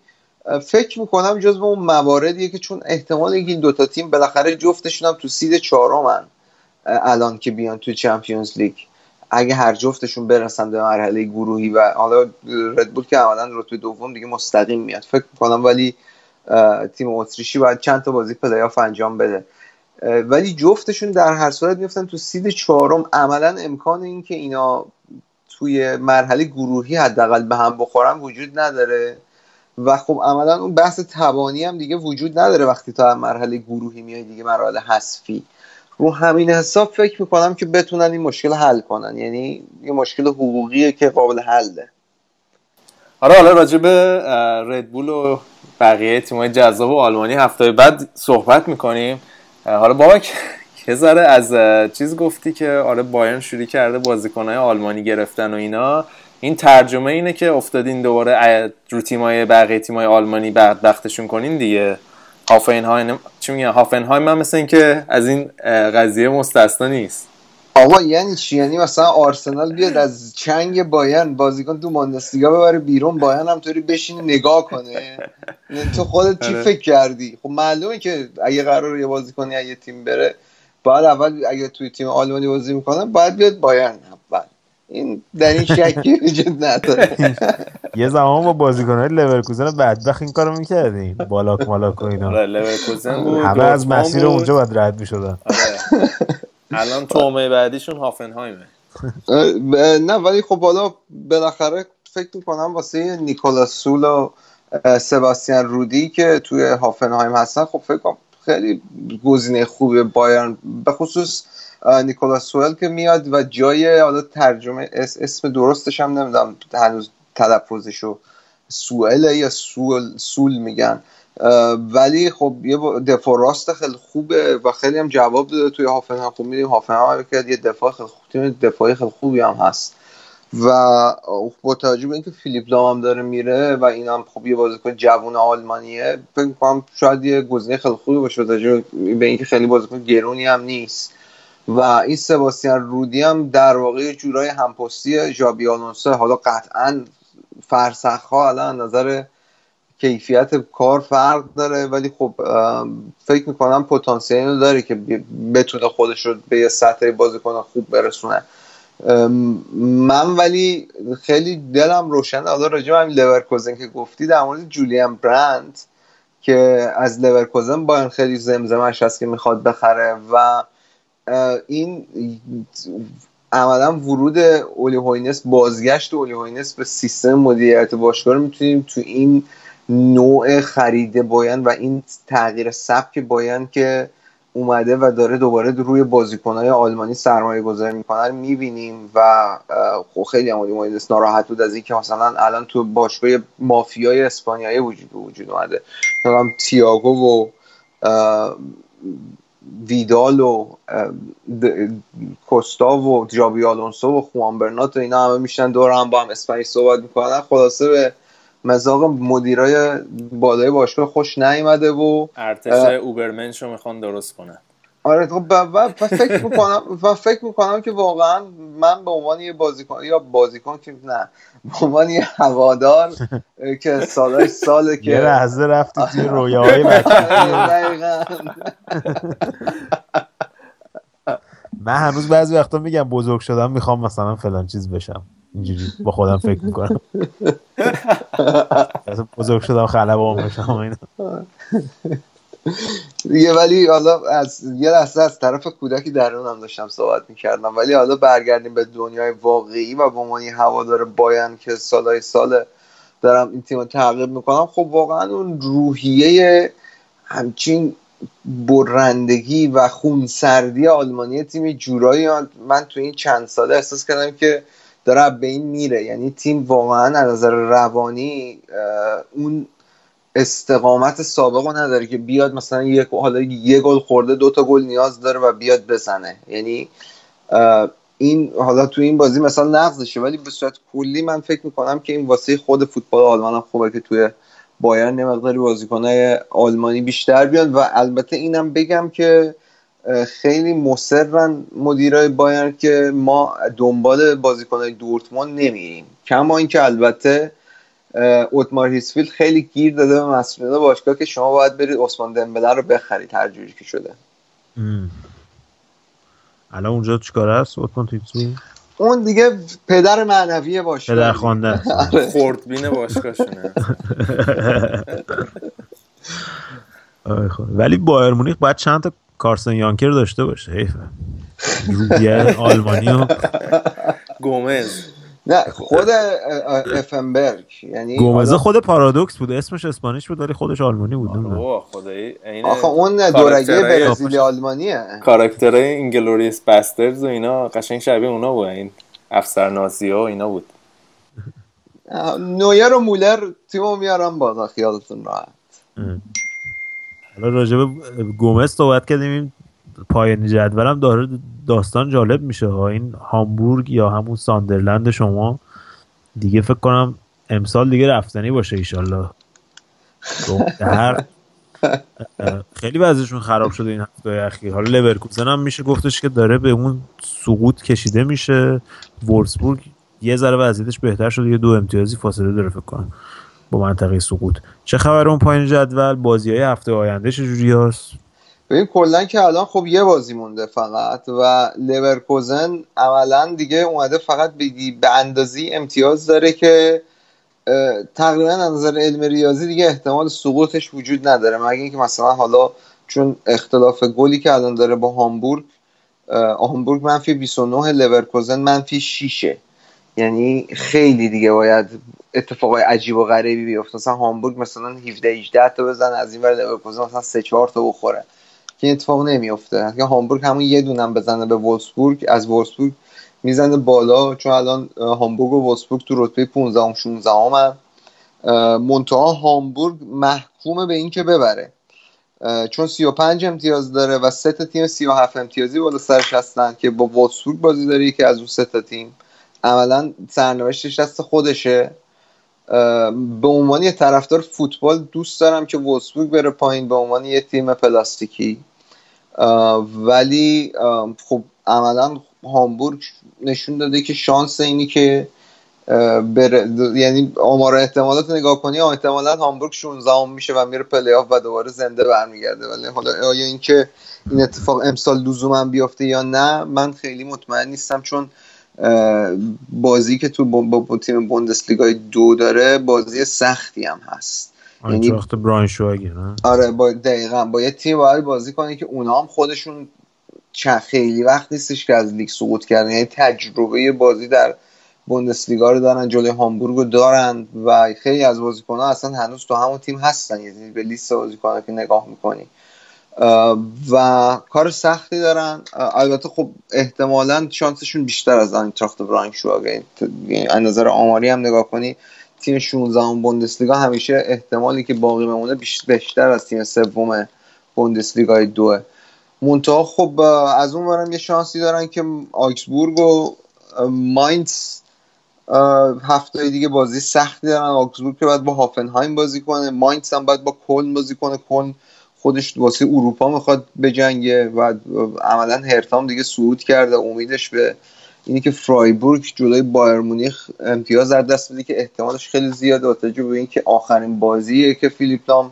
فکر می‌کنم جز اون مواردیه که چون احتمال اینکه این دوتا تیم بالاخره جفتشون هم تو سید چهارمن الان که بیان توی چمپیونز لیگ. اگه هر جفتشون برسن به مرحله گروهی و حالا ردبول که عملا رتبه دوم دیگه مستقیم میاد. فکر می‌کنم ولی تیم اتریشی باید چند تا بازی پلی آف انجام بده. ولی جفتشون در هر صورت میفتن تو سید چهارم. عملا امکان این که اینا توی مرحله گروهی حداقل به هم بخورن وجود نداره. و خب عملا اون بحث تبانی هم دیگه وجود نداره وقتی تا مرحله گروهی میای دیگه مراحل حذفی. رو همین حساب فکر می‌کنم که بتونن این مشکل حل کنن. یعنی یه مشکل حقوقیه که قابل حله. آره حالا راجع به ردبول و بقیه تیمای جذاب آلمانی هفته بعد صحبت می‌کنیم. حالا بابک یه ذره از چیز گفتی که آره بایرن شروع کرده بازیکنهای آلمانی گرفتن و اینا. این ترجمه اینه که افتادین دوباره رو تیمای بقیه تیمای آلمانی بدبختشون کنین دیگه. هافنهایم چی میگن؟ هافنهایم هم مثل اینکه از این قضیه مستثنا نیست. آقا یعنی چی؟ یعنی مثلا آرسنال بیاد از چنگ بایرن بازیکن تو ماندسلیگا ببره بیرون بایرن هم طوری بشینه نگاه کنه. یعنی تو خودت چی آره. فکر کردی؟ خب معلومه که اگه قرار یه بازیکنی از یه تیم بره باید اول اگه توی تیم آلمانی بازی می‌کنه باید بیاد بایرن. اول این در این شکی وجود نداره. یه زمان با بازیکنهای لورکوزن بدبخت این کارو می‌کردیم. بالاک مالاک و اینا. آره لورکوزن بود. همه از مسیر. اونجا باید رد می‌شدن. آره. الان تومه بعدیشون هافنهایمه. نه ولی خب حالا بالاخره فکر می‌کنم واسه نیکولاس سول و سباستیان رودی که توی هافنهایم هستن خب فکر کنم خیلی گزینه خوبه بایرن به خصوص نیکولاس سول که میاد و جای حالا ترجمه اس- اسم درستش هم نمی‌دونم هنوز تلفظشو سوئل یا سول سول میگن. ولی خب یه دفاع راست خیلی خوبه و خیلی هم جواب داده توی هافنهایم خب می‌دونیم هافنهایم که یه دفاع خیلی خوب تیم دفاعی خیلی خوبی هم هست. و با توجه به اینکه فیلیپ لام هم داره میره و این هم خب یه بازیکن جوون آلمانیه فکر می‌کنم شاید یه گزینه خیلی خوبی باشه. به اینکه خیلی بازیکن گرونی هم نیست. و این سباستیان رودی هم در واقع جورای همپستی ژابی آلونسو. حالا قطعا فرسخ ها الان نظر کیفیت کار فرق داره ولی خب فکر می‌کنم پتانسیل اینو داره که بتونه خودش رو به یه سطح بازیکن خوب برسونه. من ولی خیلی دلم روشنه. حالا راجع به همین لورکوزن که گفتی در مورد جولیان برند که از لورکوزن بایرن خیلی زمزمش هست که می‌خواد بخره و این عملا ورود اولی هوینس بازگشت اولی هوینس به سیستم مدیریت باشگاه رو می‌تونیم تو این نوع خرید بایرن و این تغییر سبک بایرن که اومده و داره دوباره روی بازیکنهای آلمانی سرمایه گذاری می‌کنن می‌بینیم و خب خیلی هم هوینس ناراحت بود از اینکه مثلا الان تو باشگاه مافیای اسپانیایی وجود وجود اومده. مثلا تییاگو و ویدال و کوستا و جابی آلونسو و خوان برنات و اینا همه میشن دور هم با هم اسپانیش صحبت می‌کنن خلاصه به مزاق مدیرای بالای باشگاه خوش نیومده و ارتش اه. اوبرمنش رو می‌خوان درست کنن آره خب و, فکر می‌کنم و فکر می‌کنم که واقعا من به عنوان یه بازیکن یا بازیکن که نه به عنوان یه هوادار که سالای ساله که یه لحظه رفتی توی رویاهای بچگی آره،. من هنوز بعضی وقتا میگم بزرگ شدم می‌خوام مثلا فلان چیز بشم. اینجوری با خودم فکر می‌کنم. بزرگ شدم خلبان بشم. دیگه ولی حالا از یه لحظه از طرف کودکی درونم داشتم صحبت می‌کردم. ولی حالا برگردیم به دنیای واقعی و به عنوان یه هوادار باین که سالهای سال دارم این تیم رو تعقیب می‌کنم خب واقعا اون روحیه همچین برندگی و خونسردی آلمانی تیم جورایی من تو این چند ساله احساس کردم که داره از بین میره. یعنی تیم واقعا از نظر روانی اون استقامت سابق رو نداره که بیاد مثلا یک حالا یه گل خورده دو تا گل نیاز داره و بیاد بزنه. یعنی این حالا تو این بازی مثلا نقضشه ولی به صورت کلی من فکر می‌کنم که این واسه خود فوتبال آلمان هم خوبه که توی بایرن یه مقداری بازیکنهای آلمانی بیشتر بیان و البته اینم بگم که خیلی مصرن مدیرای بایرن که ما دنبال بازیکنهای دورتموند نمیریم. کما اینکه البته اوتمار هیسفیلد خیلی گیر داده به مسئولین باشگاه که شما باید برید عثمان دمبله رو بخرید هر جوری که شده. الان اونجا چیکار هست؟ اوتمان تیتسو اون دیگه پدر معنوی باشگاه. پدر خوانده است. خوردبین باشگاهشونه. ولی بایر مونیخ باید چند تا کارسن یانکر داشته باشه. حیفه. روحیه آلمانی و گومز. نه خود افنبرگ یعنی گومزه خود پارادوکس بود اسمش اسپانیش بود ولی خودش آلمانی بود خدایی آخه اون دورگه برزیلی آلمانیه. کاراکترهای Inglourious Basterds و اینا قشنگ شبیه اونا بود این افسر نازی ها و اینا بود. نویر و مولر تیمو میارم بالا خیالتون راحت. حالا راجع به گومز صحبت کردیم پایانی جدولم داره داستان جالب میشه. ها این هامبورگ یا همون ساندرلند شما دیگه فکر کنم امسال دیگه رفتنی باشه ایشالله. هر خیلی وضعشون خراب شده این هفته اخیر. حالا لورکوزن هم میشه گفتش که داره به اون سقوط کشیده میشه. وولسبورگ یه ذره وضعیتش بهتر شده یه دو امتیازی فاصله داره فکر کنم با منطقه سقوط. چه خبر اون پایین جدول؟ بازی های هفته آینده چجوری هست؟ ببین کلا که الان خب یه بازی مونده فقط و لورکوزن عملا دیگه اومده فقط بگی به اندازی امتیاز داره که تقریبا از نظر علم ریاضی دیگه احتمال سقوطش وجود نداره. مگه اینکه مثلا حالا چون اختلاف گلی که الان داره با هامبورگ هامبورگ منفی 29 لورکوزن منفی 6 یعنی خیلی دیگه باید اتفاقای عجیب و غریبی بیفته. مثلا هامبورگ مثلا 17 18 تا بزن از این ور لورکوزن مثلا 3 4 تا بخوره. که این اتفاق نمیفته اگه هامبورگ همون یه دونم بزنه به وولسبورگ از وولسبورگ می‌زنه بالا چون الان هامبورگ و وولسبورگ تو رتبه 15 ام 16 ام منتها هامبورگ محکومه به اینکه ببره. چون 35 امتیاز داره و سه تا تیم 37 امتیازی بالا سرش هستن که با وولسبورگ بازی داره که از اون سه تا تیم. عملا سرنوشتش دست خودشه. به عنوان یه طرفدار فوتبال دوست دارم که وولسبورگ بره پایین به عنوان یه تیم پلاستیکی. ولی خب عملا هامبورگ نشون داده که شانس اینی که د- یعنی آمار احتمالات نگاه کنی احتمالا هامبورگ 16 میشه و میره پلی آف و دوباره زنده برمیگرده. ولی حالا آیا اینکه این اتفاق امسال لزوما بیفته یا نه من خیلی مطمئن نیستم چون بازی که تو با, تیم بوندسلیگای دو داره بازی سختی هم هست. یعنی- آینتراخت براونشوایگه نه؟ آره با دقیقا. با یه تیم باید بازی کنی که اونا هم خودشون چه خیلی وقت نیستش که از لیگ سقوط کردن. یعنی تجربه بازی در بوندسلیگا رو دارن جلوی هامبورگ رو دارن و خیلی از بازیکن‌ها اصلا هنوز تو همون تیم هستن. یعنی به لیست بازیکن‌ها که نگاه می‌کنی. و کار سختی دارن. البته خب احتمالا شانسشون بیشتر از آینتراخت برانکشواگ یعنی از نظر آماری هم نگاه کنی تیم 16 ام بوندسلیگا همیشه احتمالی که باقی بمونه بیش- بیشتر از تیم سوم بوندسلیگای دوه. منتها خب از اون برم یه شانسی دارن که آکسبورگ و ماینز هفته دیگه بازی سختی دارن. آکسبورگ که باید با هافنهایم بازی کنه ماینز هم باید با کلن بازی کنه. کلن خودش واسه اروپا می‌خواد بجنگه و عملا هرتام دیگه صعود کرده امیدش به اینی که فرایبورگ جلوی بایر مونیخ امتیاز در دست بده که احتمالش خیلی زیاده با توجه به اینکه آخرین بازیه که فیلیپ لام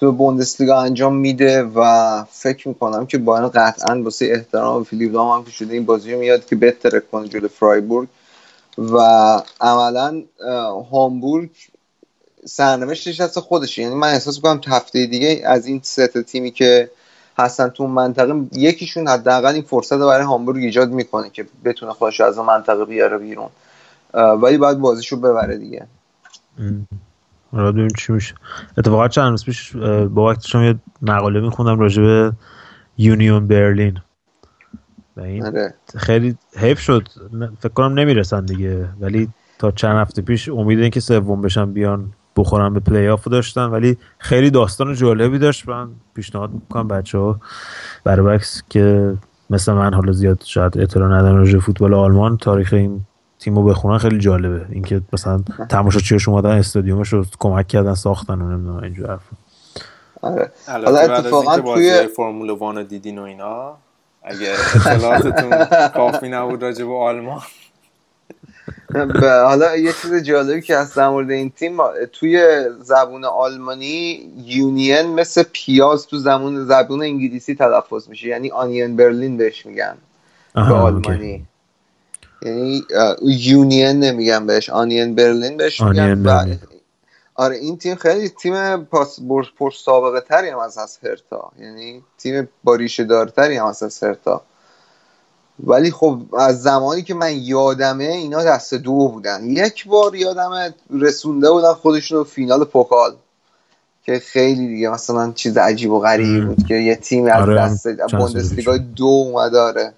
تو بوندسلیگا انجام میده و فکر می‌کنم که باید قطعا واسه احترام به فیلیپ لام هم که شده این بازی رو میاد که بهتره کنه جلوی فرایبورگ و عملا هامبورگ سرنوشتش دست خودشه. یعنی من احساس می‌کنم هفته دیگه از این سه تیمی که هستن تو منطقه یکیشون حداقل این فرصت رو برای هامبورگ ایجاد می‌کنه که بتونه خودش از اون منطقه بیاره بیرون. ولی باید بازیشو ببره دیگه. حالا ببینیم چی میشه. اتفاقا چند روز پیش با وقت شما یه مقاله میخوندم راجع به یونیون برلین. این آره. خیلی حیف شد. فکر کنم نمی‌رسن دیگه. ولی تا چند هفته پیش امید این که سوم بشن بیان بخورن به پلی آف داشتن ولی خیلی داستان جالبی داشت. من پیشنهاد می‌کنم بچه ها برای بکس که مثل من حالا زیاد شاید اطلاع ندارن راجع به فوتبال آلمان تاریخ این تیم رو بخونن خیلی جالبه. اینکه مثلا تماشاچیاش اومدن استادیومش رو کمک کردن ساختن و نمی‌دونم اینجور حرفا. آره. حالا اتفاقاً توی- فرمول وان دیدین و اینا اگه اطلاعاتتون کافی نبود راجع به آلمان. حالا یه چیز جالبی که هست در مورد این تیم توی زبون آلمانی یونین مثل پیاز تو زبون زبون انگلیسی تلفظ میشه یعنی آنین برلین بهش میگن به آلمانی. یعنی یونین نمیگن بهش آنین برلین بهش میگن برلین. آره این تیم خیلی تیم پاس پر سابقه تری هم از از هرتا. یعنی تیم با ریشه دارتری هم از از هرتا. ولی خب از زمانی که من یادمه اینا دست دو بودن یک بار یادمه رسونده بودن خودشون رو فینال پوکال که خیلی دیگه مثلا چیز عجیب و غریبی مم. بود که یه تیم از آره، دست بوندسلیگا. دو اومده آره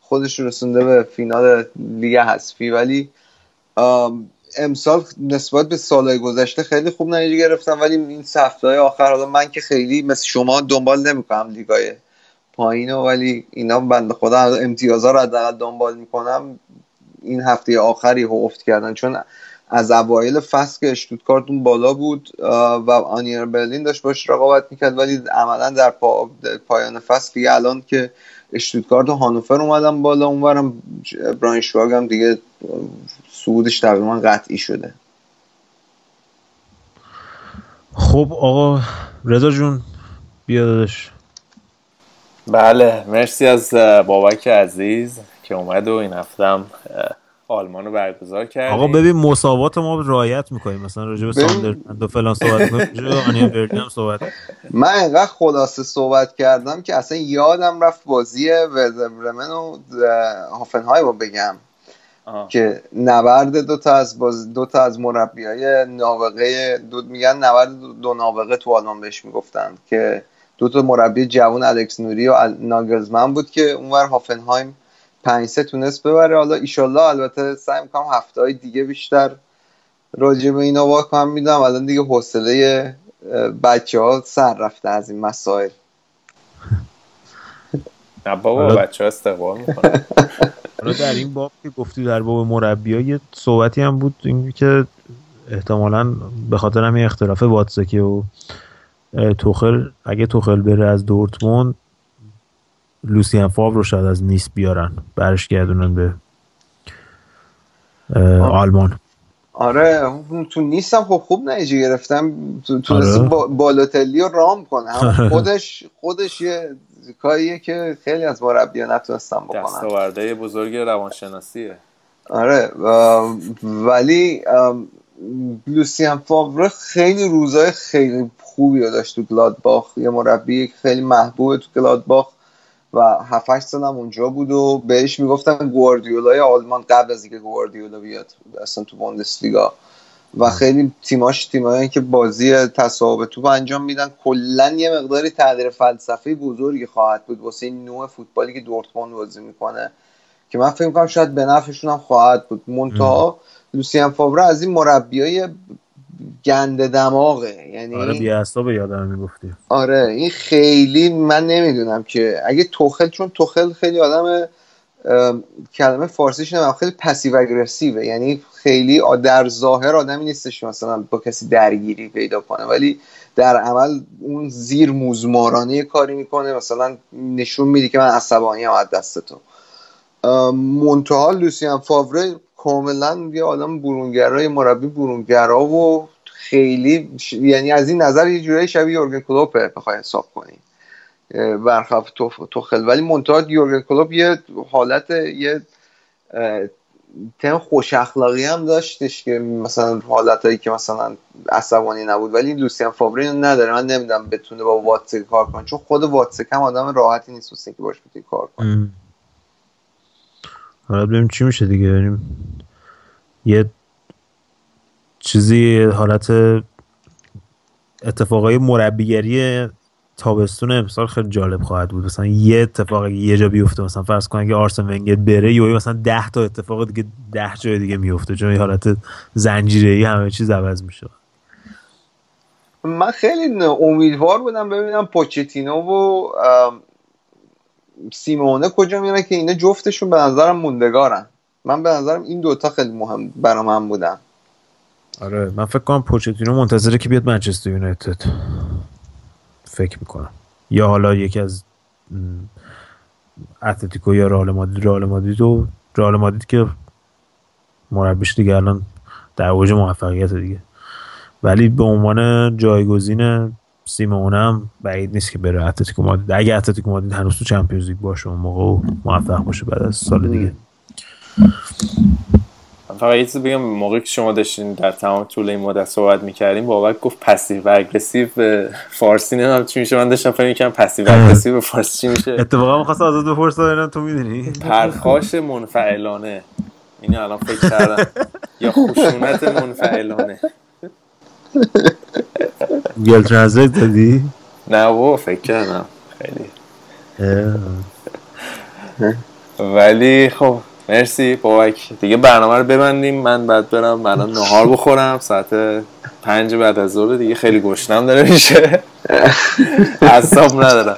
خودش رسونده به فینال لیگ حذفی ولی امسال نسبت به سالهای گذشته خیلی خوب نتیجه گرفتم ولی این هفته آخر حالا من که خیلی مثل شما دنبال نمی‌کنم لیگای پایینو ولی اینا بنده خدا امتیازها رو حداقل دنبال می‌کنم. این هفته آخری افت کردن. چون از اوایل فصل که اشتوتگارت اون بالا بود و آنیر برلین داشت باش رقابت می‌کرد ولی عملا در پا... پایان فصل دیگه الان که اشتوتگارت و هانوفر اومدن بالا اونورم براین شواگ هم دیگه صعودش تقریبا قطعی شده. خب آقا رضا جون بیا بله مرسی از بابک عزیز که اومد و این هفته هم آلمان رو برگزار کردیم آقا ببین مساوات ما رعایت می‌کنیم مثلا راجع به. ساندرلند و فلان صحبت هم صحبت من انقدر خلاصه صحبت کردم که اصلا یادم رفت بازی ورده برمن و اه، هافنهایم رو بگم آها. که نبرد دو تا از باز دو تا از مربیای نابغه دو میگن نبرد دو, دو نابغه تو آلمان بهش می‌گفتن که دو تا مربی جوان الکس نوری و ناگلزمن بود که اونور هافنهایم پنج سه تونست ببره. حالا ایشالله البته سعی می‌کنم هفته های دیگه بیشتر راجع به اینا واکنم میدم. الان دیگه حوصله بچه ها سر رفته از این مسائل. نه بابا بچه ها استقبال می‌کنن. حالا در این باب که گفتی در باب مربی یه صحبتی هم بود این که احتمالا به خاطر همین اختلاف واتسکی و توخل اگه توخل بره از دورتموند لوسیان فاو رو شاید از نیس بیارن برش گردونن به. آلمان آره اون تو نیستم خب خوب نتیجه گرفتم تو تونست آره. با بالاتلی رو رام کنه هم آره. خودش خودش یه کاریه که خیلی از مربیا نتونستم بکنن دستاورده بزرگ روانشناسیه آره ولی لوسیان فاوره خیلی روزای خیلی خوبی رو داشت تو گلادباخ. یه مربی خیلی محبوب تو گلادباخ و 7 سال هم اونجا بود و بهش می‌گفتن گواردیولای آلمان قبل از اینکه گواردیولا بیاد اصلا تو بوندسلیگا. و خیلی تیماش تیمایی که بازی تصاحب توپ انجام میدن کلا یه مقداری تغییر فلسفی بزرگی خواهد بود واسه این نوع فوتبالی که دورتموند بازی می‌کنه. که من فکر می‌کنم شاید به نفعشون هم خواهد بود. منتها لوسیان فاوره از این مربیای گنده دماغه. یعنی آره بی اعصاب یادم می‌گفتی. آره این خیلی من نمی‌دونم که اگه توخل چون توخل خیلی آدم کلمه فارسیش نمیم خیلی پسیو اگرسیوه یعنی خیلی در ظاهر آدمی نیستش مثلا با کسی درگیری پیدا کنه. ولی در عمل اون زیر موزمارانه کاری می‌کنه. مثلا نشون میده که من عصبانی هم از دست تو منتها لوسیان فاوره کاملا یه آدم برونگرای مربی برونگرا و خیلی ش- یعنی از این نظر یه جورایی شبیه یورگن کلوپه بخوای حساب کنی. برخلاف توخل. ولی منتها یورگن کلوپ یه حالت یه تم خوش اخلاقی هم داشتش که مثلا حالتهایی که مثلا عصبانی نبود. ولی لوسیان فابری نداره. من نمی‌دونم بتونه با واتسک کار کنه. چون خود واتسک هم آدم راحتی نیست واسه اینکه باش بتونی کار کنه. حالا ببینیم چی میشه دیگه؟ ببینیم یه چیزی حالت اتفاقای مربیگری تابستون امسال خیلی جالب خواهد بود. مثلا یه اتفاق یه جا بیفته مثلا فرض کن اگه آرسن ونگر بره یا مثلا ده تا اتفاق دیگه ده جای دیگه میفته چون حالت زنجیره همه چیز عوض میشه. من خیلی امیدوار بودم ببینم پوچتینو و سیمونه کجا میرن که اینا جفتشون به نظرم موندگارن. من به نظرم این دوتا خیلی مهم برا من بودن. آره من فکر کنم پوچتینو منتظره که بیاد منچستر یونایتد. فکر می‌کنم. یا حالا یکی از اتلتیکو یا رئال مادرید. رئال مادرید و رئال مادرید که مربیش دیگه الان در اوج موفقیت دیگه. ولی به عنوان جایگزین سیمونه هم بعید نیست که بره اتلتیکو مادرید. اگه اتلتیکو مادرید هنوز تو چمپیونز لیگ باشه اون موقع و موفق باشه بعد از سال دیگه. فقط یه بگم موقعی که شما داشتین در تمام طول این مدت صحبت می‌کردیم بابک گفت passive aggressive به فارسی نمی‌دونم چی میشه من داشتم فکر می‌کنم passive aggressive به فارسی چی میشه؟ اتفاقا می‌خواستم ازت بپرسم ببینم تو می‌دونی؟ پرخاش منفعلانه. اینو الان فکر کردم. یا خشونت منفعلانه. گوگل translate دادی؟ نه بابا فکر کردم. خیلی. ولی خب مرسی بابک دیگه برنامه رو ببندیم. من بعد برم الان نهار بخورم. ساعت پنج بعد از ظهر دیگه خیلی گشنم داره میشه. اعصاب ندارم.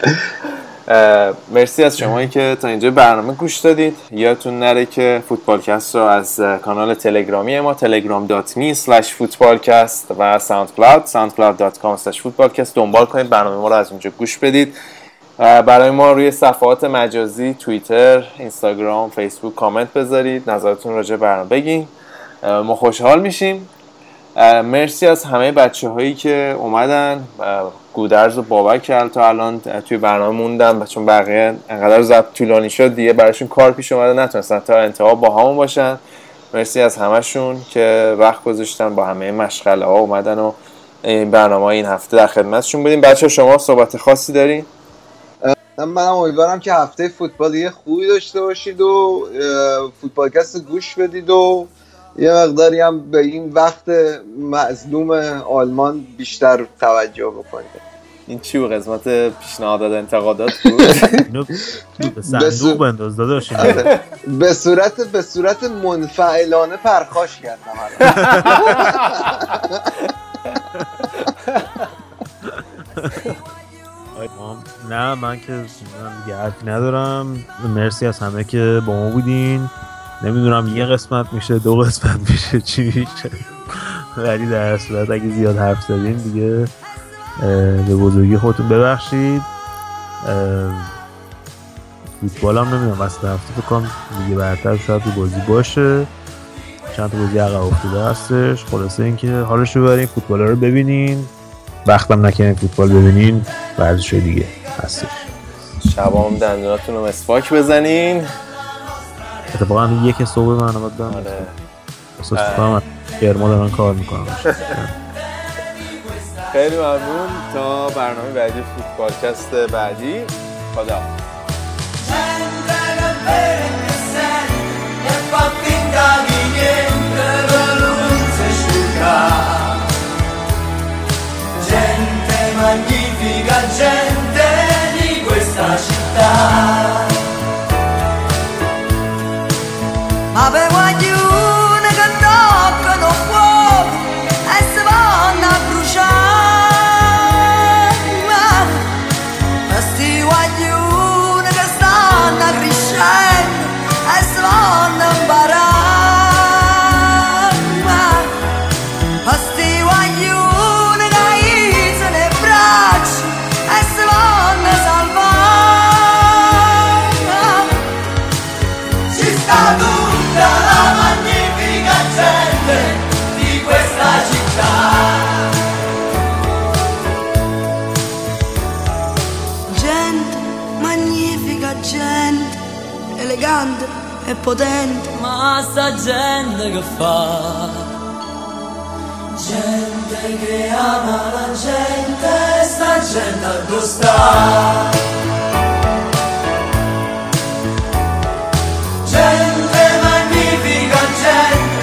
مرسی از شمایی که تا اینجا برنامه گوش دادید. یادتون نره که فوتبالکست رو از کانال تلگرامی ما telegram.me slash فوتبالکست و ساوندکلاود soundcloud.com slash فوتبالکست دنبال کنید برنامه ما رو از اونجا گوش بدید. برای ما روی صفحات مجازی توییتر اینستاگرام فیسبوک کامنت بذارید. نظرتون راجع به برنامه بگین. ما خوشحال میشیم. مرسی از همه بچه هایی که اومدن. گودرز و بابک که تا الان توی برنامه موندن و چون بقیه انقدر ضبط طولانی شد دیگه براشون کار پیش اومده نتونستن تا انتها با همون باشن مرسی از همشون که وقت گذاشتن با همه مشغله ها اومدن و این برنامه این هفته در خدمتشون بودیم بچه شما صحبت خاصی دارین؟ من امیدوارم که هفته فوتبالی خوبی داشته باشید و فوتبالکست گوش بدید و یه مقداری هم به این وقت مظلوم آلمان بیشتر توجه بکنید این چی بود؟ قسمت پیشنهادات انتقادات بود؟ به صندوق بنداز داداش اینو. به صورت به صورت منفعلانه پرخاش کردم نه من که من دیگه حرفی ندارم. مرسی از همه که با ما بودین. نمی‌دونم یه قسمت میشه دو قسمت میشه چی میشه. ولی در صورت اگه زیاد حرف زدین دیگه به بزرگی خودتون ببخشید. فوتبال هم نمی‌دونم وسط هفته فکر کنم دیگه برتر شاید بازی باشه. چند تا بازی عقب افتاده هستش. خلاصه اینکه حالش رو ببرین فوتبال رو ببینین. وقتم نکنین فوتبال ببینین ورزش دیگه هستش. شبام دندوناتون رو مسواک بزنین. اتفاقا یک صبح من باید برم آره. احساس کنم کرما دارن کار می‌کنم خیلی ممنون تا برنامه بعدی فوتبالکست بعدی خدا Gente asciuga. Gente magnifica, gente di questa città. I'll be what you potente. Ma sta gente che fa? Gente che ama la gente, sta gente a gustare. Gente magnifica, gente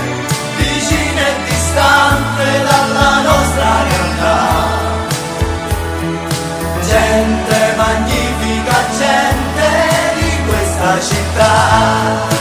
vicina e distante dalla nostra realtà. Gente magnifica, gente di questa città.